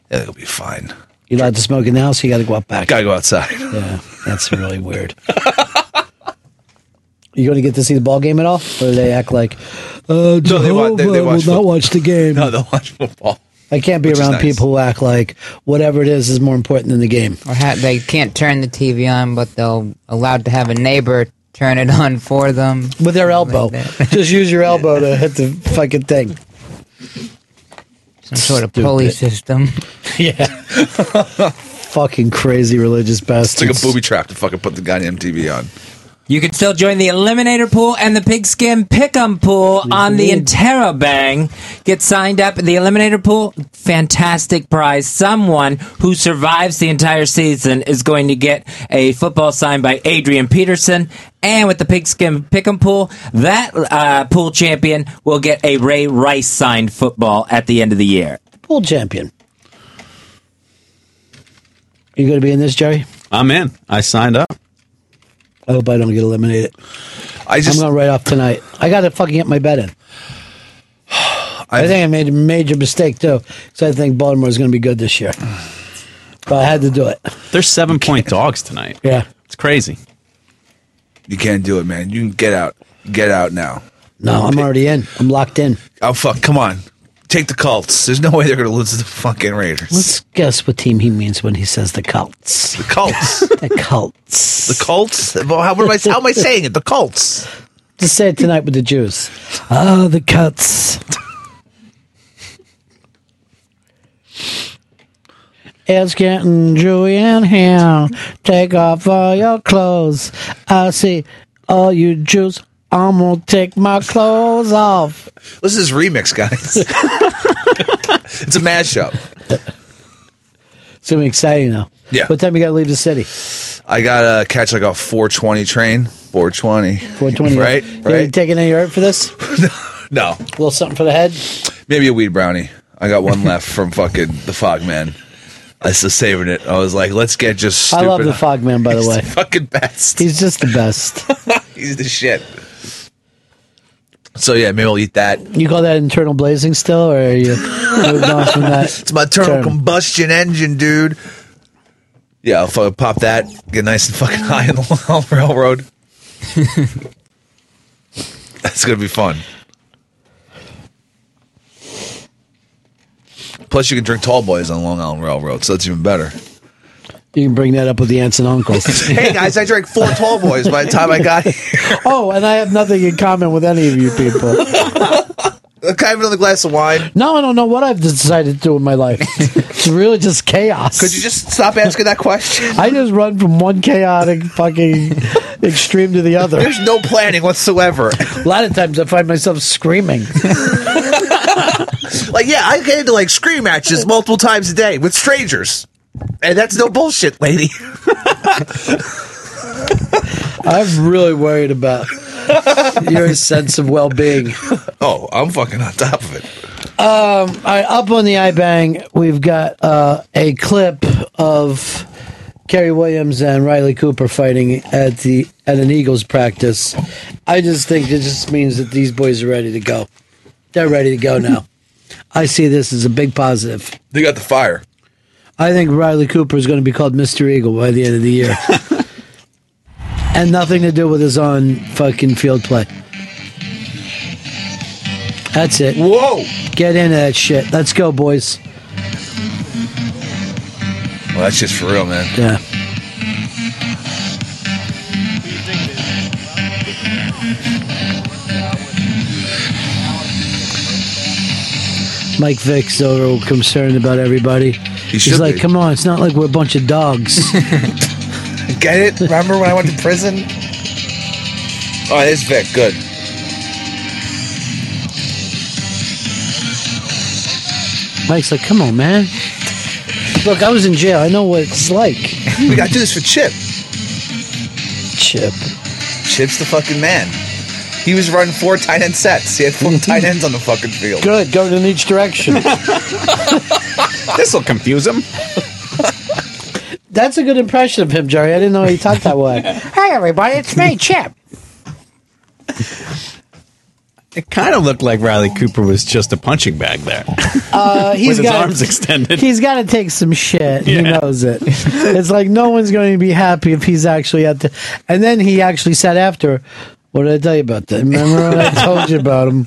Yeah, it'll be fine. You allowed to smoke in the house. You got to go out back. Gotta go outside. [LAUGHS] Yeah, that's really weird. [LAUGHS] you going to get to see the ball game at all, or do they act like uh, No, they wa- they- they watch will not watch the game? [LAUGHS] No, they'll watch football. I can't be which around nice. people who act like whatever it is is more important than the game. Or ha- they can't turn the TV on, but they'll allowed to have a neighbor turn it on for them with their elbow. Just use your [LAUGHS] elbow to hit the fucking thing. Some sort of pulley system. [LAUGHS] Yeah. [LAUGHS] fucking crazy religious bastards. It's bastards. like a booby trap to fucking put the goddamn TV on. You can still join the Eliminator Pool and the Pigskin Pick'em Pool on the Interrobang. Get signed up in the Eliminator Pool. Fantastic prize. Someone who survives the entire season is going to get a football signed by Adrian Peterson. And with the Pigskin Pick'em Pool, that uh, pool champion will get a Ray Rice signed football at the end of the year. Pool champion. You going to be in this, Jerry? I'm in. I signed up. I hope I don't get eliminated. I just, I'm going right off tonight. I got to fucking get my bet in. I think I made a major mistake too, because I think Baltimore is going to be good this year. But I had to do it. They're seven point dogs tonight. Yeah. It's crazy. You can't do it, man. You can get out. Get out now. No, I'm already in. I'm locked in. Oh fuck! Come on, take the Colts. There's no way they're going to lose to the fucking Raiders. Let's guess what team he means when he says the Colts. The Colts. [LAUGHS] the Colts. The Colts. Well, how, am I, how am I saying it? The Colts. Just say it tonight with the Jews. Oh, the Colts. It's getting Jewy in here. Take off all your clothes. I see all you Jews. I'm gonna take my clothes off. This is remix, guys. [LAUGHS] it's a mashup. It's gonna be exciting though. Yeah. What time you gotta leave the city? I gotta catch like a 420 train. 420. 420. Right. You Right. taking any art for this? [LAUGHS] No. A little something for the head. Maybe a weed brownie. I got one left from fucking the Fog Man. I was saving it. I was like, let's get just. I love the fog man, by the He's way. fucking best. He's just the best. [LAUGHS] He's the shit. So yeah, maybe I'll eat that. You call that internal blazing still, or are you moved on from that? [LAUGHS] It's my internal term? combustion engine, dude. Yeah, I'll fucking pop that. Get nice and fucking high on the [LAUGHS] Railroad. That's gonna be fun. Plus, you can drink tall boys on Long Island Railroad, so that's even better. You can bring that up with the aunts and uncles. [LAUGHS] hey guys, I drank four tall boys by the time I got here. [LAUGHS] oh, and I have nothing in common with any of you people. [LAUGHS] Can I have another glass of wine? No, I don't know what I've decided to do in my life. It's really just chaos. Could you just stop asking that question? I just run from one chaotic fucking extreme to the other. There's no planning whatsoever. A lot of times I find myself screaming. Like, yeah, I get into like scream matches multiple times a day with strangers. And that's no bullshit, lady. I'm really worried about your sense of well being. Oh, I'm fucking on top of it. Um, all right, up on the iBang, we've got uh, a clip of Cary Williams and Riley Cooper fighting at the at an Eagles practice. I just think it just means that these boys are ready to go. They're ready to go now. [LAUGHS] I see this as a big positive. They got the fire. I think Riley Cooper is going to be called Mr. Eagle by the end of the year. [LAUGHS] and nothing to do with his on fucking field play. That's it. Whoa. Get into that shit. Let's go, boys. Well, that's just for real, man. Yeah. Mike Vick's a little concerned about everybody. He's like, be. come on, it's not like we're a bunch of dogs. [LAUGHS] Get it? Remember when I went to prison? Oh, there's Vick. Good. Mike's like, come on, man. Look, I was in jail. I know what it's like. we got to do this for Chip. Chip. Chip's the fucking man. He was running four tight end sets. He had four tight ends on the fucking field. Good, going in each direction. [LAUGHS] this will confuse him. That's a good impression of him, Jerry. I didn't know he talked that way. [LAUGHS] hey, everybody, it's me, Chip. It kind of looked like Riley Cooper was just a punching bag there. Uh, [LAUGHS] he's With his arms extended. He's got to take some shit. He knows it. It's like no one's going to be happy if he's actually at the. And then he actually said after, "What did I tell you about that? Remember when I told you about him?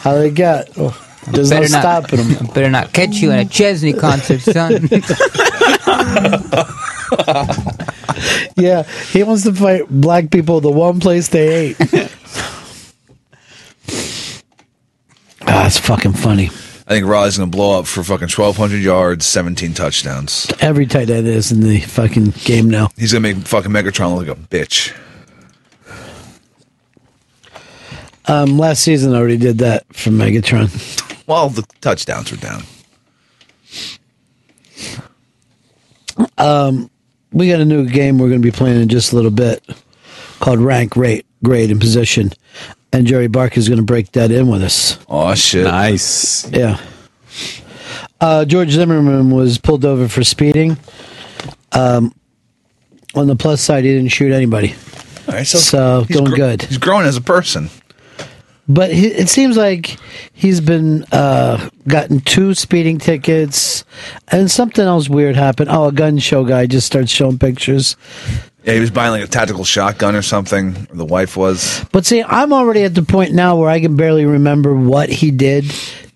How they got? Oh, there's no Better not- stopping him." [LAUGHS] Better not catch you in a Chesney concert, son. [LAUGHS] Yeah, he wants to fight black people the one place they ate. [LAUGHS] ah, it's fucking funny. I think Riley's going to blow up for fucking 1,200 yards, 17 touchdowns. Every tight end is in the fucking game now. He's going to make fucking Megatron look like a bitch. Um, last season I already did that for Megatron. Well, the touchdowns were down. Um, we got a new game we're going to be playing in just a little bit called Rank, Rate, Grade, and Position. And Jerry Barca is going to break that in with us. Oh, shit. Nice. Yeah. Uh, George Zimmerman was pulled over for speeding. Um, on the plus side, he didn't shoot anybody. All right, so he's doing gr- good. He's growing as a person. But he, it seems like he's been uh, gotten two speeding tickets, and something else weird happened. Oh, a gun show guy just starts showing pictures. Yeah, he was buying like a tactical shotgun or something. Or the wife was. But see, I'm already at the point now where I can barely remember what he did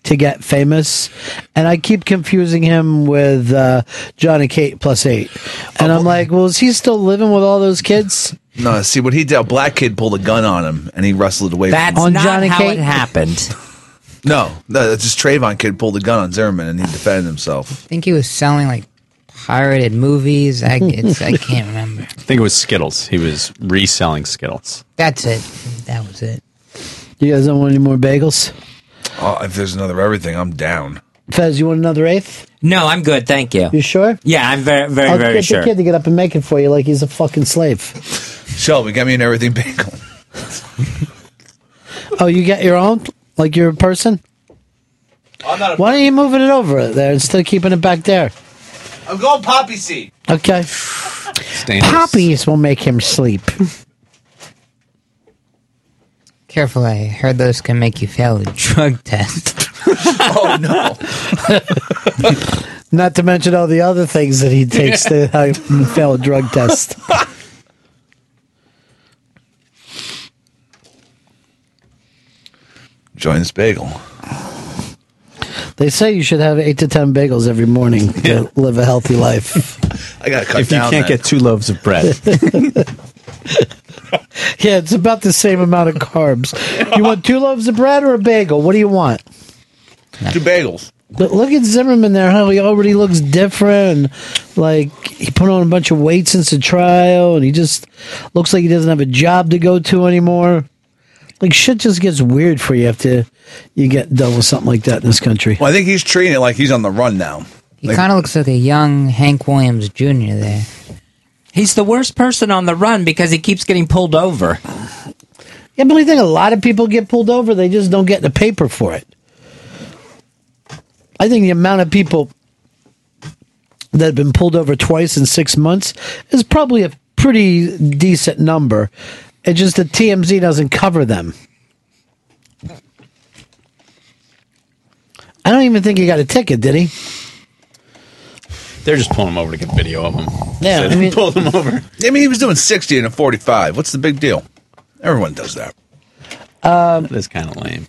to get famous, and I keep confusing him with uh, Johnny Kate plus eight. And I'm like, well, is he still living with all those kids? No, see what he did. A black kid pulled a gun on him, and he wrestled away. That's from him. not how it happened. [LAUGHS] No, no, that's just Trayvon kid pulled a gun on Zimmerman, and he defended himself. I think he was selling like pirated movies. I, it's, I can't remember. [LAUGHS] I think it was Skittles. He was reselling Skittles. That's it. That was it. You guys don't want any more bagels? Oh, if there's another everything, I'm down. Fez, you want another eighth? No, I'm good. Thank you. You sure? Yeah, I'm very, very, I'll very get sure. the kid to get up and make it for you like he's a fucking slave. Shelby, get me an everything bagel. Oh, you get your own? Like you're person? I'm not. Why don't you moving it over there instead of keeping it back there? I'm going poppy seed. Okay. Poppies will make him sleep. Careful, I heard those can make you fail a drug test. [LAUGHS] oh no! Not to mention all the other things that he takes to [LAUGHS] uh, fail a drug test. [LAUGHS] Join this bagel. They say you should have eight to ten bagels every morning to live a healthy life. [LAUGHS] I got to cut if you down. can't that. get two loaves of bread, [LAUGHS] Yeah, it's about the same amount of carbs. You want two loaves of bread or a bagel? What do you want? two bagels. But look at Zimmerman there, how he already looks different. Like he put on a bunch of weight since the trial, and he just looks like he doesn't have a job to go to anymore. Like shit just gets weird for you after you get done with something like that in this country. Well, I think he's treating it like he's on the run now. He kind of looks like a young Hank Williams Jr. there. He's the worst person on the run because he keeps getting pulled over. Yeah, but I think a lot of people get pulled over, they just don't get the paper for it. I think the amount of people that have been pulled over twice in six months is probably a pretty decent number. It's just that TMZ doesn't cover them. I don't even think he got a ticket, did he? they're just pulling him over to get video of him. Yeah, So I they mean- [LAUGHS] pulled him over. I mean, he was doing 60 and a 45. What's the big deal? Everyone does that. Um, That's kind of lame.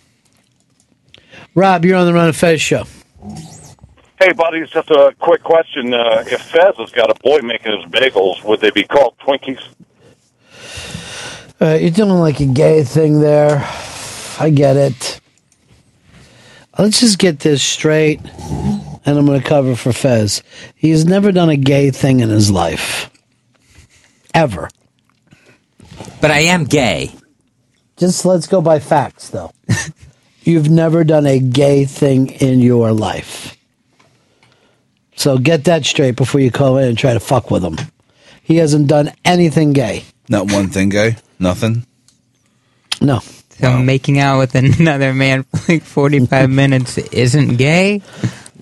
Rob, you're on the Ron and Fez show. Hey, buddy, it's just a quick question. Uh, if Fez has got a boy making his bagels, would they be called Twinkies? Uh, you're doing like a gay thing there. I get it. Let's just get this straight, and I'm going to cover for Fez. He's never done a gay thing in his life. Ever. But I am gay. Just let's go by facts, though. [LAUGHS] You've never done a gay thing in your life. So get that straight before you call in and try to fuck with him. He hasn't done anything gay. Not one thing guy. Nothing. No. So making out with [LAUGHS] another man for like 45 [LAUGHS] minutes isn't gay?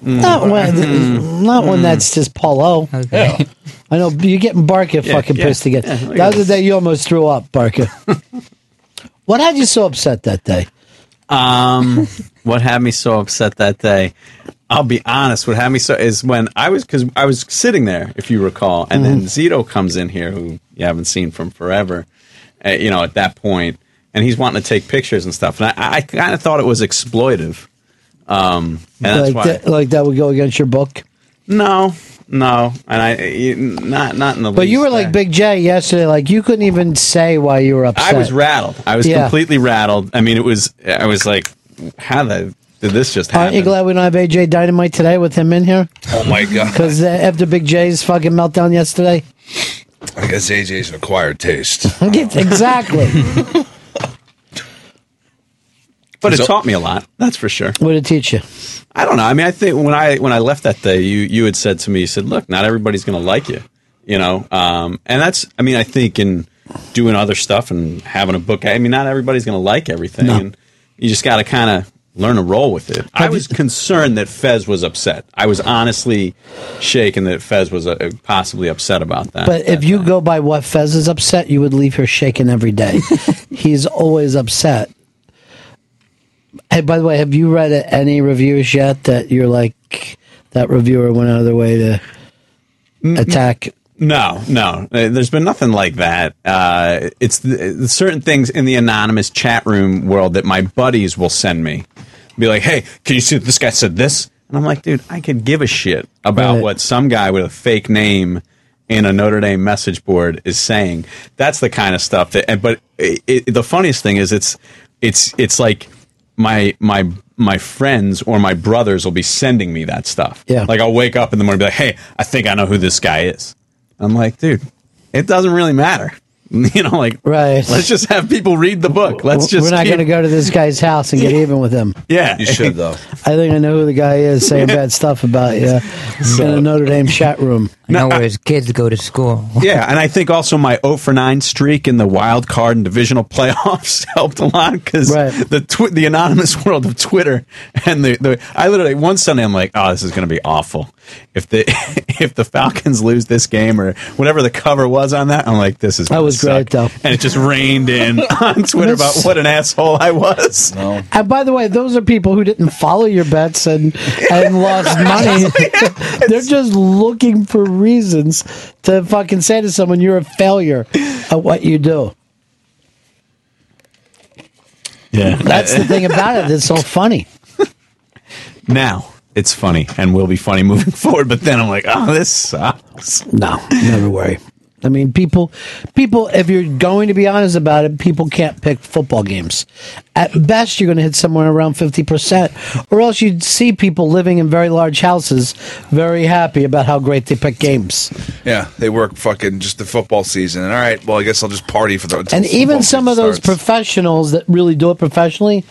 Not mm. when, mm. not when that's mm. just Paulo. Okay. I know you're getting Barca Yeah, fucking yeah, pissed again. yeah, look the other this. day you almost threw up, Barca. [LAUGHS] what had you so upset that day? Um, what had me so upset that day? I'll be honest. What had me so is when I was because I was sitting there, if you recall, and then Zito comes in here, who you haven't seen from forever. Uh, you know, at that point, and he's wanting to take pictures and stuff, and I, I kind of thought it was exploitive. Um, and that's like, why. that, like that would go against your book. No, no, and I not not in the. But you were like Big J yesterday. Like you couldn't even say why you were upset. I was rattled. I was Yeah. completely rattled. I mean, it was. I was like, how the did this just happen? Aren't you glad we don't have AJ Dynamite today with him in here? Oh my god! Because uh, after Big J's fucking meltdown yesterday, I guess AJ's an acquired taste. [LAUGHS] exactly. But it So- taught me a lot. That's for sure. What did it teach you? I don't know. I mean, I think when I when I left that day, you you had said to me, you said, "Look, not everybody's going to like you," you know. Um, and that's. I mean, I think in doing other stuff and having a book, I mean, not everybody's going to like everything, No. and you just got to kind of learn to roll with it. I was concerned that Fez was upset. I was honestly shaken that Fez was uh, possibly upset about that. But if you go by what Fez is upset, you would leave here shaking every day. [LAUGHS] He's always upset. Hey, by the way, have you read any reviews yet that you're like that reviewer went out of their way to attack? No, no. Uh, There's been nothing like that. Uh, it's the, the certain things in the anonymous chat room world that my buddies will send me. Be like, hey, can you see that this guy said this? And I'm like, dude, I could give a shit about Right. what some guy with a fake name in a Notre Dame message board is saying. That's the kind of stuff that. and- But it, it, the funniest thing is, it's it's it's like my my my friends or my brothers will be sending me that stuff. Yeah. Like I'll wake up in the morning and be like, hey, I think I know who this guy is. I'm like, dude, it doesn't really matter. [LAUGHS] You know, like, right? Let's just have people read the book. Let's just. We're not keep- going to go to this guy's house and get even with him. Yeah, You should though. [LAUGHS] I think I know who the guy is saying bad stuff about you in a Notre Dame chat room. I know where his kids go to school. [LAUGHS] yeah, and I think also my 0 for 9 streak in the wild card and divisional playoffs helped a lot because the twi- the anonymous world of Twitter and the, the I literally one Sunday I'm like, oh, this is going to be awful. If the [LAUGHS] if the Falcons lose this game or whatever the cover was on that, I'm like, this is That gonna was great, suck. though. and it just rained in [LAUGHS] on Twitter about what an asshole I was. No. And by the way, those are people who didn't follow your bets and and lost [LAUGHS] money. They're just looking for reasons to fucking say to someone you're a failure at what you do. Yeah, That's the thing about it. It's so funny. Now it's funny and will be funny [LAUGHS] moving forward, but then I'm like, oh, this sucks. No, never worry. I mean, people, people. If you're going to be honest about it, people can't pick football games. At best, you're going to hit somewhere around fifty percent, or else you'd see people living in very large houses, very happy about how great they pick games. Yeah, they work fucking just the football season. And all right, well, I guess I'll just party for the. and even some of season those professionals that really do it professionally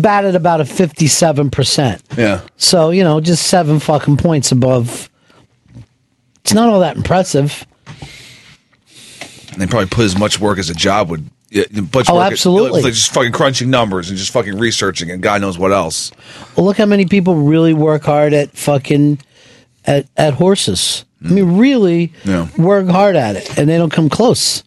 bat at about a fifty-seven percent. Yeah. So you know, just seven fucking points above. It's not all that impressive. they probably put as much work as a job would. Yeah, much Oh, work at- absolutely. like just fucking crunching numbers and just fucking researching and God knows what else. Well, look how many people really work hard at fucking at at horses. I mean, mm. really Yeah. work hard at it, and they don't come close.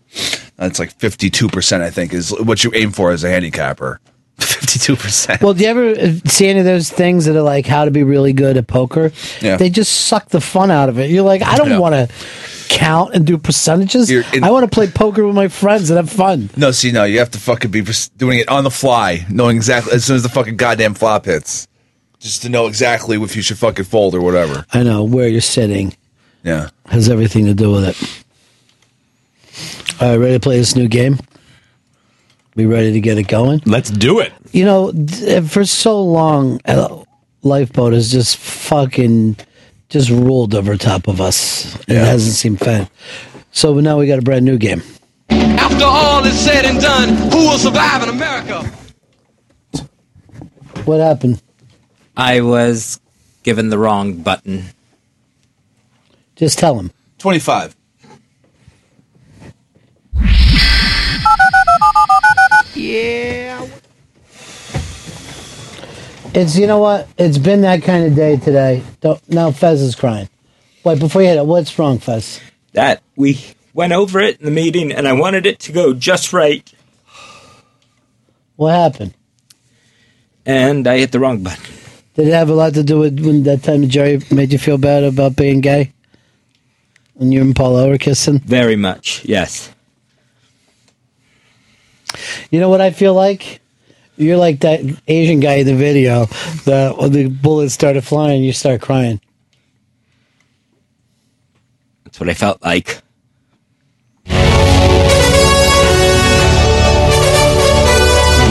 That's like fifty-two percent. I think is what you aim for as a handicapper. Fifty-two percent. Well, do you ever see any of those things that are like how to be really good at poker? Yeah. They just suck the fun out of it. You're like, I don't Yeah. want to count and do percentages. I want to play poker with my friends and have fun. No, see, no, you have to fucking be doing it on the fly, knowing exactly as soon as the fucking goddamn flop hits, just to know exactly if you should fucking fold or whatever. I know where you're sitting Yeah. has everything to do with it. All right, ready to play this new game? We ready to get it going? Let's do it. You know, eh, for so long, Lifeboat has just fucking just ruled over top of us. It hasn't seemed fair. So now we got a brand new game. After all is said and done, who will survive in America? What happened? I was given the wrong button. Just tell him. 25. Yeah. It's you know what? It's been that kind of day today. Don't, now Fez is crying. Wait, before you hit it, what's wrong, Fez? That we went over it in the meeting, and I wanted it to go just right, What happened? and I hit the wrong button. Did it have a lot to do with when that time Jerry made you feel bad about being gay? When you and Paula were kissing? Very much, yes. You know what I feel like? You're like that Asian guy in the video that when the bullets started flying, you start crying. That's what I felt like.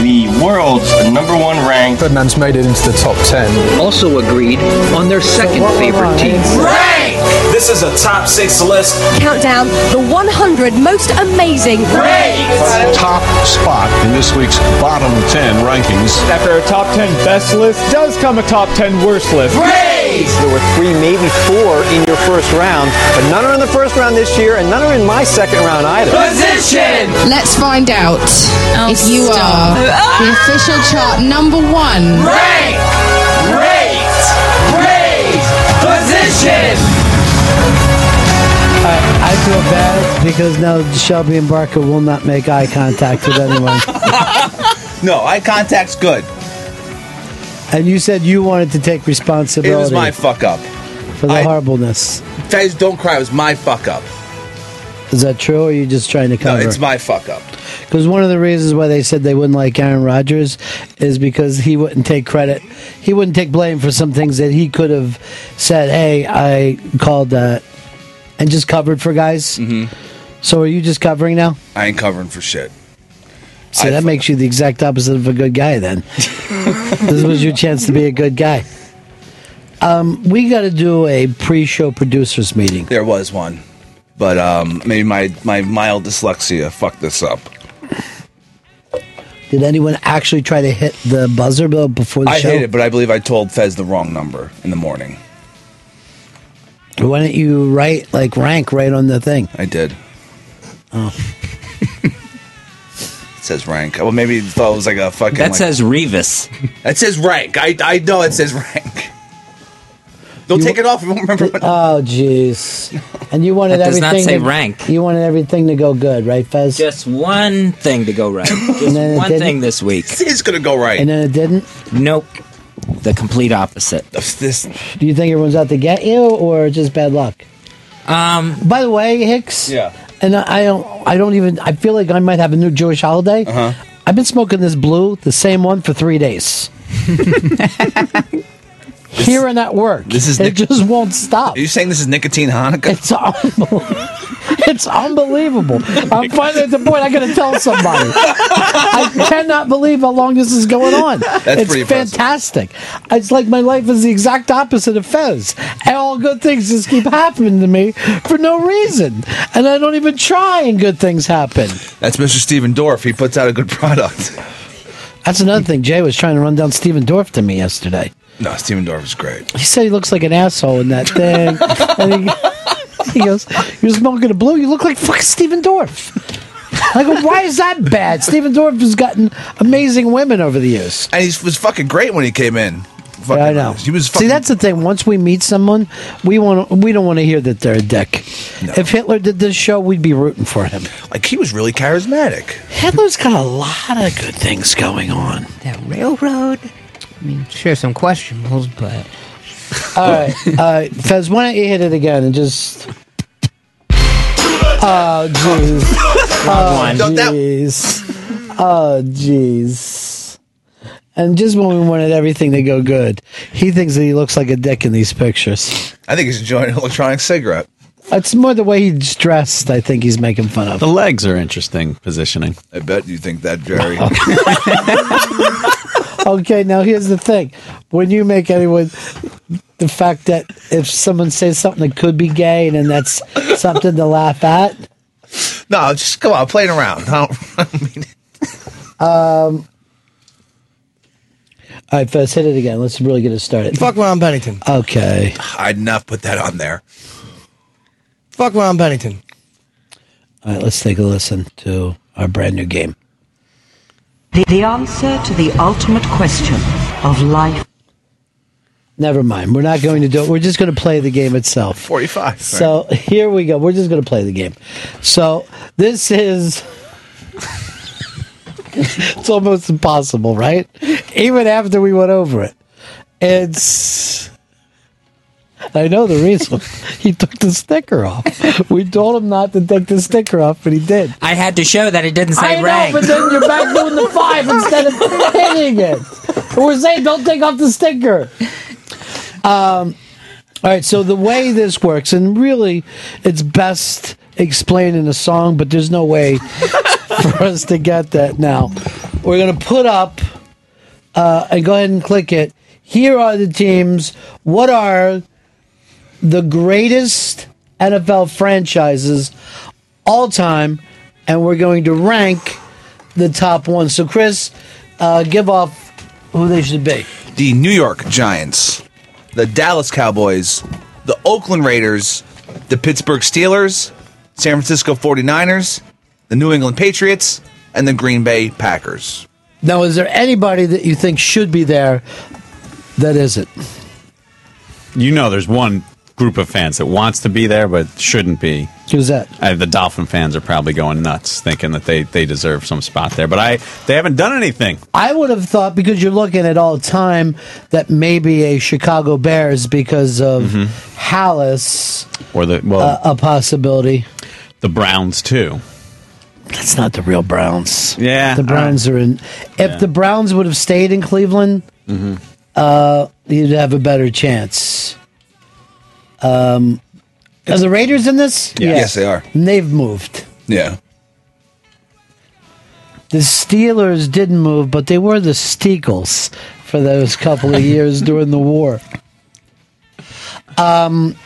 The world's number one ranked. Ferdinand's made it into the top 10. Also agreed on their second favorite team. Rank! This is a top six list. Countdown the 100 most amazing. Top spot in this week's bottom 10 rankings. After a top 10 best list does come a top 10 worst list. There were three, maybe four in your first round, but none are in the first round this year, and none are in my second round either. Position! Let's find out oh, if you stop. are the ah! official chart number one. Rank, rate, grade, position. I, feel bad because now Shelby and Barca will not make eye contact with anyone. [LAUGHS] No, eye contact's good. and you said you wanted to take responsibility. It was my fuck up. for the I- horribleness. Guys, don't cry. It was my fuck up. Is that true, or are you just trying to cover? No, it's my fuck up. Because one of the reasons why they said they wouldn't like Aaron Rodgers is because he wouldn't take credit. He wouldn't take blame for some things that he could have said, hey, I called that, and just covered for guys. Mm-hmm. So are you just covering now? I ain't covering for shit. See, that makes you the exact opposite of a good guy then. [LAUGHS] this was your chance to be a good guy. Um, we got to do a pre show producers meeting. There was one, but um, maybe my my mild dyslexia fucked this up. Did anyone actually try to hit the buzzer bill before the I show? hate it, but I believe I told Fez the wrong number in the morning. Why don't you write, like, rank right on the thing? I did. Oh. [LAUGHS] It says rank. Well, maybe he thought it was like a fucking. That like- says Revis. That says rank. I I know it says rank. Don't take it off. You won't remember. What, Oh, jeez. And you wanted That does everything not say to, rank. You wanted everything to go good, right, Fez? Just one thing to go right. [LAUGHS] Just then one thing this week. It's gonna go right. And then it didn't. Nope. The complete opposite. This. Do you think everyone's out to get you, or just bad luck? Um. By the way, Hicks. Yeah. And I I don't. I don't even. I feel like I might have a new Jewish holiday. Uh huh. I've been smoking this blue, the same one, for three days. [LAUGHS] [LAUGHS] Here and at work. This is it Nic- just won't stop. Are you saying this is nicotine Hanukkah? It's unbelievable. [LAUGHS] it's unbelievable. I'm finally at the point I got to tell somebody. I cannot believe how long this is going on. That's it's pretty impressive. fantastic. It's like my life is the exact opposite of Fez. And all good things just keep happening to me for no reason. And I don't even try and good things happen. That's Mr. Stephen Dorff. He puts out a good product. That's another thing. Jay was trying to run down Stephen Dorff to me yesterday. No, Stephen Dorff is great. He said he looks like an asshole in that thing. [LAUGHS] and he, he goes, You're smoking a blue? You look like fucking Stephen Dorff. I go, Why is that bad? Stephen Dorff has gotten amazing women over the years. And he was fucking great when he came in. Yeah, I know. He was See, that's the thing. Once we meet someone, we want we don't want to hear that they're a dick. If Hitler did this show, we'd be rooting for him. like he was really charismatic. Hitler's got a lot of good things going on. That railroad. I mean, sure, some questionables, but [LAUGHS] All right, uh, Fez, why don't you hit it again and just? Oh jeez. Oh one. jeez. Oh jeez. And just when we wanted everything to go good, he thinks that he looks like a dick in these pictures. I think he's enjoying an electronic cigarette. It's more the way he's dressed. I think he's making fun of. The legs are interesting positioning. I bet you think that, Jerry. [LAUGHS] [LAUGHS] okay, now here's the thing: when you make anyone, the fact that if someone says something that could be gay, and then that's something to laugh at. no, just come on, playing around. I don't, [LAUGHS] I don't mean Um. All right, first hit it again. Let's really get it started. Fuck Ron Bennington. Okay. I'd not put that on there. Fuck Ron Bennington. All right, let's take a listen to our brand new game. The, the answer to the ultimate question of life. Never mind. We're not going to do it. We're just going to play the game itself. 45. So here we go. We're just going to play the game. So this is. [LAUGHS] it's almost impossible, right? Even after we went over it. It's. I know the reason. [LAUGHS] He took the sticker off. We told him not to take the sticker off, but he did. I had to show that it didn't say I know, rank. but then you're back doing the five instead of hitting it. We're saying don't take off the sticker. Um, all right, so the way this works, and really, it's best explained in a song, but there's no way for us to get that now. We're going to put up uh, and go ahead and click it. Here are the teams. What are the greatest NFL franchises all time? And we're going to rank the top one. So, Chris, uh, give off who they should be. The New York Giants. the Dallas Cowboys, the Oakland Raiders, the Pittsburgh Steelers, San Francisco 49ers, the New England Patriots, and the Green Bay Packers. Now, is there anybody that you think should be there that isn't? You know, there's one group of fans that wants to be there but shouldn't be. Who's that? Uh, the Dolphin fans are probably going nuts, thinking that they, they deserve some spot there. But I they haven't done anything. I would have thought because you're looking at all time that maybe a Chicago Bears because of Mm-hmm. Halas Or the well, uh, a possibility. the Browns too. That's not the real Browns. Yeah, the Browns are in. If Yeah. the Browns would have stayed in Cleveland, Mm-hmm. uh, you'd have a better chance. Um, are the Raiders in this? Yeah. Yes, they are. And they've moved. Yeah. The Steelers didn't move, but they were the Steagles for those couple of [LAUGHS] years during the war. Um.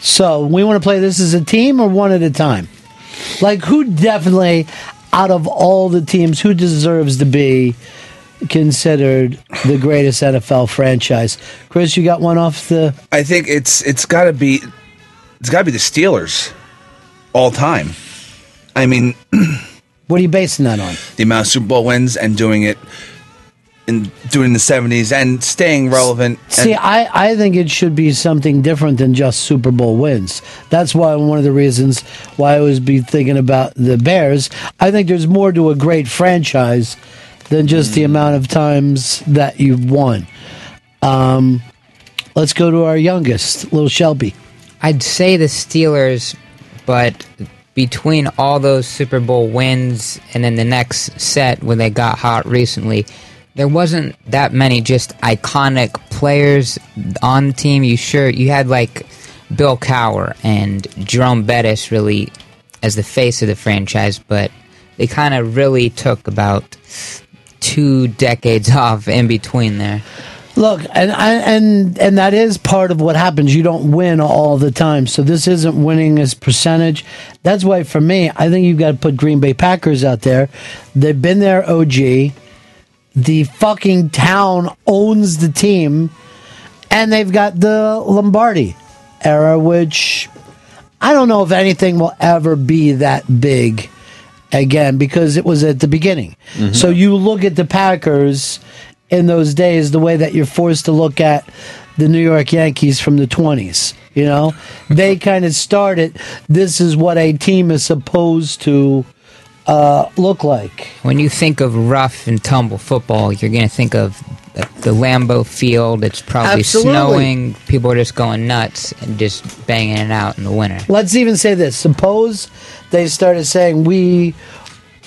So we want to play this as a team or one at a time. Like who definitely, out of all the teams, who deserves to be considered the greatest NFL franchise? Chris, you got one off the. I think it's it's got to be it's got to be the Steelers all time. I mean, [CLEARS THROAT] what are you basing that on? The amount of Super Bowl wins and doing it in doing the seventies and staying relevant. See, I, I think it should be something different than just Super Bowl wins. That's why one of the reasons why I was be thinking about the Bears. I think there's more to a great franchise than just the amount of times that you've won. Um, let's go to our youngest, little Shelby. I'd say the Steelers, but between all those Super Bowl wins and then the next set when they got hot recently, there wasn't that many just iconic players on the team. You sure you had like Bill Cowher and Jerome Bettis really as the face of the franchise, but they kind of really took about two decades [LAUGHS] off in between there. Look, and and and that is part of what happens. You don't win all the time, so this isn't winning as percentage. That's why, for me, I think you've got to put Green Bay Packers out there. They've been there, OG. The fucking town owns the team, and they've got the Lombardi era, which I don't know if anything will ever be that big again because it was at the beginning. Mm-hmm. So you look at the Packers in those days the way that you're forced to look at the New York Yankees from the 20s. You know, [LAUGHS] they kind of started. This is what a team is supposed to uh, look like. When you think of rough and tumble football, you're going to think of the, the Lambeau Field. It's probably Absolutely. snowing. People are just going nuts and just banging it out in the winter. Let's even say this. Suppose they started saying we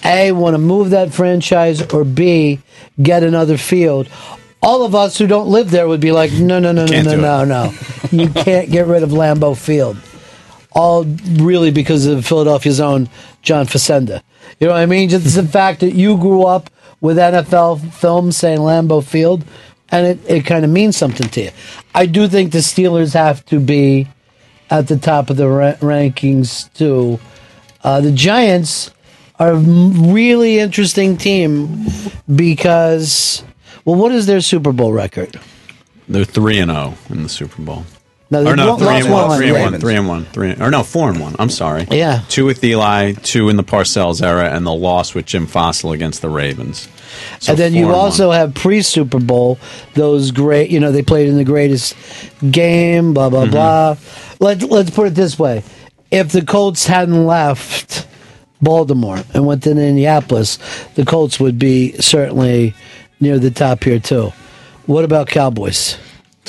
A want to move that franchise or B get another field. All of us who don't live there would be like, no, no, no, no, no, no, no. [LAUGHS] You can't get rid of Lambeau Field. All really because of Philadelphia's own John Facenda. You know what I mean? Just the fact that you grew up with NFL films saying Lambeau Field, and it, it kind of means something to you. I do think the Steelers have to be at the top of the ra- rankings too. Uh, the Giants are a really interesting team because, well, what is their Super Bowl record? They're three and zero in the Super Bowl. No, or no, three and one, one. three and one, three and one, three. Or no, four and one. I'm sorry. Yeah. two with Eli, two in the Parcells era, and the loss with Jim Fassel against the Ravens. So and then you and one. also have pre Super Bowl those great. You know, they played in the greatest game. Blah blah Mm-hmm. blah. Let Let's put it this way: if the Colts hadn't left Baltimore and went to Indianapolis, the Colts would be certainly near the top here too. What about Cowboys?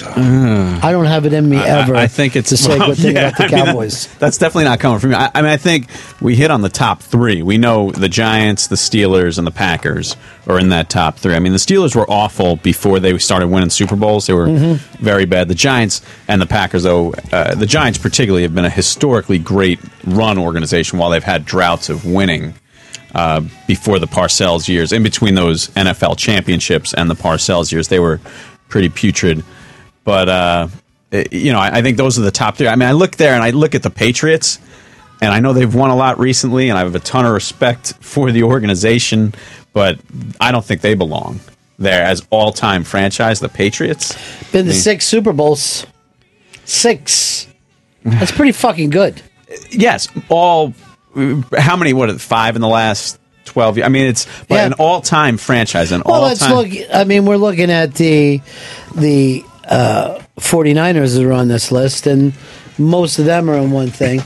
I don't have it in me Uh, I- ever. I, think it's to say well, good thing yeah, about the I mean, Cowboys. that- [LAUGHS] that's definitely not coming from me. I, I mean, I think we hit on the top three. We know the Giants, the Steelers, and the Packers are in that top three. I mean, the Steelers were awful before they started winning Super Bowls. They were Mhm. very bad. The Giants and the Packers, though, uh, the Giants particularly have been a historically great run organization while they've had droughts of winning. Uh, before the Parcells years, in between those NFL championships and the Parcells years, they were pretty putrid. But uh, eh, you know, I, I think those are the top three. I mean, I look there and I look at the Patriots, and I know they've won a lot recently, and I have a ton of respect for the organization, but I don't think they belong there as all time franchise, the Patriots. Been the I mean, six Super Bowls. Six. That's pretty fucking good. Yes, all. How many? What? Five in the last twelve years. I mean, it's but Yeah. an all time franchise. An Well, all let's time. look. I mean, we're looking at the the uh, 49ers that are on this list, and most of them are in one thing.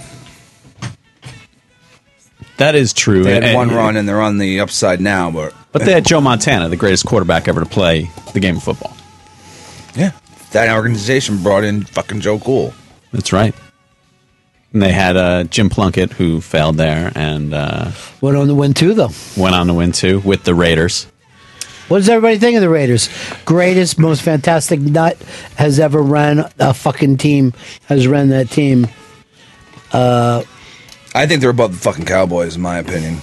That is true. They had And- one run and they're on the upside now, but But they had Joe Montana, the greatest quarterback ever to play the game of football. yeah, that organization brought in fucking Joe Cool. That's right. And they had uh, Jim Plunkett, who failed there and uh, Went on to win two, though. went on to win two with the Raiders. What does everybody think of the Raiders? Greatest, most fantastic nut has ever ran a fucking team. Has ran that team. Uh, I think they're above the fucking Cowboys, in my opinion.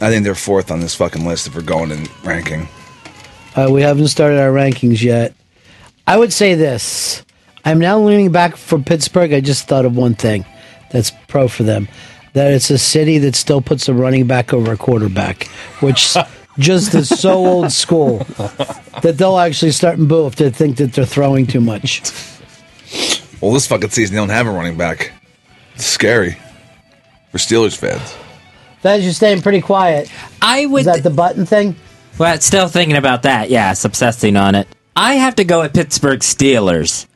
I think they're fourth on this fucking list if we're going in ranking. Uh, we haven't started our rankings yet. I would say this. I'm now leaning back for Pittsburgh. I just thought of one thing that's pro for them. That it's a city that still puts a running back over a quarterback, which [LAUGHS] just is so old school that they'll actually start and boo if they think that they're throwing too much. Well, this fucking season they don't have a running back. It's scary for Steelers fans. Fez, you're staying pretty quiet. I would. Is that the button thing? Well, still thinking about that. Yes, obsessing on it. I have to go with Pittsburgh Steelers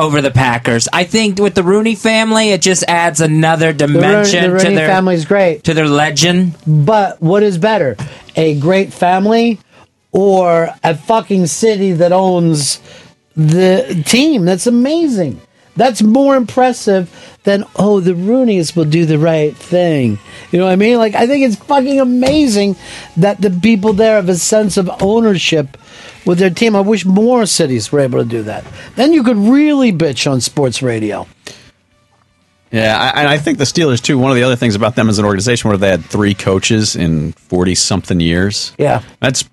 over the Packers. I think with the Rooney family, it just adds another The, Rooney- dimension the Rooney to their family's great. to their legend. But what is better, a great family or a fucking city that owns the team? That's amazing. That's more impressive than oh, the Rooney's will do the right thing. You know what I mean? Like I think it's fucking amazing that the people there have a sense of ownership with their team. I wish more cities were able to do that. Then you could really bitch on sports radio. Yeah, I, and I think the Steelers too. One of the other things about them as an organization, where they had three coaches in forty something years. Yeah. that's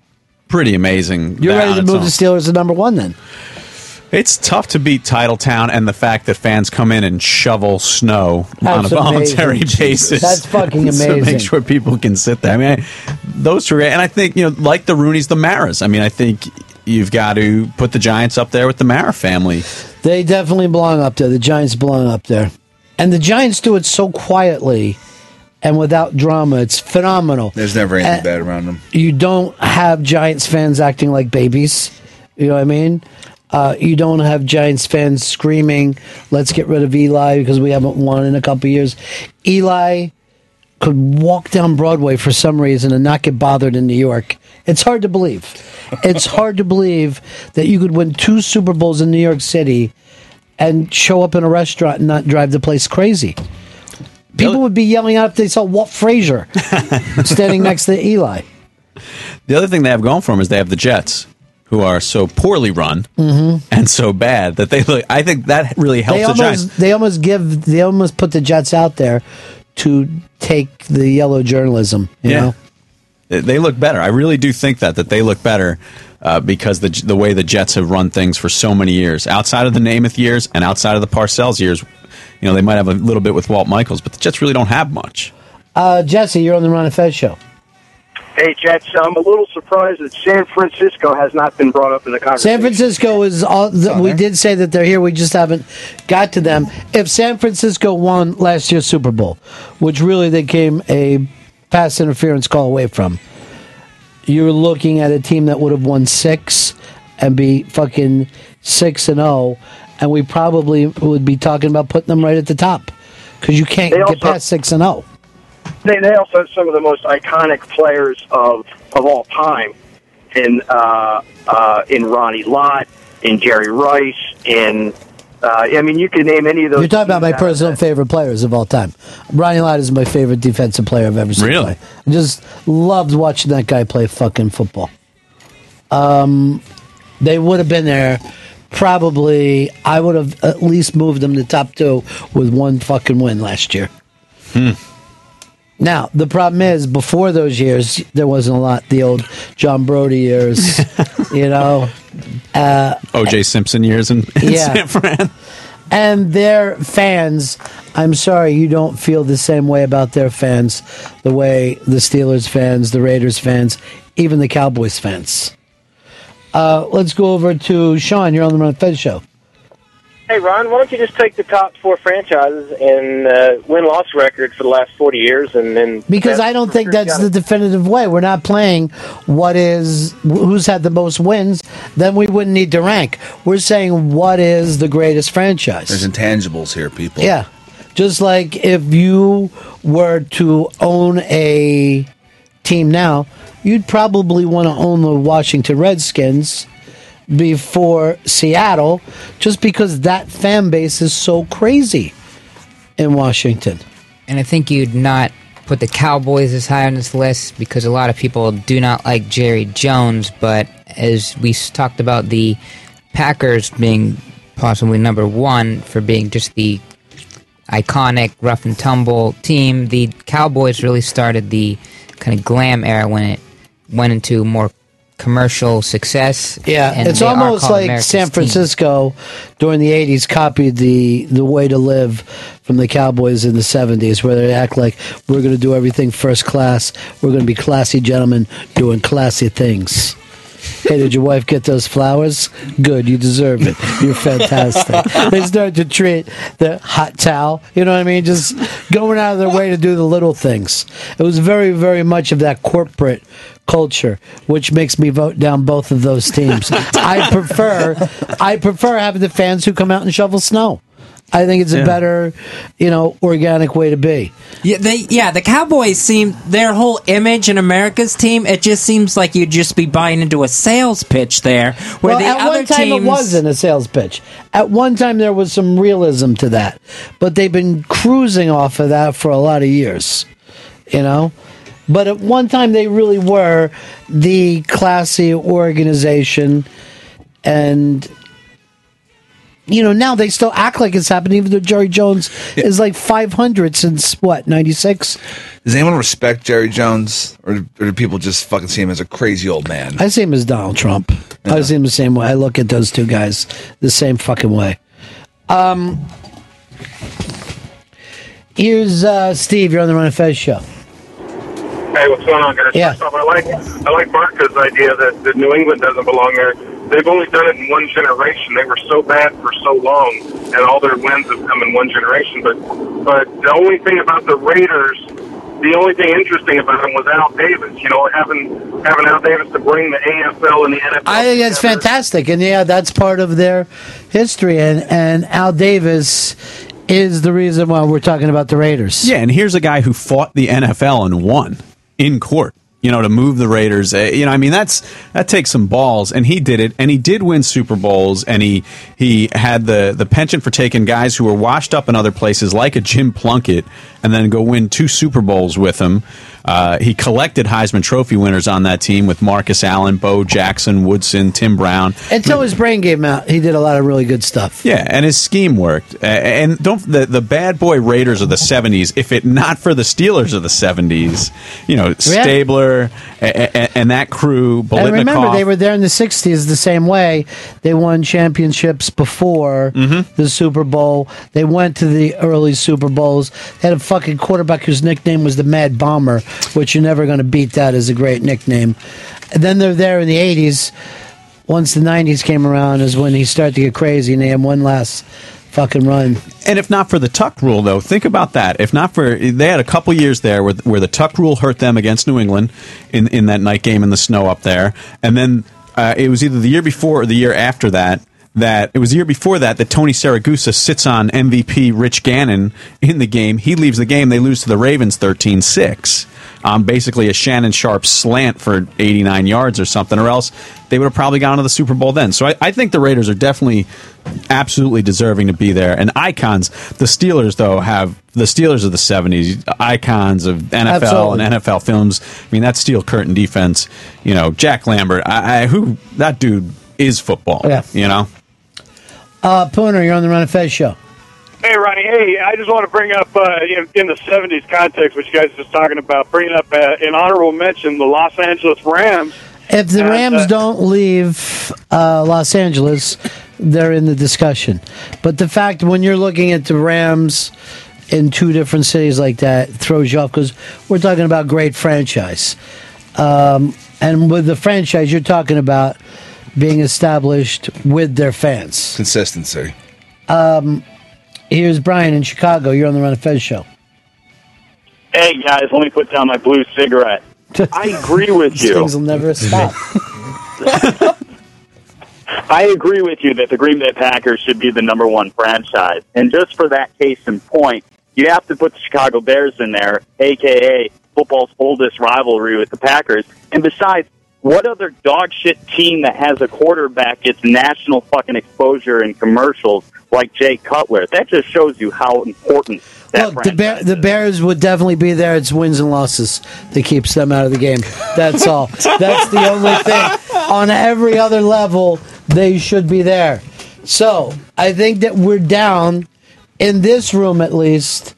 pretty amazing. You're ready to move own. the Steelers to number one then. It's tough to beat Titletown and the fact that fans come in and shovel snow on a voluntary amazing. [LAUGHS] basis. That's fucking [LAUGHS] to amazing. make sure people can sit there. I mean, I, those two, and I think you know, like the Rooney's, the Maras. I mean, I think you've got to put the Giants up there with the Mara family. They definitely belong up there. The Giants belong up there. And the Giants do it so quietly and without drama. It's phenomenal. There's never anything Uh, bad around them. You don't have Giants fans acting like babies. You know what I mean? Uh, you don't have Giants fans screaming, let's get rid of Eli because we haven't won in a couple years. Eli could walk down Broadway for some reason and not get bothered in New York. It's hard to believe. [LAUGHS] It's hard to believe that you could win two Super Bowls in New York City and show up in a restaurant and not drive the place crazy. People would be yelling out if they saw Walt Frazier [LAUGHS] standing next to Eli. The other thing they have going for them is they have the Jets, who are so poorly run Mhm. and so bad that they look. I think that really helps They the Giants. almost, they almost give, they almost put the Jets out there to take the yellow journalism. You Yeah. know, They- They look better. I really do think that that they look better uh, because the the way the Jets have run things for so many years, outside of the Namath years and outside of the Parcells years, you know they might have a little bit with Walt Michaels, but the Jets really don't have much. uh, Jesse, you're on the Ron and Fez show. Hey, Jets, I'm a little surprised that San Francisco has not been brought up in the conversation. San Francisco is all. th- we did say that they're here. We just haven't got to them. If San Francisco won last year's Super Bowl, which really they came a pass interference call away from, you're looking at a team that would have won six and be fucking six and zero, and we probably would be talking about putting them right at the top because you can't They get also- past six and oh. zero. They, they also have some of the most iconic players of of all time in uh, uh, in Ronnie Lott, in Jerry Rice, in uh, I mean, you can name any of those. You're talking about my teams personal favorite players of all time. Ronnie Lott is my favorite defensive player I've ever seen. Really? play. I just loved watching that guy play fucking football. Um, they would have been there. Probably, I would have at least moved them to top two with one fucking win last year. Hmm. Now the problem is, before those years, there wasn't a lot. The old John Brodie years, [LAUGHS] you know. Uh, O.J. Simpson years in, in Yeah. San Fran. and their fans i'm sorry you don't feel the same way about their fans the way the steelers fans the raiders fans even the cowboys fans Uh, let's go over to Sean. You're on the Ron Fez show. Hey, Ron, why don't you just take the top four franchises and uh, win loss record for the last 40 years and then. Because I don't think that's the definitive way. We're not playing what is who's had the most wins. Then we wouldn't need to rank. We're saying what is the greatest franchise. There's intangibles here, people. Yeah. Just like if you were to own a team now, you'd probably want to own the Washington Redskins before Seattle, just because that fan base is so crazy in Washington. And I think you'd not put the Cowboys as high on this list because a lot of people do not like Jerry Jones. But as we talked about the Packers being possibly number one for being just the iconic rough and tumble team, the Cowboys really started the kind of glam era when it went into more commercial success. Yeah, it's almost like America's San team. Francisco during the '80s copied the the way to live from the Cowboys in the '70s, where they act like we're going to do everything first class. We're going to be classy gentlemen doing classy things. Hey, did your wife get those flowers? Good, you deserve it. You're fantastic. [LAUGHS] they start to treat the hot towel, you know what I mean? Just going out of their way to do the little things. It was very, very much of that corporate culture, which makes me vote down both of those teams. [LAUGHS] I prefer, I prefer having the fans who come out and shovel snow. I think it's a Yeah. better, you know, organic way to be. Yeah, they yeah the Cowboys seem their whole image in America's team. It just seems like you'd just be buying into a sales pitch there. Where well, the at other one time teams, it wasn't a sales pitch. At one time there was some realism to that, but they've been cruising off of that for a lot of years. You know, but at one time they really were the classy organization, and you know now they still act like it's happening. Even though Jerry Jones is like five hundred since what ninety six. Does anyone respect Jerry Jones, or, or do people just fucking see him as a crazy old man? I see him as Donald Trump. I see him the same way. I look at those two guys the same fucking way. Um, here's uh, Steve. You're on the Ron and Fez show. Hey, what's going on, guys? Yeah. Off, I like I like Barca's idea that, that New England doesn't belong there. They've only done it in one generation. They were so bad for so long, and all their wins have come in one generation. But but the only thing about the Raiders, the only thing interesting about them was Al Davis. You know, having having Al Davis to bring the AFL and the NFL. I think that's fantastic, and yeah, that's part of their history. And and Al Davis is the reason why we're talking about the Raiders. Yeah, and here's a guy who fought the NFL and won in court. You know, to move the Raiders. Uh, You know, I mean, that's that takes some balls, and he did it, and he did win Super Bowls, and he he had the the penchant for taking guys who were washed up in other places, like a Jim Plunkett, and then go win two Super Bowls with him. Uh, he collected Heisman Trophy winners on that team with Marcus Allen, Bo Jackson, Woodson, Tim Brown. Until his brain gave out, he did a lot of really good stuff. Yeah, and his scheme worked. And don't the the bad boy Raiders of the '70s. If it not for the Steelers of the '70s, you know Stabler a- a- and that crew. And remember, they were there in the '60s the same way. They won championships before Mm-hmm. the Super Bowl. They went to the early Super Bowls. They had a fucking quarterback whose nickname was the Mad Bomber, which you're never going to beat. That as a great nickname. And then they're there in the '80s. Once the '90s came around, is when he started to get crazy, and they had one last fucking run. And if not for the tuck rule, though, think about that. If not for they had a couple years there where where the tuck rule hurt them against New England in in that night game in the snow up there, and then uh, it was either the year before or the year after that. That it was the year before that that Tony Siragusa sits on MVP Rich Gannon in the game. He leaves the game. They lose to the Ravens 13 6. Um, basically, a Shannon Sharpe slant for 89 yards or something, or else they would have probably gone to the Super Bowl then. So I, I think the Raiders are definitely absolutely deserving to be there. And icons, the Steelers, though, have the Steelers of the 70s, icons of NFL Absolutely. and NFL films. I mean, that steel curtain defense, you know, Jack Lambert, I, I, who that dude is football, Yeah. you know? Uh, Pooner, you're on the Ron and Fez show. Hey, Ronnie. Hey, I just want to bring up uh, in, in the '70s context, which you guys were just talking about, bringing up uh, an honorable mention: the Los Angeles Rams. If the And, Rams uh, don't leave uh, Los Angeles, they're in the discussion. But the fact when you're looking at the Rams in two different cities like that throws you off because we're talking about great franchise. Um, and with the franchise, you're talking about being established with their fans. Consistency. Um, here's Brian in Chicago. You're on the Ron of Fez show. Hey guys, let me put down my blue cigarette. [LAUGHS] I agree with These you. things will never stop. [LAUGHS] I agree with you that the Green Bay Packers should be the number one franchise. And just for that case in point, you have to put the Chicago Bears in there, aka football's oldest rivalry with the Packers. And besides, what other dog shit team that has a quarterback gets national fucking exposure in commercials like Jay Cutler? That just shows you how important that Look, the, Bear, the Bears would definitely be there. It's wins and losses that keeps them out of the game. That's all. That's the only thing. On every other level, they should be there. So I think that we're down in this room at least.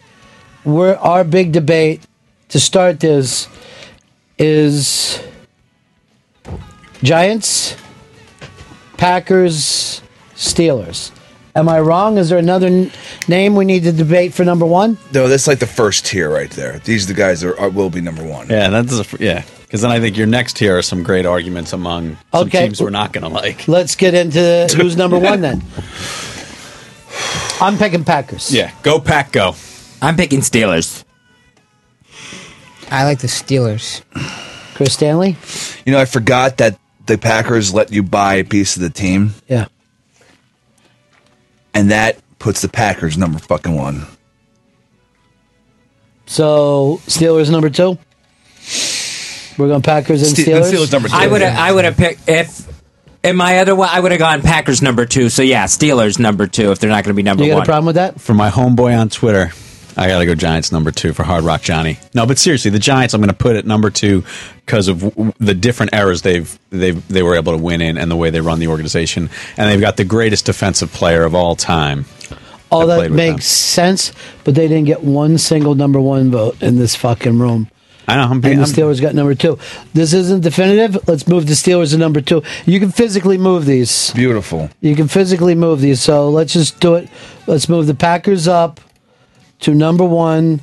We're our big debate to start this is Giants, Packers, Steelers. Am I wrong? Is there another n- name we need to debate for number one? No, that's like the first tier right there. These are the guys that are, uh, will be number one. Yeah, that's a, yeah. Because then I think your next tier are some great arguments among some Okay. teams we're not going to like. Let's get into who's number [LAUGHS] one then. I'm picking Packers. Yeah, go pack, go. I'm picking Steelers. I like the Steelers. Chris Stanley? You know, I forgot that the Packers let you buy a piece of the team. Yeah. And that puts the Packers number fucking one. So Steelers number two. We're going Packers and Ste- Steelers. Steelers number two. I would have. I would have picked if. In my other one, I would have gone Packers number two. So yeah, Steelers number two if they're not going to be number You got one. a problem with that? For my homeboy on Twitter, I got to go Giants number two for Hard Rock Johnny. No, but seriously, the Giants I'm going to put at number two because of w- the different eras they've they they were able to win in and the way they run the organization, and they've got the greatest defensive player of all time. All that played with makes sense, but they didn't get one single number one vote in this fucking room. I know. I'm, and the I'm- Steelers got number two. This isn't definitive. Let's move the Steelers to number two. You can physically move these. Beautiful. You can physically move these. So let's just do it. Let's move the Packers up to number one.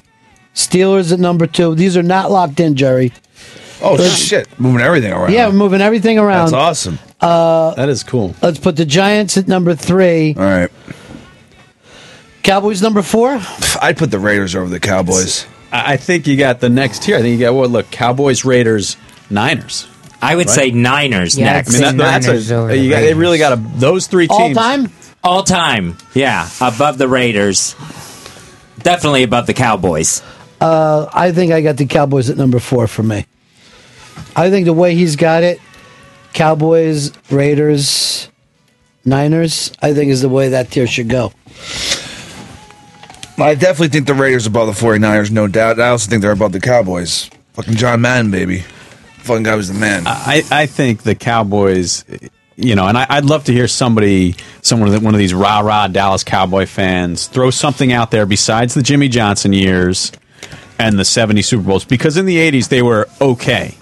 Steelers at number two. These are not locked in, Jerry. Oh Let's- shit! Moving everything around. Yeah, we're moving everything around. That's awesome. Uh, that is cool. Let's put the Giants at number three. All right. Cowboys number four. I'd put the Raiders over the Cowboys. I I think you got the next tier. I think you got what? Look, Cowboys, Raiders, Niners. I would Right? say Niners Yeah, next. say I mean, that- that's a- Niners over the you got- they really got a- those three teams All time. All time. Yeah, above the Raiders. Definitely above the Cowboys. Uh, I think I got the Cowboys at number four for me. I think the way he's got it, Cowboys, Raiders, Niners, I think is the way that tier should go. I definitely think the Raiders are above the 49ers, no doubt. I also think they're above the Cowboys. Fucking John Madden, baby. Fucking guy was the man. I, I think the Cowboys, you know, and I, I'd love to hear somebody, someone, one of these rah rah Dallas Cowboy fans, throw something out there besides the Jimmy Johnson years and the 70 Super Bowls, because in the 80s they were okay.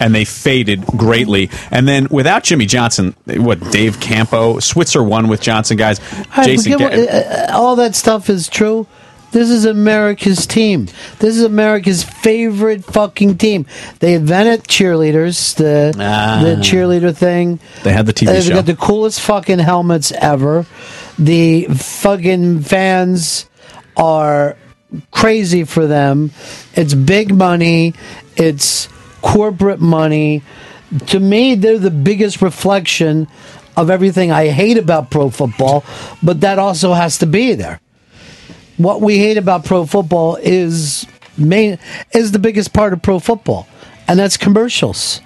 And they faded greatly. And then without Jimmy Johnson, what, Dave Campo, Switzer won with Johnson guys, I Jason what- uh, uh, all that stuff is true. This is America's team. This is America's favorite fucking team. They invented cheerleaders, the ah. the cheerleader thing. They had the TV They've show. got the coolest fucking helmets ever. The fucking fans are crazy for them. It's big money. It's corporate money. To me, they're the biggest reflection of everything I hate about pro football, but that also has to be there. What we hate about pro football is main is the biggest part of pro football, and that's commercials.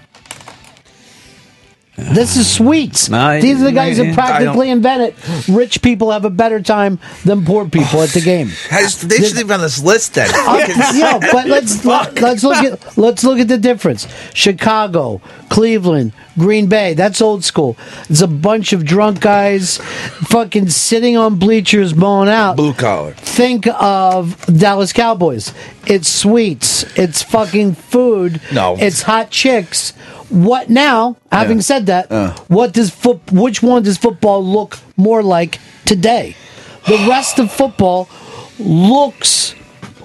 This is suites. No, These are the guys I- that practically invented. Rich people have a better time than poor people at the game. [LAUGHS] They should have on this list then. [LAUGHS] Uh, yeah, but let's let, let's look at let's look at the difference. Chicago, Cleveland, Green Bay. That's old school. It's a bunch of drunk guys, fucking sitting on bleachers, blowing out. Blue collar. Think of Dallas Cowboys. It's suites. It's fucking food. No. It's hot chicks. What now? Having Yeah. said that, Uh. what does foot? Which one does football look more like today? The rest of football looks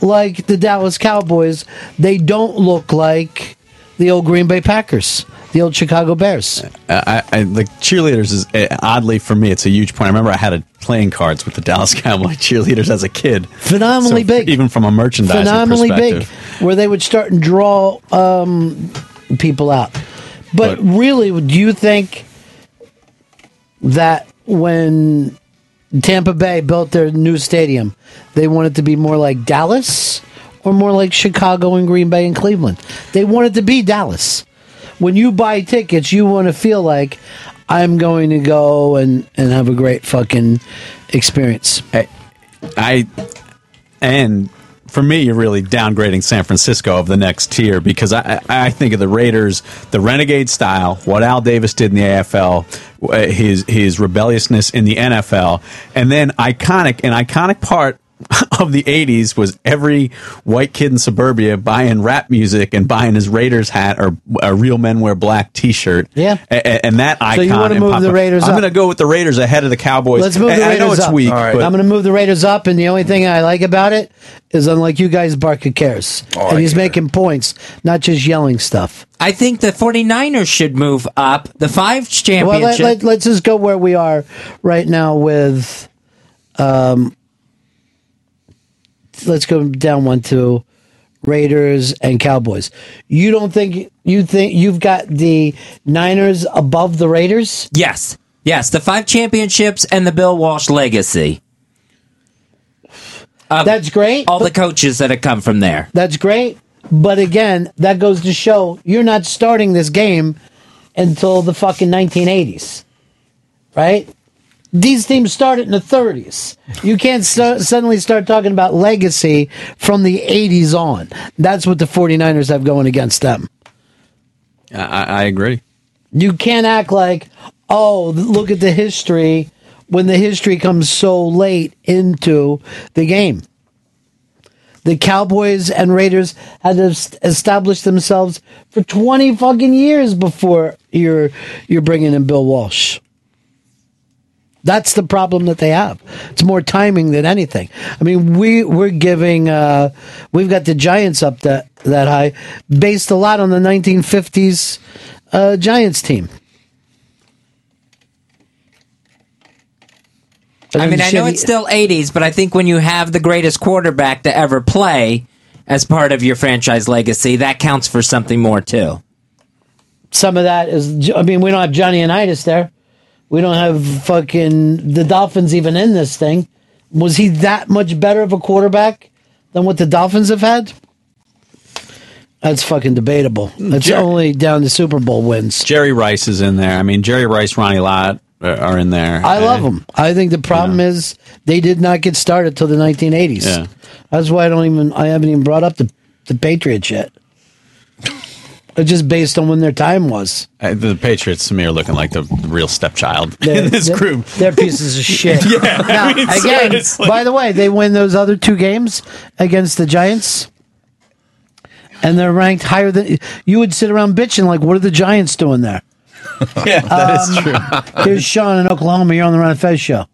like the Dallas Cowboys. They don't look like the old Green Bay Packers. the old Chicago Bears. I, I like cheerleaders is uh, oddly for me. It's a huge point. I remember I had a playing cards with the Dallas [LAUGHS] Cowboy cheerleaders as a kid. Phenomenally So, big. even from a merchandising phenomenally big, where they would start and draw um, people out. But, really, do you think that when Tampa Bay built their new stadium, they wanted to be more like Dallas or more like Chicago and Green Bay and Cleveland? They wanted to be Dallas. When you buy tickets, you want to feel like I'm going to go and, and have a great fucking experience. I and for me, you're really downgrading San Francisco of the next tier because I, I think of the Raiders, the renegade style, what Al Davis did in the AFL, uh, his his rebelliousness in the NFL, and then iconic an iconic part [LAUGHS] of the 80s was every white kid in suburbia buying rap music and buying his Raiders hat or a real men wear black t-shirt. Yeah. A- and that icon. So you wanna move pop- the Raiders I'm going to go with the Raiders ahead of the Cowboys. Let's move the And Raiders I know it's up. weak, but I'm going to move the Raiders up, and the only thing I like about it is, unlike you guys, Barca cares, Oh, and I he's making points, not just yelling stuff. I think the 49ers should move up. The five championship. Well, let, championship. let, us just go where we are right now with. Um, let's go down one to Raiders and Cowboys. You don't think you think you've got the Niners above the Raiders? yes. Yes, the five championships and the Bill Walsh legacy. That's great. All the coaches that have come from there. That's great. But again, that goes to show you're not starting this game until the fucking 1980s. Right? These teams started in the 30s. You can't st- suddenly start talking about legacy from the 80s on. That's what the 49ers have going against them. I, I agree. You can't act like, oh, look at the history when the history comes so late into the game. The Cowboys and Raiders had to est- establish themselves for 20 fucking years before you're you're bringing in Bill Walsh. That's the problem that they have. It's more timing than anything. I mean, we we're giving uh, we've got the Giants up that that high, based a lot on the 1950s uh, Giants team. I mean, I know it's still 80s, but I think when you have the greatest quarterback to ever play as part of your franchise legacy, that counts for something more too. some of that is. I mean, we don't have Johnny Unitas there. We don't have fucking the Dolphins even in this thing. Was he that much better of a quarterback than what the Dolphins have had? That's fucking debatable. It's Jer- only down to Super Bowl wins. Jerry Rice is in there. I mean, Jerry Rice, Ronnie Lott are in there. I love eh? them. I think the problem is they did not get started till the 1980s. Yeah. That's why I don't even. I haven't even brought up the the Patriots yet. [LAUGHS] It's just based on when their time was. Uh, the Patriots to me are looking like the real stepchild They're- in this they're- group. They're pieces of [LAUGHS] shit. Yeah, Now, [LAUGHS] I mean, again, seriously. by the way, they win those other two games against the Giants, and they're ranked higher than you would sit around bitching like, "What are the Giants doing there?" [LAUGHS] yeah, that is Um, true. Here's Sean in Oklahoma. You're on the Ron Fez show.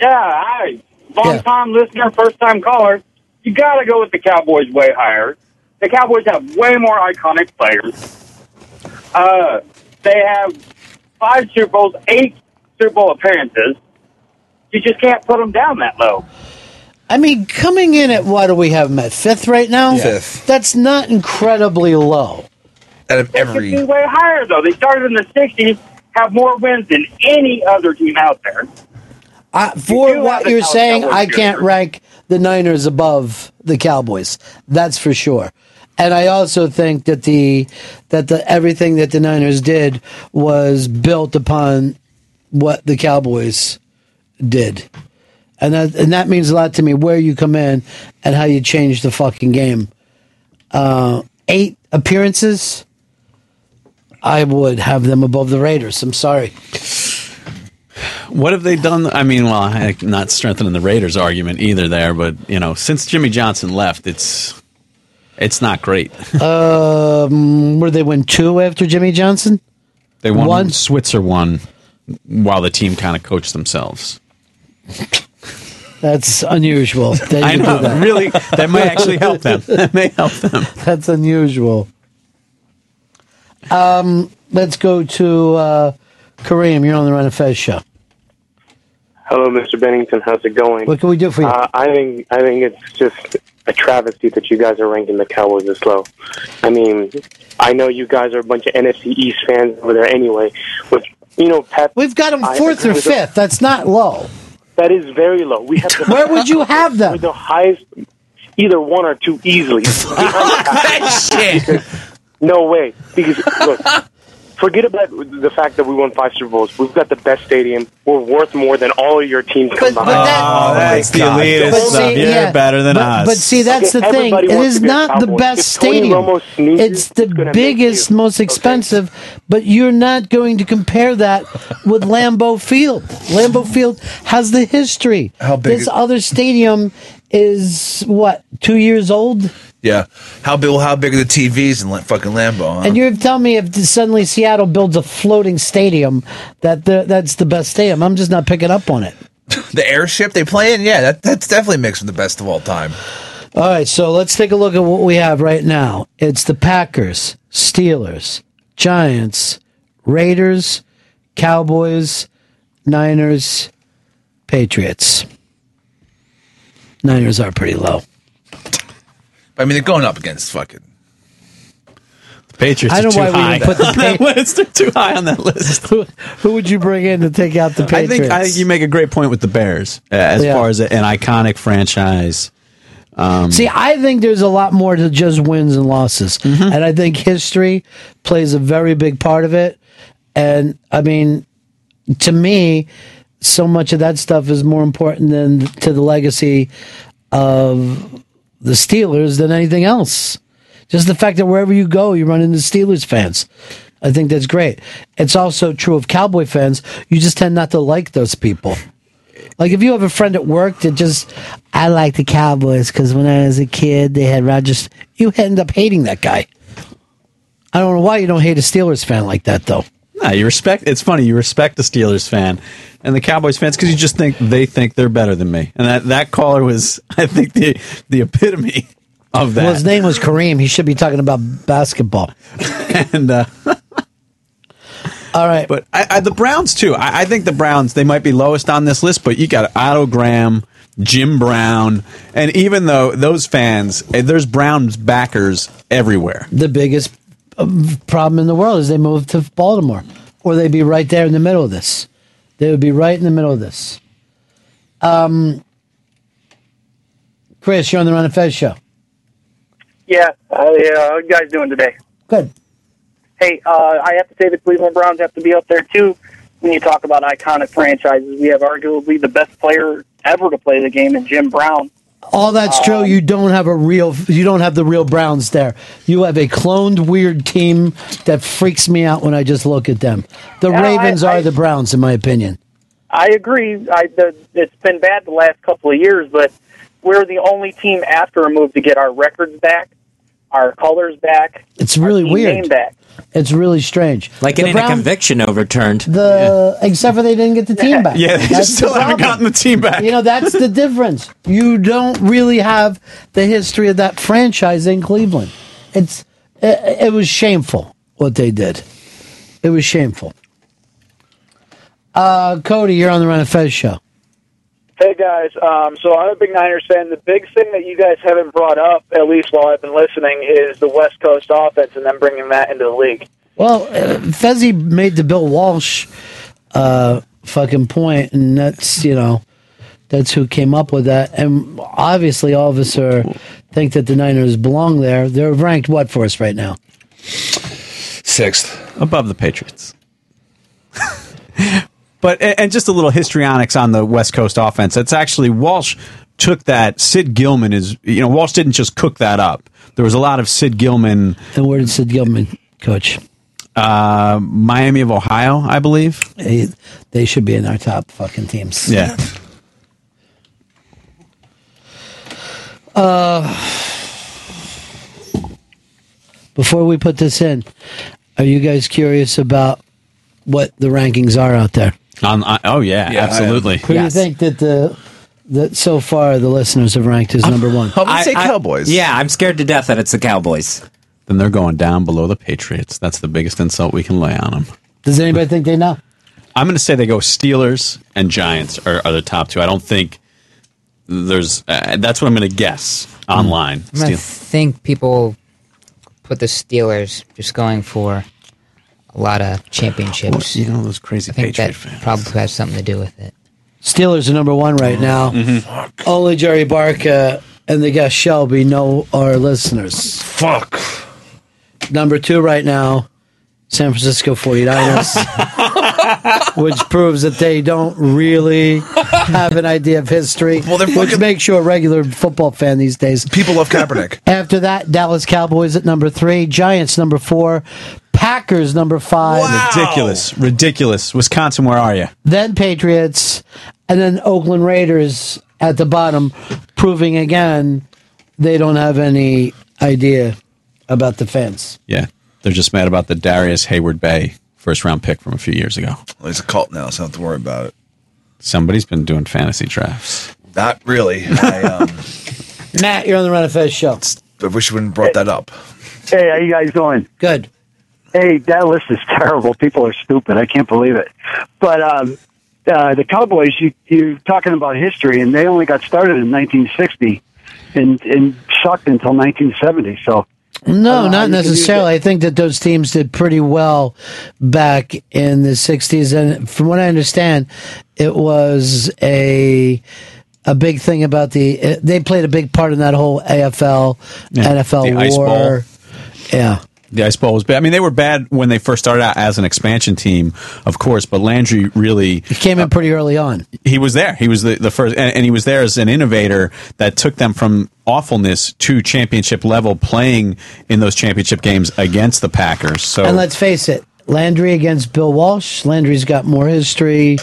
Yeah, hi. Long time listener, first time caller. You got to go with the Cowboys way higher. The Cowboys have way more iconic players. Uh, they have five Super Bowls, eight Super Bowl appearances. You just can't put them down that low. I mean, coming in at what do we have them at fifth right now? Fifth. That's not incredibly low. Out of They could be way higher though. They started in the '60s, have more wins than any other team out there. Uh, for what you're saying, Cowboys I can't rank the Niners above the Cowboys. That's for sure. And I also think that the that the everything that the Niners did was built upon what the Cowboys did. And that and that means a lot to me where you come in and how you change the fucking game. Uh, eight appearances I would have them above the Raiders. I'm sorry. What have they done? I mean, well, I'm not strengthening the Raiders argument either there, but you know, since Jimmy Johnson left, it's it's not great. [LAUGHS] Um, where they win two after Jimmy Johnson? They won One. Switzer won while the team kind of coached themselves. That's unusual. that [LAUGHS] I know, that. really, that might [LAUGHS] actually help them. That may help them. That's unusual. Um, let's go to uh, Kareem. You're on the Ron of Fez show. Hello, Mr. Bennington. How's it going? What can we do for you? Uh, I think I think it's just a travesty that you guys are ranking the Cowboys this low. I mean, I know you guys are a bunch of NFC East fans over there anyway. With you know, Pep. We've got them fourth agree or with the- fifth. That's not low. That is very low. We have the Where would you [LAUGHS] have them? We're the highest, either one or two easily. [LAUGHS] Because- [LAUGHS] no way. Because look, forget about the fact that we won five Super Bowls. We've got the best stadium. We're worth more than all of your teams combined. Oh, oh that's the elitist But stuff. see, You're yeah, better than but, us. But see, that's Okay, the thing. everybody It wants is to be a not the best stadium. Sneezes, It's the it's biggest, most expensive. But you're not going to compare that with Lambeau Field. Lambeau Field has the history. How big This is- other stadium is what two years old. Yeah. How big? How big are the TVs in fucking Lambeau? Huh? And you're telling me if suddenly Seattle builds a floating stadium, that the, that's the best stadium. I'm just not picking up on it. [LAUGHS] the airship they play in, yeah, that, that's definitely mixed with the best of all time. All right, so let's take a look at what we have right now. It's the Packers, Steelers, Giants, Raiders, Cowboys, Niners, Patriots. Niners are pretty low. I mean, they're going up against fucking. Patriots I are know why we put the [LAUGHS] on that Pa- list. They're too high on that list. [LAUGHS] who, who would you bring in to take out the I Patriots? think I think you make a great point with the Bears uh, as Yeah. far as an iconic franchise. Um, See, I think there's a lot more to just wins and losses. Mm-hmm. And I think history plays a very big part of it. And I mean, to me, so much of that stuff is more important than to the legacy of the Steelers than anything else. Just the fact that wherever you go, you run into Steelers fans. I think that's great. It's also true of Cowboy fans. You just tend not to like those people. Like if you have a friend at work that just, I like the Cowboys because when I was a kid they had Rogers. You end up hating that guy. I don't know why you don't hate a Steelers fan like that though. Nah, you respect. It's funny you respect the Steelers fan and the Cowboys fans because you just think they think they're better than me. And that that caller was, [LAUGHS] I think, the the epitome of that. Well, his name was Kareem. He should be talking about basketball. [LAUGHS] and uh, [LAUGHS] all right, but I, I, the Browns too. I, I think the Browns they might be lowest on this list, but you got Otto Graham, Jim Brown, and even though those fans, eh, there's Browns backers everywhere. The biggest problem in the world is they move to Baltimore, or they'd be right there in the middle of this. They would be right in the middle of this. Um, Chris, you're on the Ron and Fez show. Yeah, uh, yeah. How you guys doing today? Good. Hey, uh, I have to say the Cleveland Browns have to be up there too. When you talk about iconic franchises, we have arguably the best player ever to play the game in Jim Brown. All that's true. Um, you don't have a real. You don't have the real Browns there. You have a cloned weird team that freaks me out when I just look at them. The Yeah, I- Ravens I- are the Browns, in my opinion. I agree. I, the, it's been bad the last couple of years, but we're the only team after a move to get our records back, our colors back, It's really team weird. name back. It's really strange. Like The getting a conviction overturned. The except for they didn't get the team back. Yeah, they That's just still the haven't gotten the team back. You know, that's the difference. You don't really have the history of that franchise in Cleveland. It's it, it was shameful what they did. It was shameful. Uh, Cody, you're on the Ron of Fez show. Hey guys, um, so I'm a big Niners fan. The big thing that you guys haven't brought up, at least while I've been listening, is the West Coast offense and then bringing that into the league. Well, uh, Fezzi made the Bill Walsh uh, fucking point, and that's you know that's who came up with that. And obviously, all of us are think that the Niners belong there. They're ranked what for us right now? Sixth, above the Patriots. [LAUGHS] But and just a little histrionics on the West Coast offense. It's actually Walsh took that. Sid Gilman is you know Walsh didn't just cook that up. There was a lot of Sid Gilman. And where did Sid Gilman coach? Uh, Miami of Ohio, I believe. They, they should be in our top fucking teams. Yeah. Uh, before we put this in, are you guys curious about what the rankings are out there? On, on- oh yeah, Yeah, absolutely. Who do you think that the that so far the listeners have ranked as number one? [LAUGHS] I- I- Yeah, I'm scared to death that it's the Cowboys. then they're going down below the Patriots. That's the biggest insult we can lay on them. Does anybody think they know? I'm going to say they go Steelers and Giants are, are the top two. I don't think there's. Uh, that's what I'm going to guess online. I mean, I Steel- think people put the Steelers just going for a lot of championships. you know those crazy I think Patriot that fans. probably has something to do with it. Steelers are number one right now. Mm-hmm. Only Jerry Barca and the guest Shelby know our listeners. Fuck. Number two right now, San Francisco 49ers, [LAUGHS] which proves that they don't really [LAUGHS] have an idea of history, Well, they're which makes you a regular football fan these days. People love Kaepernick. [LAUGHS] After that, Dallas Cowboys at number three, Giants number four, Packers number five, Ridiculous, ridiculous. Wisconsin, where are you? then Patriots, and then Oakland Raiders at the bottom, proving again they don't have any idea about the fence. Yeah, they're just mad about the Darrius Heyward-Bey first round pick from a few years ago. Well, he's a Colt now, so I don't have to worry about it. Somebody's been doing fantasy drafts. Not really. I, um, [LAUGHS] Matt, you're on the Ron of Fez show. I wish you wouldn't brought that up. Hey, how you guys doing? Good. Hey, that list is [LAUGHS] terrible. People are stupid. I can't believe it. But um, uh, the Cowboys, you, you're talking about history, and they only got started in 1960 and, and sucked until 1970. So No, I don't know how not you can use necessarily. I think that those teams did pretty well back in the '60s, and from what I understand, it was a a big thing about the. They played a big part in that whole AFL Yeah, NFL the war. Bowl. Yeah. The Ice Bowl was bad. I mean, they were bad when they first started out as an expansion team, of course, but Landry really. He came in pretty early on. He was there. He was the, the first, and, and he was there as an innovator that took them from awfulness to championship level, playing in those championship games against the Packers. So And let's face it, Landry against Bill Walsh. Landry's got more history.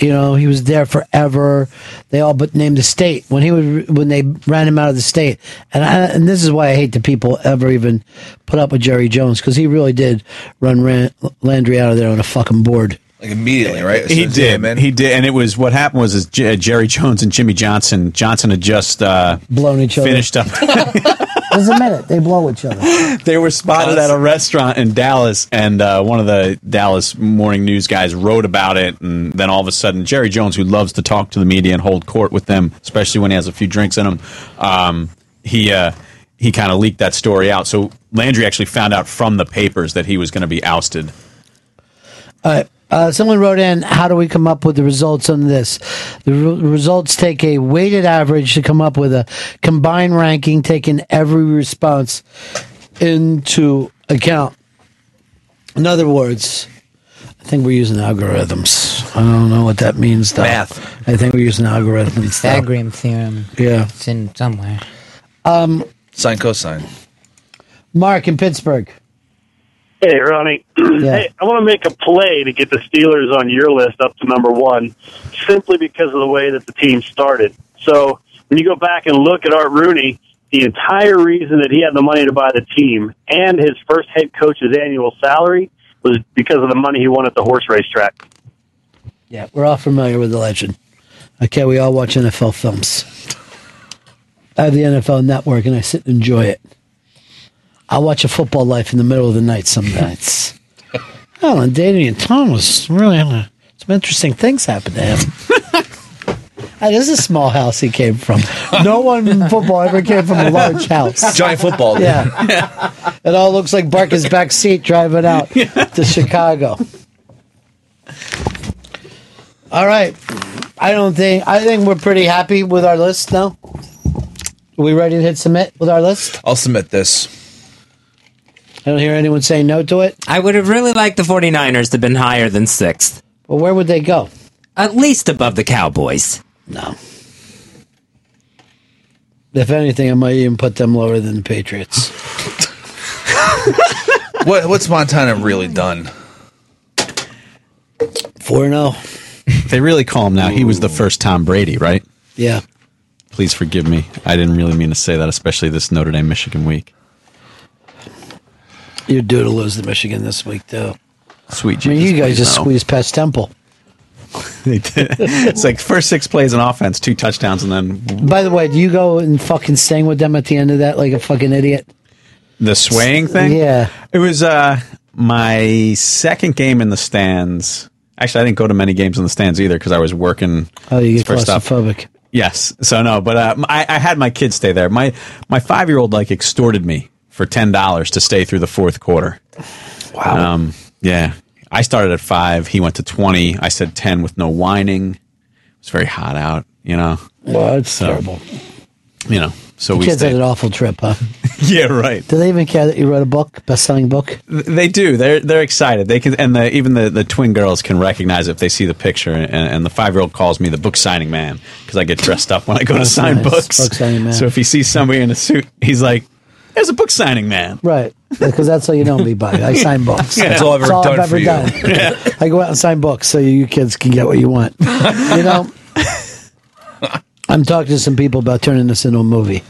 You know, he was there forever. They all but named the state when he was when they ran him out of the state. And I, and this is why I hate the people ever even put up with Jerry Jones because he really did run Ran, Landry out of there on a fucking board. Like immediately, right? He soon as he did, man. he did, and it was what happened was is Jerry Jones and Jimmy Johnson. Johnson had just uh, Blown each other. finished up. [LAUGHS] [LAUGHS] A minute, they blow each other. [LAUGHS] they were spotted at a restaurant in Dallas, and uh, one of the Dallas morning news guys wrote about it. And then all of a sudden, Jerry Jones, who loves to talk to the media and hold court with them, especially when he has a few drinks in him, um, he uh, he kind of leaked that story out. So Landry actually found out from the papers that he was going to be ousted. Right. Uh, someone wrote in, how do we come up with the results on this? The re- results take a weighted average to come up with a combined ranking, taking every response into account. In other words, I think we're using algorithms. I don't know what that means, though. Math. I think we're using algorithms. though. Pythagorean theorem. Yeah. It's in somewhere. Um, Sine cosine. Mark in Pittsburgh. Hey, Ronnie. [CLEARS THROAT] Hey, I want to make a play to get the Steelers on your list up to number one, simply because of the way that the team started. So when you go back and look at Art Rooney, the entire reason that he had the money to buy the team and his first head coach's annual salary was because of the money he won at the horse racetrack. Yeah, we're all familiar with the legend. Okay, we all watch NFL films. I have the NFL network and I sit and enjoy it. I watch a football life in the middle of the night some nights. [LAUGHS] oh, and Damian Thomas really uh, some interesting things happened to him. [LAUGHS] This is a small house he came from. No one in football ever came from a large house. Giant football. Yeah. [LAUGHS] it all looks like Barca's back seat driving out to Chicago. All right. I don't think I think we're pretty happy with our list now. Are we ready to hit submit with our list? I'll submit this. I don't hear anyone saying no to it. I would have really liked the 49ers to have been higher than sixth. Well, where would they go? At least above the Cowboys. No. If anything, I might even put them lower than the Patriots. [LAUGHS] What what's Montana really done? 4 0. They really call him now. He was the first Tom Brady, right? Yeah. Please forgive me. I didn't really mean to say that, especially this Notre Dame Michigan week. You're due to lose to Michigan this week, though. Sweet I mean, you guys just no. squeezed past Temple. [LAUGHS] They did. it's like first six plays in offense, two touchdowns, and then By the way, do you go and fucking sing with them at the end of that like a fucking idiot? The swaying thing? Yeah. It was uh, my second game in the stands. Actually, I didn't go to many games in the stands either because I was working. Oh, you get stuff. claustrophobic. Yes. So no, but uh, I, I had my kids stay there. My my five year old like extorted me for ten dollars to stay through the fourth quarter. Wow. Um, yeah. I started at five. He went to twenty. I said ten with no whining. It was very hot out. You know. Well, it's So, terrible. You know. So the we kids stayed. had an awful trip, huh? [LAUGHS] yeah. Right. Do they even care that you wrote a book, best-selling book? They do. They're they're excited. They can, and the, even the, the twin girls can recognize it if they see the picture. And, and the five year old calls me the book signing man because I get dressed up when I go to sign nice. books. Book signing man. So if he sees somebody in a suit, he's like, "There's a book signing man." Right, because that's all you know me by. I [LAUGHS] sign books. Yeah. That's all I've ever done I've for ever you. done. [LAUGHS] I go out and sign books so you kids can get what you want. You know, [LAUGHS] I'm talking to some people about turning this into a movie.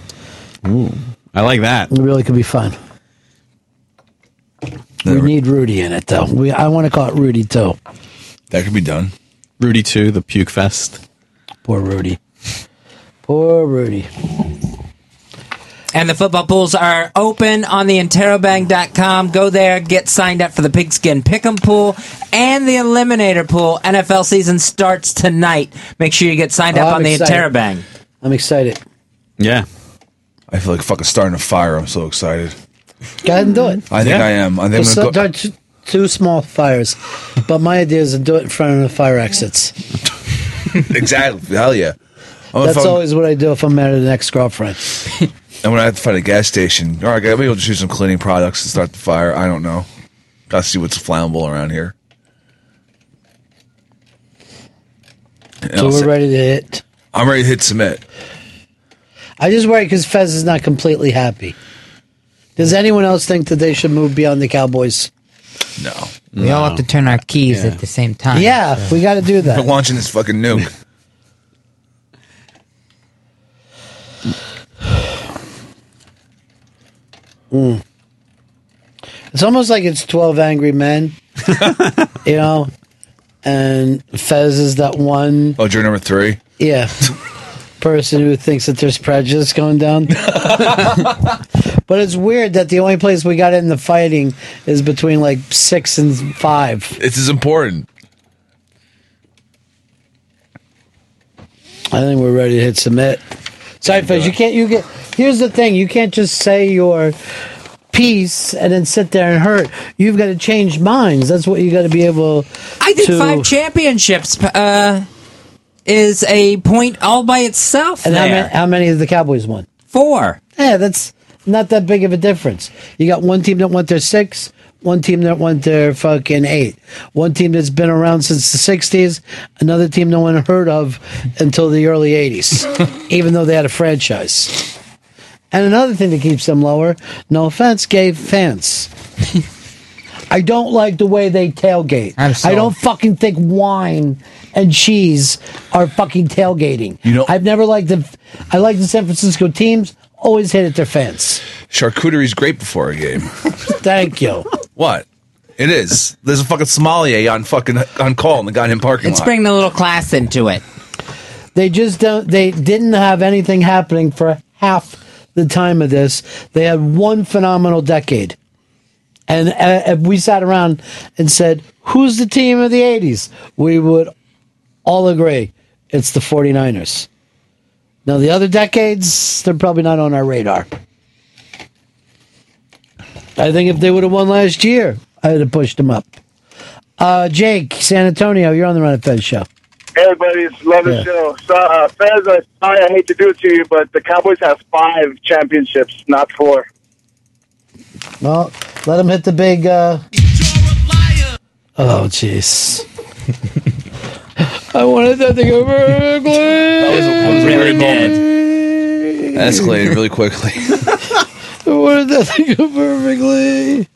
Ooh, I like that. It really could be fun. We need Rudy in it, though. We I want to call it Rudy too. That could be done. Rudy two, the puke fest. Poor Rudy. Poor Rudy. And the football pools are open on the interrobang.com. Go there, get signed up for the pigskin pick'em pool and the eliminator pool. NFL season starts tonight. Make sure you get signed Oh, up I'm on the excited. Interrobang. I'm excited. Yeah. I feel like fucking starting a fire. I'm so excited. Go ahead and do it. I think I am. I think I'm gonna go. start two, two small fires, but my idea is to do it in front of the fire exits. [LAUGHS] exactly. Hell yeah. I'm That's fucking- always what I do if I'm mad at an ex girlfriend. [LAUGHS] And when I have to find a gas station, all right, maybe we'll just use some cleaning products to start the fire. I don't know. Got to see what's flammable around here. And So I'll we're say- ready to hit. I'm ready to hit submit. I just worry because Fez is not completely happy. Does anyone else think that they should move beyond the Cowboys? No. We all have to turn our keys at the same time. Yeah, so. we got to do that. We're launching this fucking nuke. Mm. It's almost like it's 12 angry men, [LAUGHS] you know, and Fez is that one, Oh, you're number three. yeah, person who thinks that there's prejudice going down. [LAUGHS] but it's weird that the only place we got in the fighting is between like six and five. This is important. I think we're ready to hit submit. Sorry, Fez, you can't. You get. Here's the thing: you can't just say your piece and then sit there and hurt. You've got to change minds. That's what you got to be able. To. I think to, five championships uh, is a point all by itself. And how many, how many of the Cowboys won? Four. Yeah, that's not that big of a difference. You got one team that went their six, one team that went their fucking eight, one team that's been around since the '60s, another team no one heard of until the early '80s, [LAUGHS] even though they had a franchise. And another thing that keeps them lower, no offense, gay fans. [LAUGHS] I don't like the way they tailgate. I don't fucking think wine and cheese are fucking tailgating. You know, I've never liked the. I like the San Francisco teams. Always hated their fans. Charcuterie's great before a game. [LAUGHS] Thank you. What? It is. There's a fucking sommelier on fucking on call in the goddamn parking Let's lot. bring a little class into it. They just don't. They didn't have anything happening for half the time of this. They had one phenomenal decade, and uh, if we sat around and said, "Who's the team of the '80s?" we would all agree it's the 49ers. Now the other decades, they're probably not on our radar. I think if they would have won last year, I'd have pushed them up. Uh, Jake, San Antonio, you're on the Ron of Fez show. Hey, buddies, love the show. So, uh, Fez, I, sorry, I hate to do it to you, but the Cowboys have five championships, not four. Well, let them hit the big. Uh... Oh, jeez. I wanted that to go perfectly. That was a, that was a weird moment. Escalated really quickly. [LAUGHS] I wanted that to go perfectly.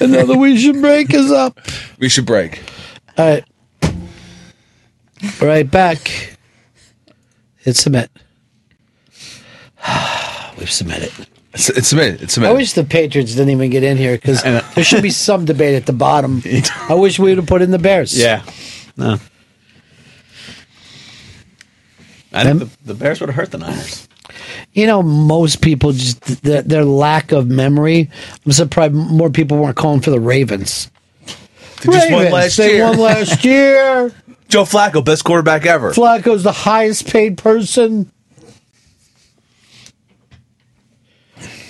and now the we should break is up. we should break. All right. Right back. Hit submit. [SIGHS] We've submitted. It's, it's submitted. It's I wish the Patriots didn't even get in here because [LAUGHS] there should be some debate at the bottom. [LAUGHS] I wish we would have put in the Bears. Yeah. No. I think the, the Bears would have hurt the Niners. You know, most people just their, their lack of memory. I'm surprised more people weren't calling for the Ravens. They just won Ravens, last they year. won last [LAUGHS] year. Joe Flacco, best quarterback ever. Flacco's the highest paid person.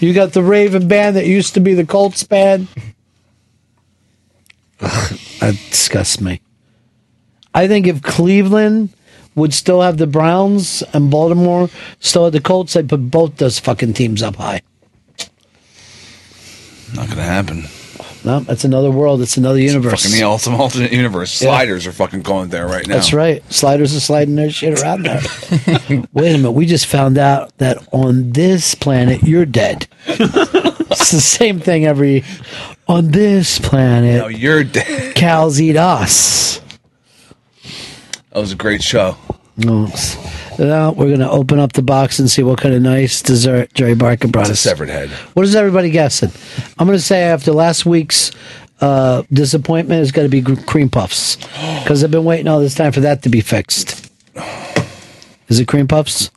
You got the Raven band that used to be the Colts band. Ugh, that disgusts me. I think if Cleveland would still have the Browns and Baltimore still had the Colts, I'd put both those fucking teams up high. Not gonna happen. No, that's another world. It's another universe. Fucking the ultimate alternate universe. Yeah. Sliders are fucking going there right now. That's right. Sliders are sliding their shit around there. [LAUGHS] Wait a minute. We just found out that on this planet, you're dead. [LAUGHS] it's the same thing every. On this planet, No, you're dead. cows eat us. That was a great show. No. Now we're going to open up the box and see what kind of nice dessert Jerry Barca brought It's a us. severed head. What is everybody guessing? I'm going to say after last week's uh, disappointment, it's got to be cream puffs [GASPS] because I've been waiting all this time for that to be fixed. Is it cream puffs?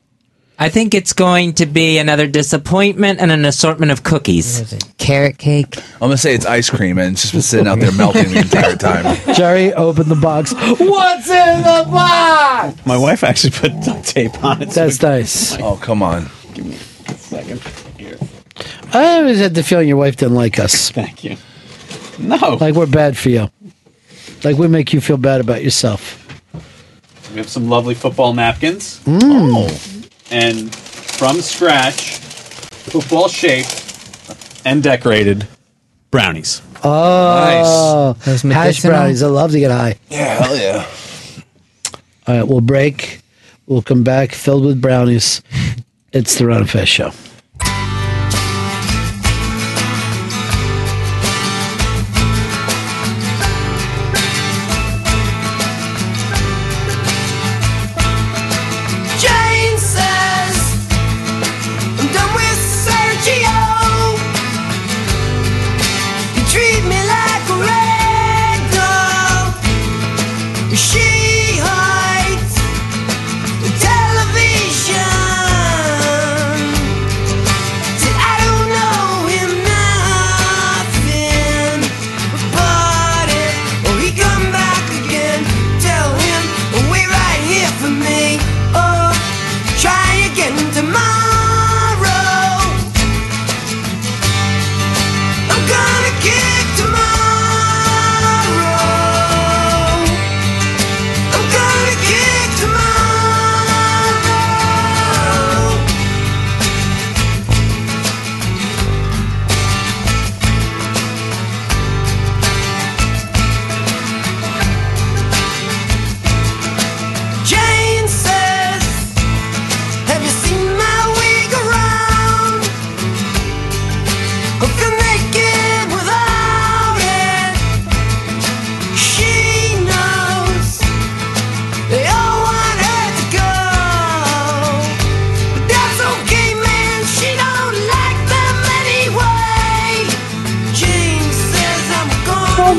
I think it's going to be another disappointment and an assortment of cookies. Carrot cake. I'm gonna say it's ice cream, and it's just been sitting out there melting the entire time. [LAUGHS] Jerry, open the box. What's in the box? My wife actually put duct tape on it. That's nice. Oh come on. Give me a second. Here. I always had the feeling your wife didn't like us. [LAUGHS] Thank you. No. Like we're bad for you. Like we make you feel bad about yourself. We have some lovely football napkins. Mm. And from scratch, football shaped and decorated brownies. Oh, Those hash medicinal? brownies. I love to get high. Yeah, hell yeah. All right, we'll break. We'll come back filled with brownies. It's the Ron and Fez Show.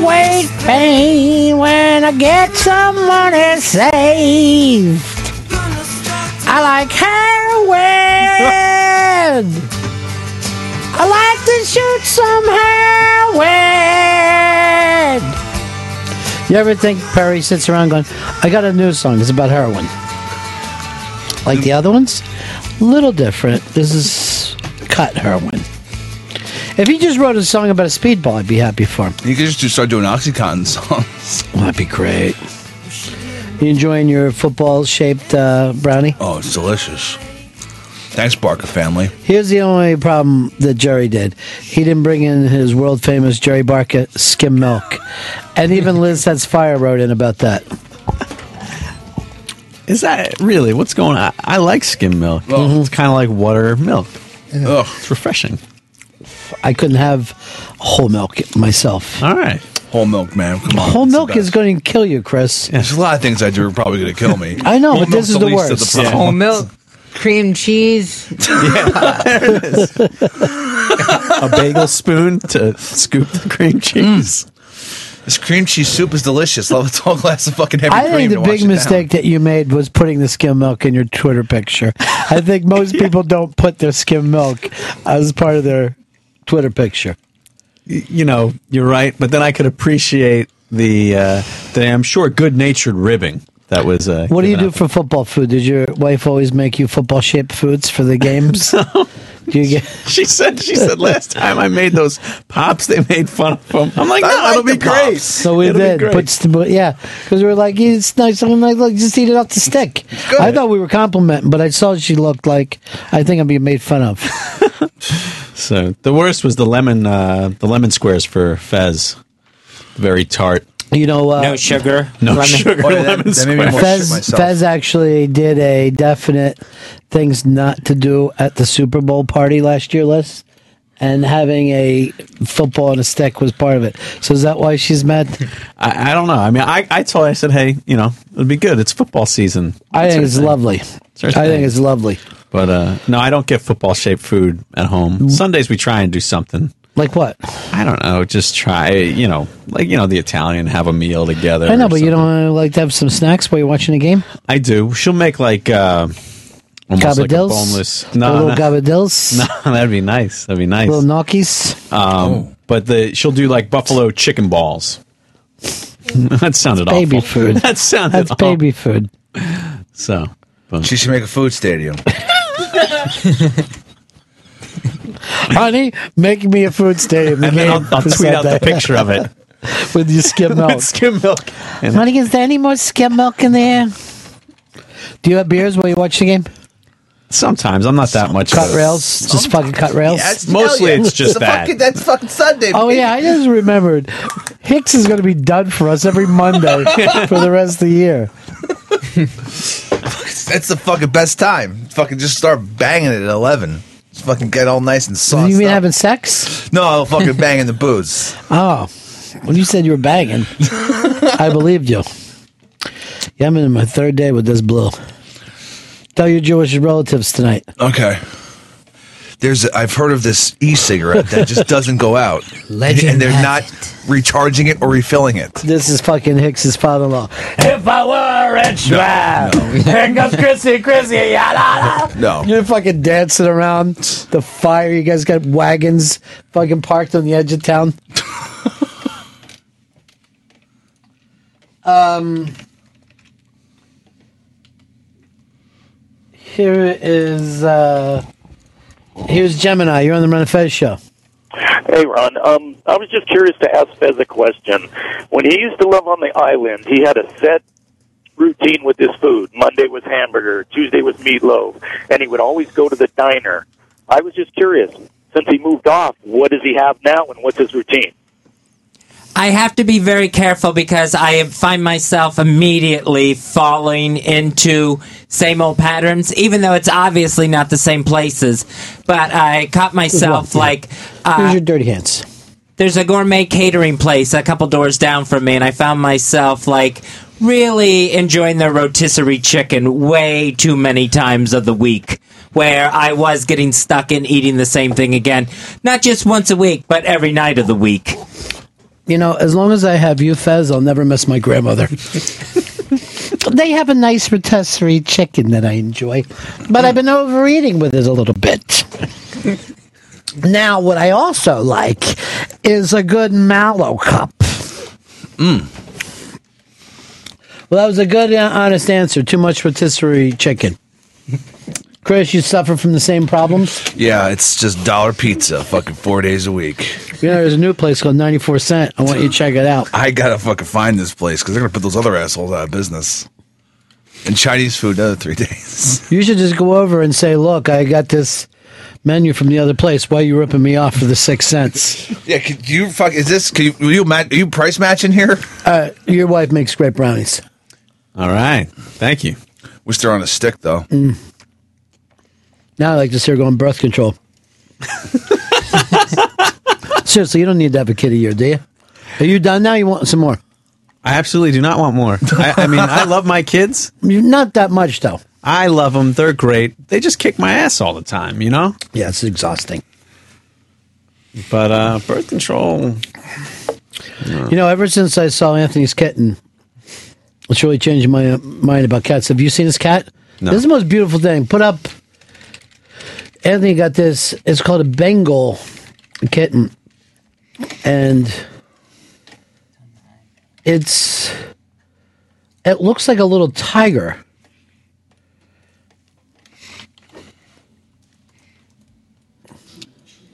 Gonna pain when I get some money saved. I like heroin. I like to shoot some heroin. You ever think Perry sits around going, I got a new song, it's about heroin? Like the other ones? A Little different. This is cut heroin. If he just wrote a song about a speedball, I'd be happy for him. You could just do- start doing OxyContin songs. [LAUGHS] That'd be great. You enjoying your football shaped uh, brownie? Oh, it's delicious. Thanks, Barca family. Here's the only problem that Jerry did. He didn't bring in his world famous Jerry Barca skim milk. And even Liz Sets Fire wrote in about that. Is that really what's going on? I like skim milk. Mm-hmm. It's kind of like water milk. Ugh. It's refreshing. I couldn't have whole milk myself. All right. Whole milk, man. Come on. Whole it's the milk is best. going to kill you, Chris. There's a lot of things I do are probably going to kill me. [LAUGHS] I know, Whole but this milk's is the least of worst. problems. Whole milk, cream cheese. [LAUGHS] A bagel spoon to scoop the cream cheese. Mm. This cream cheese soup is delicious. Love a tall glass of fucking heavy cream. I cream think to the wash big it mistake that you made was putting the skim milk in your Twitter picture. I think most [LAUGHS] people don't put their skim milk as part of their Twitter picture. You know, you're right, but then I could appreciate the uh, the I'm sure good natured ribbing that was. Uh, What do you do for football food? Did your wife always make you football shaped foods for the games? [LAUGHS] do you get? [LAUGHS] She said. She said last time I made those pops, they made fun of them. I'm like, no, like it'll be great. pops. So we It'll be did, great. but, but yeah, because we were like, it's nice. I'm like, look, just eat it off the stick. I thought we were complimenting, but I saw she looked like I think I'm being made fun of. [LAUGHS] So the worst was the lemon, uh, the lemon squares for Fez. Very tart. You know, uh, no sugar. No Lemon- sugar. Oh, that- lemon that made me squares. Fez. Fez actually did a definite things not to do at the Super Bowl party last year list, and having a football on a stick was part of it. So is that why she's mad? I, I don't know. I mean, I, I told her, I said, hey, you know, it'd be good. It's football season. I think it's thing. lovely. I think it's lovely. But uh, no, I don't get football shaped food at home. Sundays we try and do something. Like what? I don't know. Just try, you know, like you know, the Italian have a meal together. I know, or but you don't uh, like to have some snacks while you're watching a game. I do. She'll make like uh, almost like a Gabardelles? boneless. A little no, gabardelles? [LAUGHS] no, that'd be nice. That'd be nice. Little gnocchis. Um, but the she'll do like buffalo chicken balls. [LAUGHS] that sounded baby awful. food. [LAUGHS] That sounded That's awful. baby food. So She should make a food stadium. [LAUGHS] Honey, make me a food stadium. And then I'll, I'll For [LAUGHS] tweet out the picture of it. [LAUGHS] with your skim milk. skim milk. And Honey, is there any more skim milk in there? Do you have beers while you watch the game? sometimes I'm not that much. of Cut a- rails, just fucking cut rails. Yes, Mostly hell yeah. it's just The that. fucking- that's fucking Sunday. Oh yeah, I just remembered. Hicks is going to be done for us every Monday for the rest of the year. [LAUGHS] That's the fucking best time. Fucking just start banging it at eleven. Just fucking get all nice and sauced. you mean up. having sex? No, I'll fucking banging the booze. [LAUGHS] Oh, when you said you were banging, [LAUGHS] I believed you. Yeah, I'm in my third day with this blue. Tell your Jewish relatives tonight. Okay. There's, a, I've heard of this e-cigarette that just doesn't go out, [LAUGHS] Legend and they're not recharging it or refilling it. This is fucking Hicks's father-in-law. If I were a rich, man, [LAUGHS] here comes Chrissy, Chrissy, yada. No. You're fucking dancing around the fire. You guys got wagons fucking parked on the edge of town. [LAUGHS] um, here is uh, here's Gemini. You're on the Ron of Fez show. Hey, Ron. Um, I was just curious to ask Fez a question. When he used to live on the island, he had a set routine with his food. Monday was hamburger, Tuesday was meatloaf, and he would always go to the diner. I was just curious. Since he moved off, what does he have now, and what's his routine? I have to be very careful because I find myself immediately falling into same old patterns, even though it's obviously not the same places. But I caught myself Yeah. like. Here's Uh, your dirty hands. there's a gourmet catering place a couple doors down from me, and I found myself like really enjoying their rotisserie chicken way too many times of the week. Where I was getting stuck in eating the same thing again, not just once a week, but every night of the week. You know, as long as I have you, Fez, I'll never miss my grandmother. [LAUGHS] they have a nice rotisserie chicken that I enjoy, but I've been overeating with it a little bit. now, what I also like is a good mallow cup. Mm. Well, that was a good, uh, honest answer. Too much rotisserie chicken. Chris, you suffer from the same problems? Yeah, it's just dollar pizza, fucking four days a week. You know, there's a new place called 94 Cent. I want you to check it out. I gotta fucking find this place because they're gonna put those other assholes out of business. And Chinese food another three [LAUGHS] days. You should just go over and say, "Look, I got this menu from the other place. Why are you ripping me off for the six cents?" Yeah, could you fuck? Is this? Can you, will you ma- are you price matching here? Uh, your wife makes great brownies. All right, thank you. Wish they're on a stick though. Mm. Now I like to see her go on birth control. [LAUGHS] Seriously, you don't need to have a kid a year, do you? Are you done now? You want some more? I absolutely do not want more. I, I mean, I love my kids. [LAUGHS] Not that much, though. I love them. They're great. They just kick my ass all the time, you know? Yeah, it's exhausting. But uh, birth control, You know, ever since I saw Anthony's kitten, it's really changed my uh, mind about cats. Have you seen his cat? No. This is the most beautiful thing. Put up. Anthony got this. It's called a Bengal kitten, and it's. It looks like a little tiger.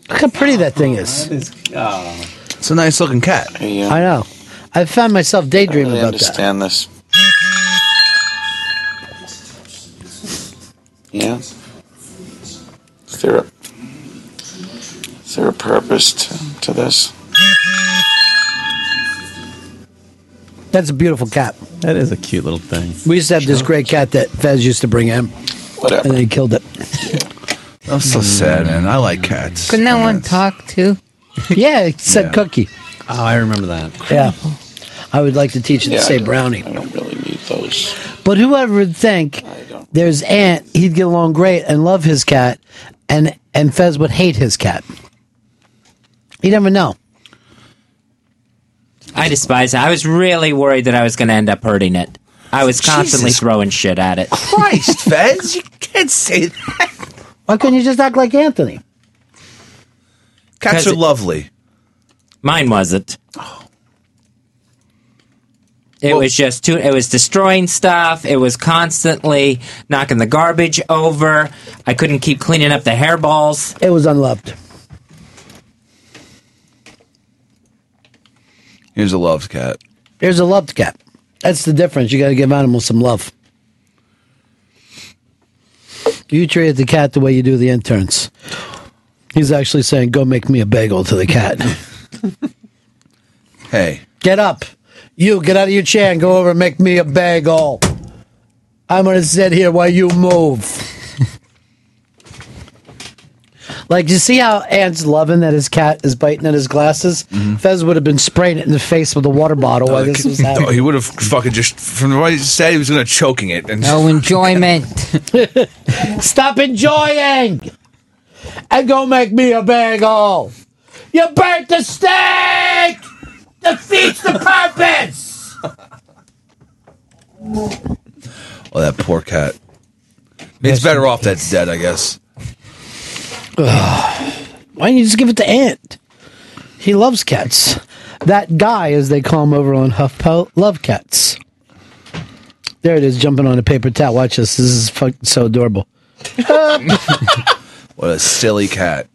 Look how pretty that thing is. Oh, oh. It's a nice looking cat. I know. I found myself daydreaming about that. I about understand this. Yeah. Is there a is there a purpose to, to this? That's a beautiful cat. That is a cute little thing. We used to have this great cat that Fez used to bring in. Whatever. And then he killed it. That's so mm. sad, man. I like cats. Couldn't that one talk too? [LAUGHS] yeah, it said cookie. Oh, I remember that. Yeah. I would like to teach it Yeah, to I say don't- brownie. I don't really need those. But whoever would think there's Ant, he'd get along great and love his cat, and and Fez would hate his cat. You never know. I despise it. I was really worried that I was going to end up hurting it. I was constantly Jesus throwing shit at it. Christ, [LAUGHS] Fez, you can't say that. Why couldn't you just act like Anthony? Cats are lovely. Mine wasn't. Oh. It was just too. It was destroying stuff. It was constantly knocking the garbage over. I couldn't keep cleaning up the hairballs. It was unloved. Here's a loved cat. Here's a loved cat. That's the difference. You got to give animals some love. You treat the cat the way you do the interns. He's actually saying, "Go make me a bagel" to the cat. [LAUGHS] Hey, Get up. You get out of your chair and go over and make me a bagel. I'm going to sit here while you move. [LAUGHS] like, you see how Ant's loving that his cat is biting at his glasses? Mm-hmm. Fez would have been spraying it in the face with a water bottle while this was Oh, happening. he would have fucking just from what he said he was gonna choking it and No [LAUGHS] enjoyment. [LAUGHS] Stop enjoying and go make me a bagel. You burnt the steak! Defeats the purpose! Oh, that poor cat. It's better off that's dead, I guess. [SIGHS] Why don't you just give it to Ant? He loves cats. That guy, as they call him over on HuffPo, love cats. There it is, jumping on a paper towel. Watch this. This is fuck, so adorable. [LAUGHS] What a silly cat.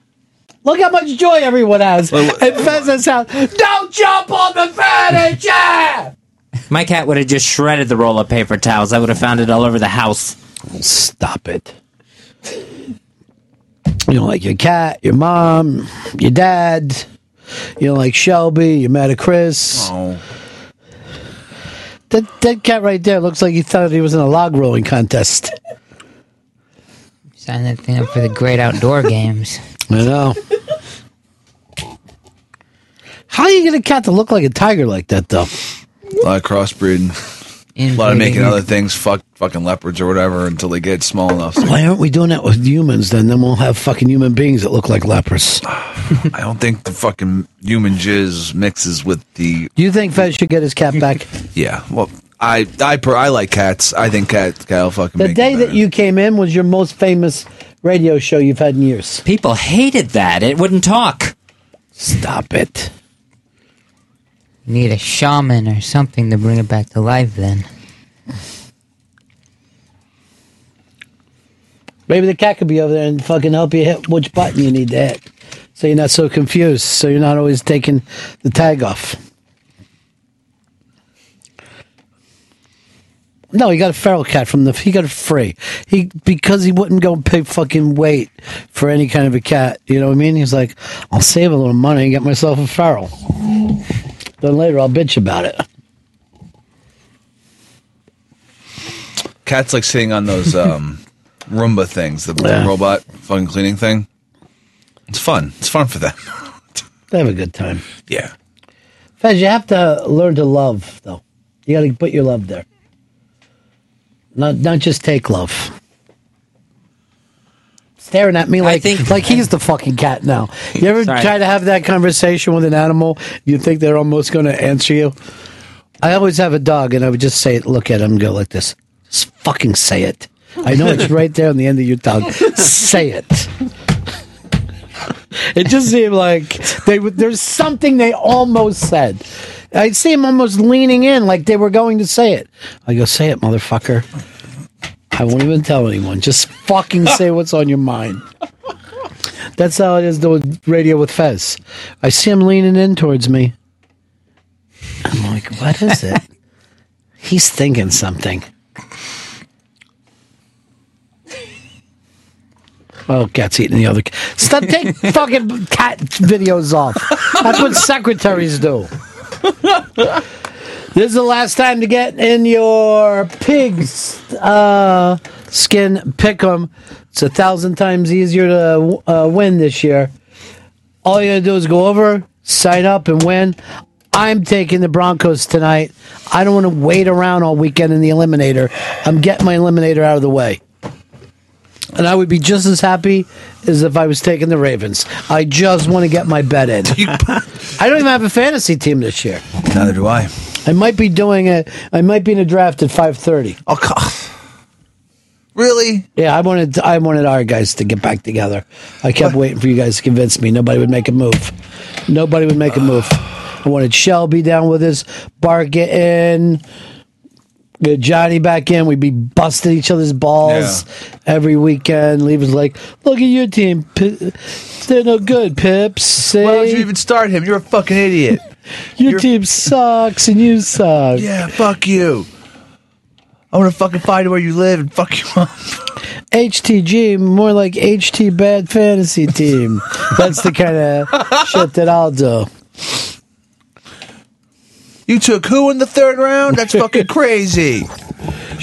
Look how much joy everyone has. And Fez's house. Don't jump on the furniture! My cat would have just shredded the roll of paper towels. I would have found it all over the house. Stop it. You don't like your cat, your mom, your dad. You don't like Shelby. You're mad at Chris. Oh. That, that cat right there looks like he thought he was in a log rolling contest. Sign that thing up for the great outdoor [LAUGHS] games. I know. How do you get a cat to look like a tiger like that, though? A lot of crossbreeding. A lot of making other things fuck fucking leopards or whatever until they get small enough. Why aren't we doing that with humans then? Then we'll have fucking human beings that look like leopards. [SIGHS] I don't think the fucking human jizz mixes with the you think Fez should get his cat back? [LAUGHS] yeah. Well, I I per, I like cats. I think cat cat'll fucking The make day that you came in was your most famous radio show you've had in years. People hated that. It wouldn't talk. Stop it. Need a shaman or something to bring it back to life then. Maybe the cat could be over there and fucking help you hit which button you need to hit. So you're not so confused. So you're not always taking the tag off. No, he got a feral cat from the. He got it free. He because he wouldn't go pay fucking weight for any kind of a cat. You know what I mean? He's like, I'll save a little money and get myself a feral. Then later I'll bitch about it. Cats like sitting on those [LAUGHS] um, Roomba things, the Yeah. robot fucking cleaning thing. It's fun. It's fun for them. [LAUGHS] They have a good time. Yeah. Fez, you have to learn to love, though. You got to put your love there. Not not just take love. staring at me like like he's the fucking cat now. You ever Sorry. try to have that conversation with an animal? You think they're almost going to answer you? I always have a dog, and I would just say, look at him, and go like this. Just fucking say it. I know it's right there on the end of your tongue. say it. [LAUGHS] It just seemed like they there's something they almost said. I'd see him almost leaning in like they were going to say it. I go, say it, motherfucker. I won't even tell anyone. Just fucking say what's on your mind. That's how it is doing radio with Fez. I see him leaning in towards me. I'm like, what is it? [LAUGHS] He's thinking something. Oh, cat's eating the other. cat. Stop taking fucking cat videos off. That's what secretaries do. [LAUGHS] This is the last time to get in your pig's uh, skin pick 'em. It's a thousand times easier to uh, win this year. All you gotta do is go over, sign up, and win. I'm taking the Broncos tonight. I don't want to wait around all weekend in the eliminator. I'm getting my eliminator out of the way. And I would be just as happy as if I was taking the Ravens. I just want to get my bet in. [LAUGHS] [LAUGHS] I don't even have a fantasy team this year. Neither do I. I might be doing a. I might be in a draft at five thirty. Oh, God. Really? Yeah, I wanted. I wanted our guys to get back together. I kept waiting for you guys to convince me. Nobody would make a move. Nobody would make a move. I wanted Shelby down with us. Bart get Johnny back in. We'd be busting each other's balls every weekend. Lee was like, "Look at your team. P- They're no good, Pips. See? Why would you even start him? You're a fucking idiot. [LAUGHS] Your team sucks, and you suck. Yeah, fuck you. I want to fucking find where you live and fuck you up. HTG, more like HT Bad Fantasy Team. [LAUGHS] That's the kind of shit that I'll do. You took who in the third round? That's [LAUGHS] fucking crazy.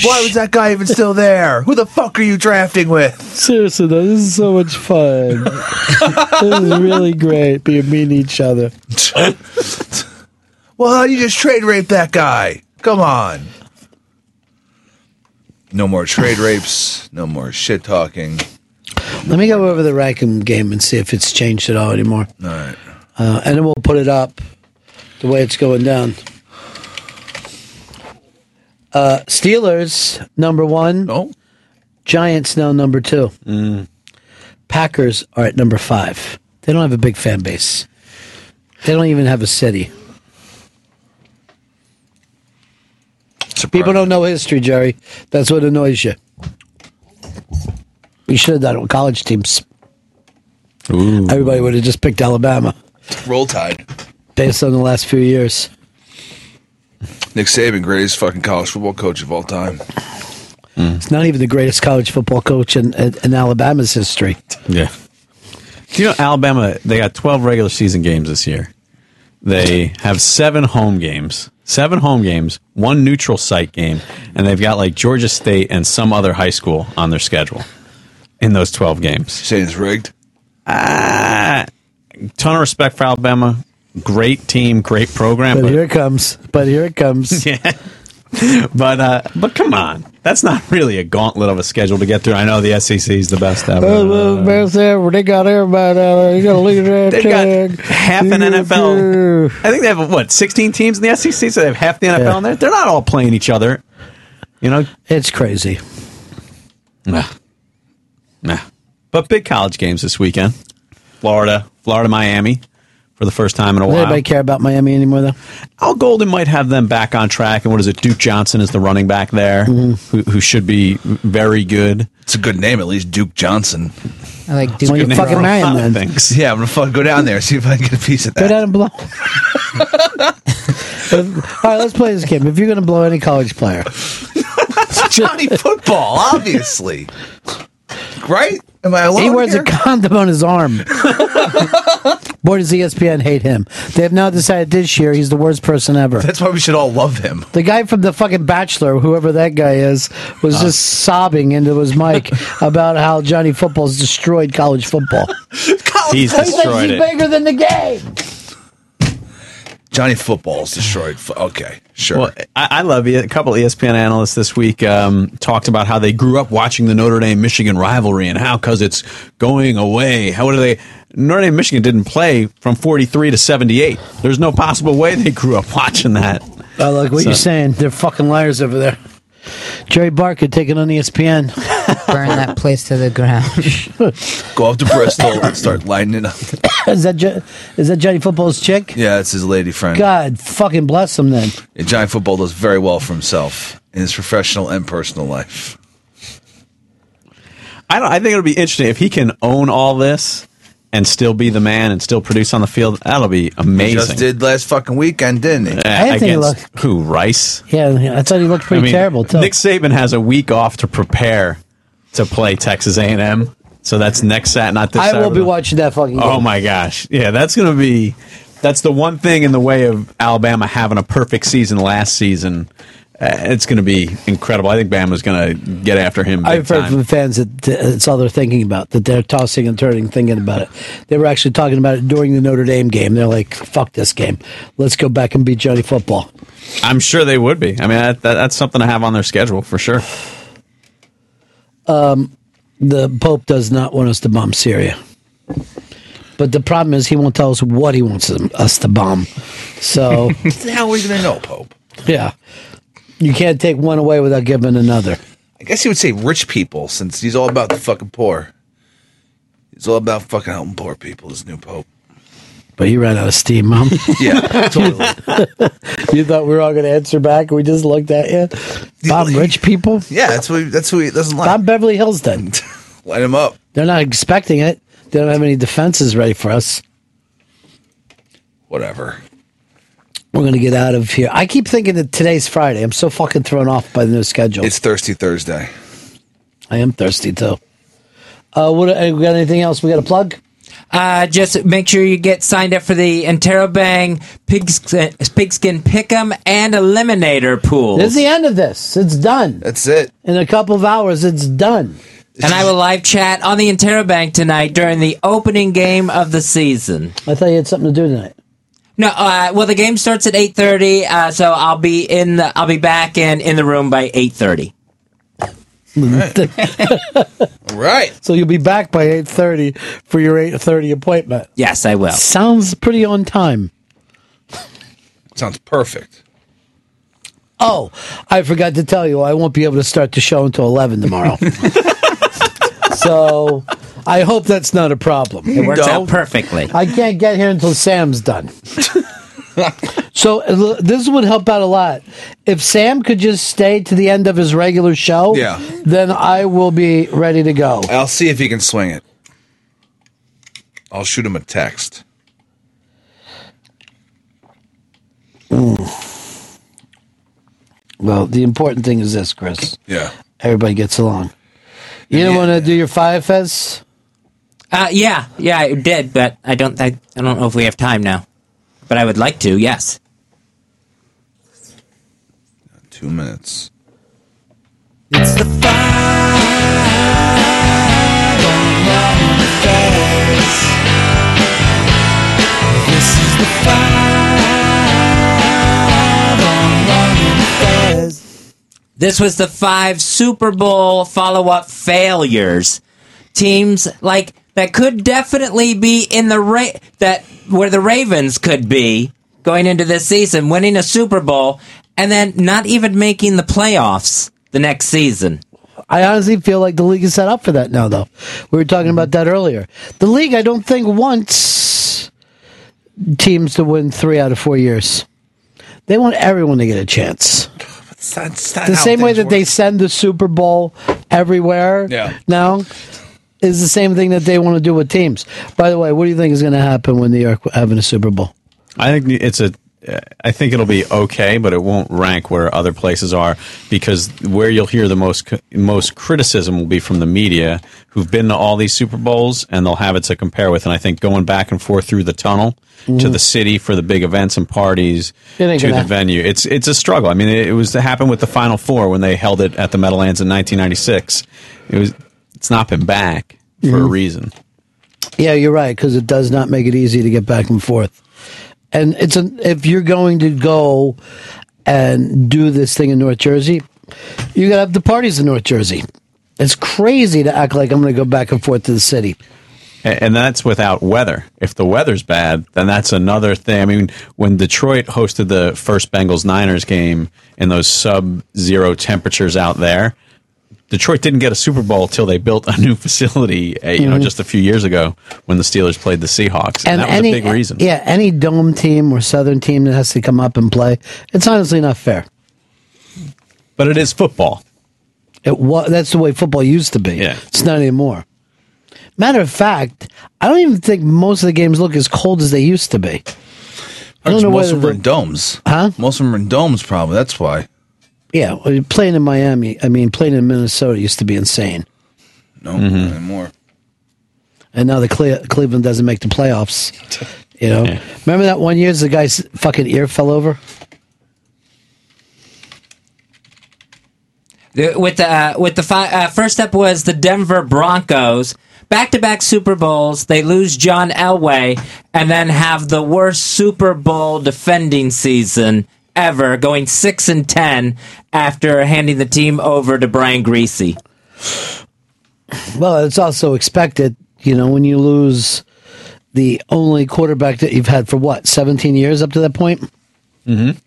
Why was that guy even still there? Who the fuck are you drafting with? Seriously, though, this is so much fun. this is really great being mean to each other. [LAUGHS] Well, you just trade rape that guy. Come on. No more trade rapes. No more shit talking. Let me go over the Rackham game and see if it's changed at all anymore. All right. Uh, and then we'll put it up the way it's going down. Uh, Steelers, number one. Oh. Giants now number two. Packers are at number five. They don't have a big fan base. They don't even have a city. People don't know history, Jerry. That's what annoys you. We should have done it with college teams. Everybody would have just picked Alabama Roll Tide. based on the last few years. Nick Saban, greatest fucking college football coach of all time. It's not even the greatest college football coach in, in, in Alabama's history. Yeah. Do you know Alabama? They got 12 regular season games this year. They have seven home games, seven home games, one neutral site game, and they've got like Georgia State and some other high school on their schedule in those 12 games. Saying it's rigged? Ah, ton of respect for Alabama. Great team, great program. But here it comes. But here it comes. [LAUGHS] yeah. But uh, but come on, that's not really a gauntlet of a schedule to get through. I know the SEC is the best ever. Well, best ever. They got everybody out there. You got to look at that They've got half an NFL. I think they have what sixteen teams in the SEC, so they have half the NFL Yeah. in there. They're not all playing each other. You know, it's crazy. Nah, nah. But big college games this weekend. Florida, Florida, Miami for the first time in a Does while. Does anybody care about Miami anymore, though? Al Golden might have them back on track. And what is it? Duke Johnson is the running back there, Mm-hmm. who, who should be very good. It's a good name, at least Duke Johnson. I like Duke. a good name for a lot things. Yeah, I'm gonna fucking go down there see if I can get a piece of that. Go down and blow. [LAUGHS] All right, let's play this game. If you're going to blow any college player, [LAUGHS] Johnny football, obviously. Right? Am I alone he wears here? a condom on his arm. [LAUGHS] Boy, does ESPN hate him. They have now decided this year he's the worst person ever. That's why we should all love him. The guy from the fucking Bachelor, whoever that guy is, was just sobbing into his mic [LAUGHS] about how Johnny Football's destroyed college football. [LAUGHS] He's He thinks destroyed he's it. bigger than the game. Johnny football's destroyed. F- Okay. Sure. Well, I, I love it. A couple of ESPN analysts this week um, talked about how they grew up watching the Notre Dame Michigan rivalry and how because it's going away. How do they? Notre Dame Michigan didn't play from forty three to seventy eight. There's no possible way they grew up watching that. I like what So- you're saying. They're fucking liars over there. Jerry Bark Barca taking on ESPN. [LAUGHS] Burn that place to the ground. [LAUGHS] Go up to Bristol and start lighting it up. [COUGHS] is that Je- is that Johnny Football's chick? Yeah, it's his lady friend. God, fucking bless him then. Yeah, Johnny Football does very well for himself in his professional and personal life. I don't. I think it'll be interesting if he can own all this and still be the man and still produce on the field. That'll be He amazing. just did last fucking weekend, didn't he? Uh, I think he against who? Rice. Yeah, yeah, I thought he looked pretty I mean, terrible too. Nick Saban has a week off to prepare to play Texas A and M. So that's next Sat, not this. I will be watching that fucking game. Oh my gosh, yeah, that's gonna be. That's the one thing in the way of Alabama having a perfect season last season. Uh, it's going to be incredible. I think Bama's going to get after him. I've heard time. from fans that it's all they're thinking about, that they're tossing and turning, thinking about it. They were actually talking about it during the Notre Dame game. They're like, fuck this game. Let's go back and beat Johnny Football. I'm sure they would be. I mean, that, that, that's something to have on their schedule for sure. Um, the Pope does not want us to bomb Syria. But the problem is he won't tell us what he wants us to bomb. So, [LAUGHS] How are we going to know, Pope? yeah. You can't take one away without giving another. I guess he would say rich people, since he's all about the fucking poor. He's all about fucking helping poor people. This new Pope. But you ran out of steam, Mom. [LAUGHS] Yeah, totally. [LAUGHS] you thought we were all going to answer back? We just looked at you. Bomb rich people? Yeah, that's what he, that's who he doesn't like. Bob Beverly Hills then. [LAUGHS] Light him up. They're not expecting it. They don't have any defenses ready for us. Whatever. We're going to get out of here. I keep thinking that today's Friday. I'm so fucking thrown off by the new schedule. It's Thirsty Thursday. I am thirsty too. Uh, what? Uh, we got anything else we got to plug? Uh, just make sure you get signed up for the Interrobang Pigskin, Pigskin Pick'em and Eliminator pool. This is the end of this. It's done. That's it. In a couple of hours, it's done. and I will live chat on the Interrobang tonight during the opening game of the season. I thought you had something to do tonight. No, uh, well, the game starts at eight thirty, uh, so I'll be in. The, I'll be back in in the room by eight thirty. [LAUGHS] right. So you'll be back by eight thirty for your eight thirty appointment. Yes, I will. Sounds pretty on time. Sounds perfect. Oh, I forgot to tell you, I won't be able to start the show until eleven tomorrow. [LAUGHS] so I hope that's not a problem. It works out perfectly. I can't get here until Sam's done. [LAUGHS] so uh, this would help out a lot. If Sam could just stay to the end of his regular show, Yeah. then I will be ready to go. I'll see if he can swing it. I'll shoot him a text. Well, the important thing is this, Chris. Yeah. Everybody gets along. You don't want to do your five fest? Uh, yeah, yeah, I did, but I don't. I, I don't know if we have time now. But I would like to. Yes. Two minutes. It's the five on Ron Fez. This is the five on Ron Fez. This was the five Super Bowl follow up failures. Teams like that could definitely be in the ra- that where the Ravens could be going into this season, winning a Super Bowl and then not even making the playoffs the next season. I honestly feel like the league is set up for that now, though. We were talking about that earlier. The league, I don't think, wants teams to win three out of four years. They want everyone to get a chance. It's not, it's not the same way things that they send the Super Bowl everywhere Yeah. now is the same thing that they want to do with teams. By the way, what do you think is going to happen when New York having a Super Bowl? I think it's a. I think it'll be okay, but it won't rank where other places are because where you'll hear the most most criticism will be from the media who've been to all these Super Bowls and they'll have it to compare with. And I think going back and forth through the tunnel to Mhm. the city for the big events and parties to the venue, it's it's a struggle. I mean, it, it was to happen with the Final Four when they held it at the Meadowlands in 1996. It was. It's not been back for a Mhm. reason. Yeah, you're right because it does not make it easy to get back and forth. And it's an if you're going to go and do this thing in North Jersey, you got to have the parties in North Jersey. It's crazy to act like I'm going to go back and forth to the city. And that's without weather. If the weather's bad, then that's another thing. I mean, when Detroit hosted the first Bengals Niners game in those sub zero temperatures out there, Detroit didn't get a Super Bowl till they built a new [LAUGHS] facility, uh, you know, Mhm. just a few years ago when the Steelers played the Seahawks. And, that was any, a big reason. Yeah, any dome team or Southern team that has to come up and play, it's honestly not fair. But it is football. It wa- That's the way football used to be. Yeah. It's not anymore. Matter of fact, I don't even think most of the games look as cold as they used to be. I don't know most of them are in domes. Huh? Most of them are in domes, probably. That's why. Yeah, well, playing in Miami, I mean, playing in Minnesota used to be insane. No, Mm-hmm. not anymore. And now the Cle- Cleveland doesn't make the playoffs. [LAUGHS] You know, remember that one year the guy's fucking ear fell over. The- with the uh, with the fi- uh, first step was the Denver Broncos. Back to back Super Bowls, they lose John Elway and then have the worst Super Bowl defending season ever, going six and ten after handing the team over to Brian Griese. Well, it's also expected, you know, when you lose the only quarterback that you've had for what seventeen years up to that point. Mm-hmm.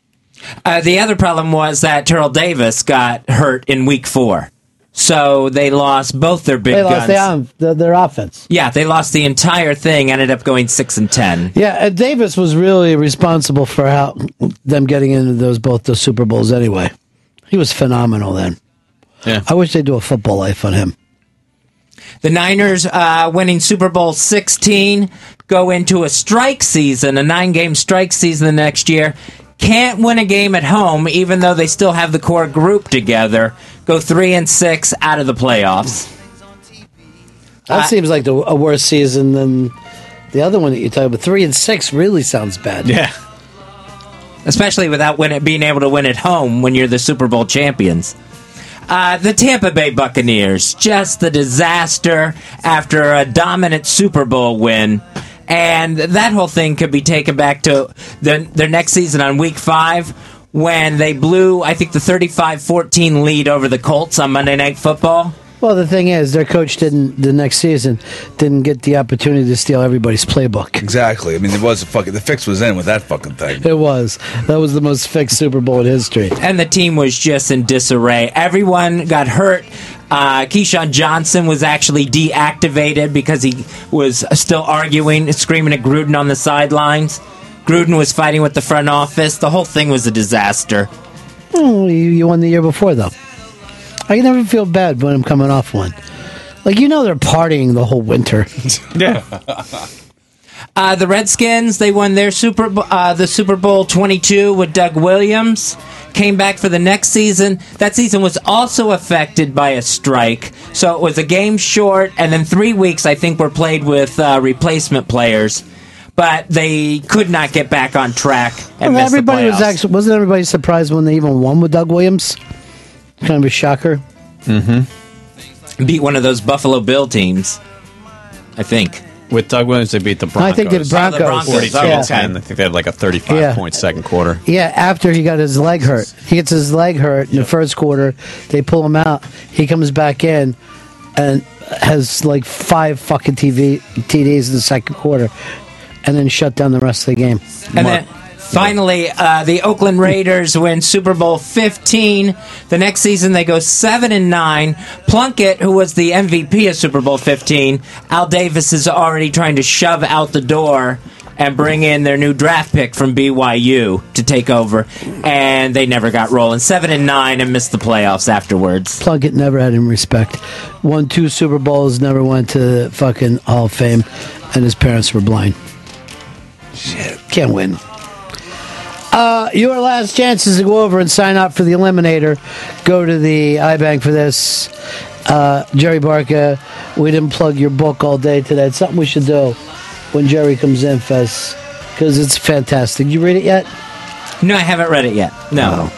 Uh, the other problem was that Terrell Davis got hurt in Week Four, so they lost both their big they guns. lost the, the, their offense. yeah, they lost the entire thing. Ended up going six and ten. Yeah, and Davis was really responsible for how them getting into those both those Super Bowls. Anyway, he was phenomenal then. Yeah, I wish they'd do a football life on him. The Niners, uh, winning Super Bowl 16, go into a strike season, a nine game strike season the next year. Can't win a game at home, even though they still have the core group together. Go three and six out of the playoffs. That Uh, seems like the, a worse season than the other one that you talked about. Three and six really sounds bad. Yeah. Especially without win- being able to win at home when you're the Super Bowl champions. Uh, the Tampa Bay Buccaneers, just the disaster after a dominant Super Bowl win. And that whole thing could be taken back to their, their next season on week five when they blew, I think, the 35 14 lead over the Colts on Monday Night Football. Well, the thing is, their coach didn't the next season didn't get the opportunity to steal everybody's playbook. Exactly. I mean, it was a fucking. The fix was in with that fucking thing. It was that was the most fixed Super Bowl in history. and the team was just in disarray. Everyone got hurt. Uh, Keyshawn Johnson was actually deactivated because he was still arguing, screaming at Gruden on the sidelines. Gruden was fighting with the front office. The whole thing was a disaster. Oh, you, you won the year before though. I never feel bad when I'm coming off one. Like you know, they're partying the whole winter. [LAUGHS] Yeah. [LAUGHS] Uh, the Redskins they won their Super uh, the Super Bowl 22 with Doug Williams. Came back for the next season. That season was also affected by a strike, so it was a game short, and then three weeks I think were played with uh, replacement players. But they could not get back on track and missed the everybody was actually wasn't everybody surprised when they even won with Doug Williams? Kind of a shocker. Mm-hmm. Beat one of those Buffalo Bill teams, I think. With Doug Williams, they beat the Broncos. I think the Broncos. Broncos. 42 Yeah. 10. I think they had like a 35 Yeah. point second quarter. Yeah, after he got his leg hurt. He gets his leg hurt in the first quarter. They pull him out. He comes back in and has like five fucking TV TDs in the second quarter, and then shut down the rest of the game. And then finally, uh, the Oakland Raiders [LAUGHS] win Super Bowl 15. The next season, they go 7 and 9. Plunkett, who was the MVP of Super Bowl 15, Al Davis is already trying to shove out the door and bring in their new draft pick from BYU to take over. And they never got rolling. 7 and 9 and missed the playoffs afterwards. Plunkett never had him respect. Won two Super Bowls, never went to the fucking Hall of Fame, and his parents were blind. Shit, can't win. Uh, your last chance is to go over and sign up for the Eliminator. Go to the iBank for this. Uh, Jerry Barca, we didn't plug your book all day today. It's something we should do when Jerry comes in, Fez, because it's fantastic. You read it yet? No, I haven't read it yet. No.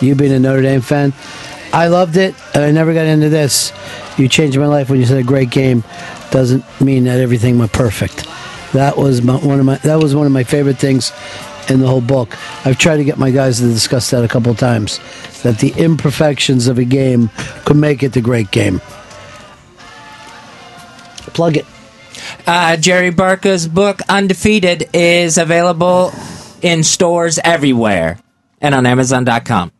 You being a Notre Dame fan, I loved it, and I never got into this. You changed my life when you said a great game. Doesn't mean that everything went perfect. That was my, one of my that was one of my favorite things in the whole book. I've tried to get my guys to discuss that a couple times. That the imperfections of a game could make it the great game. Plug it. Uh, Jerry Barca's book, Undefeated, is available in stores everywhere and on Amazon.com.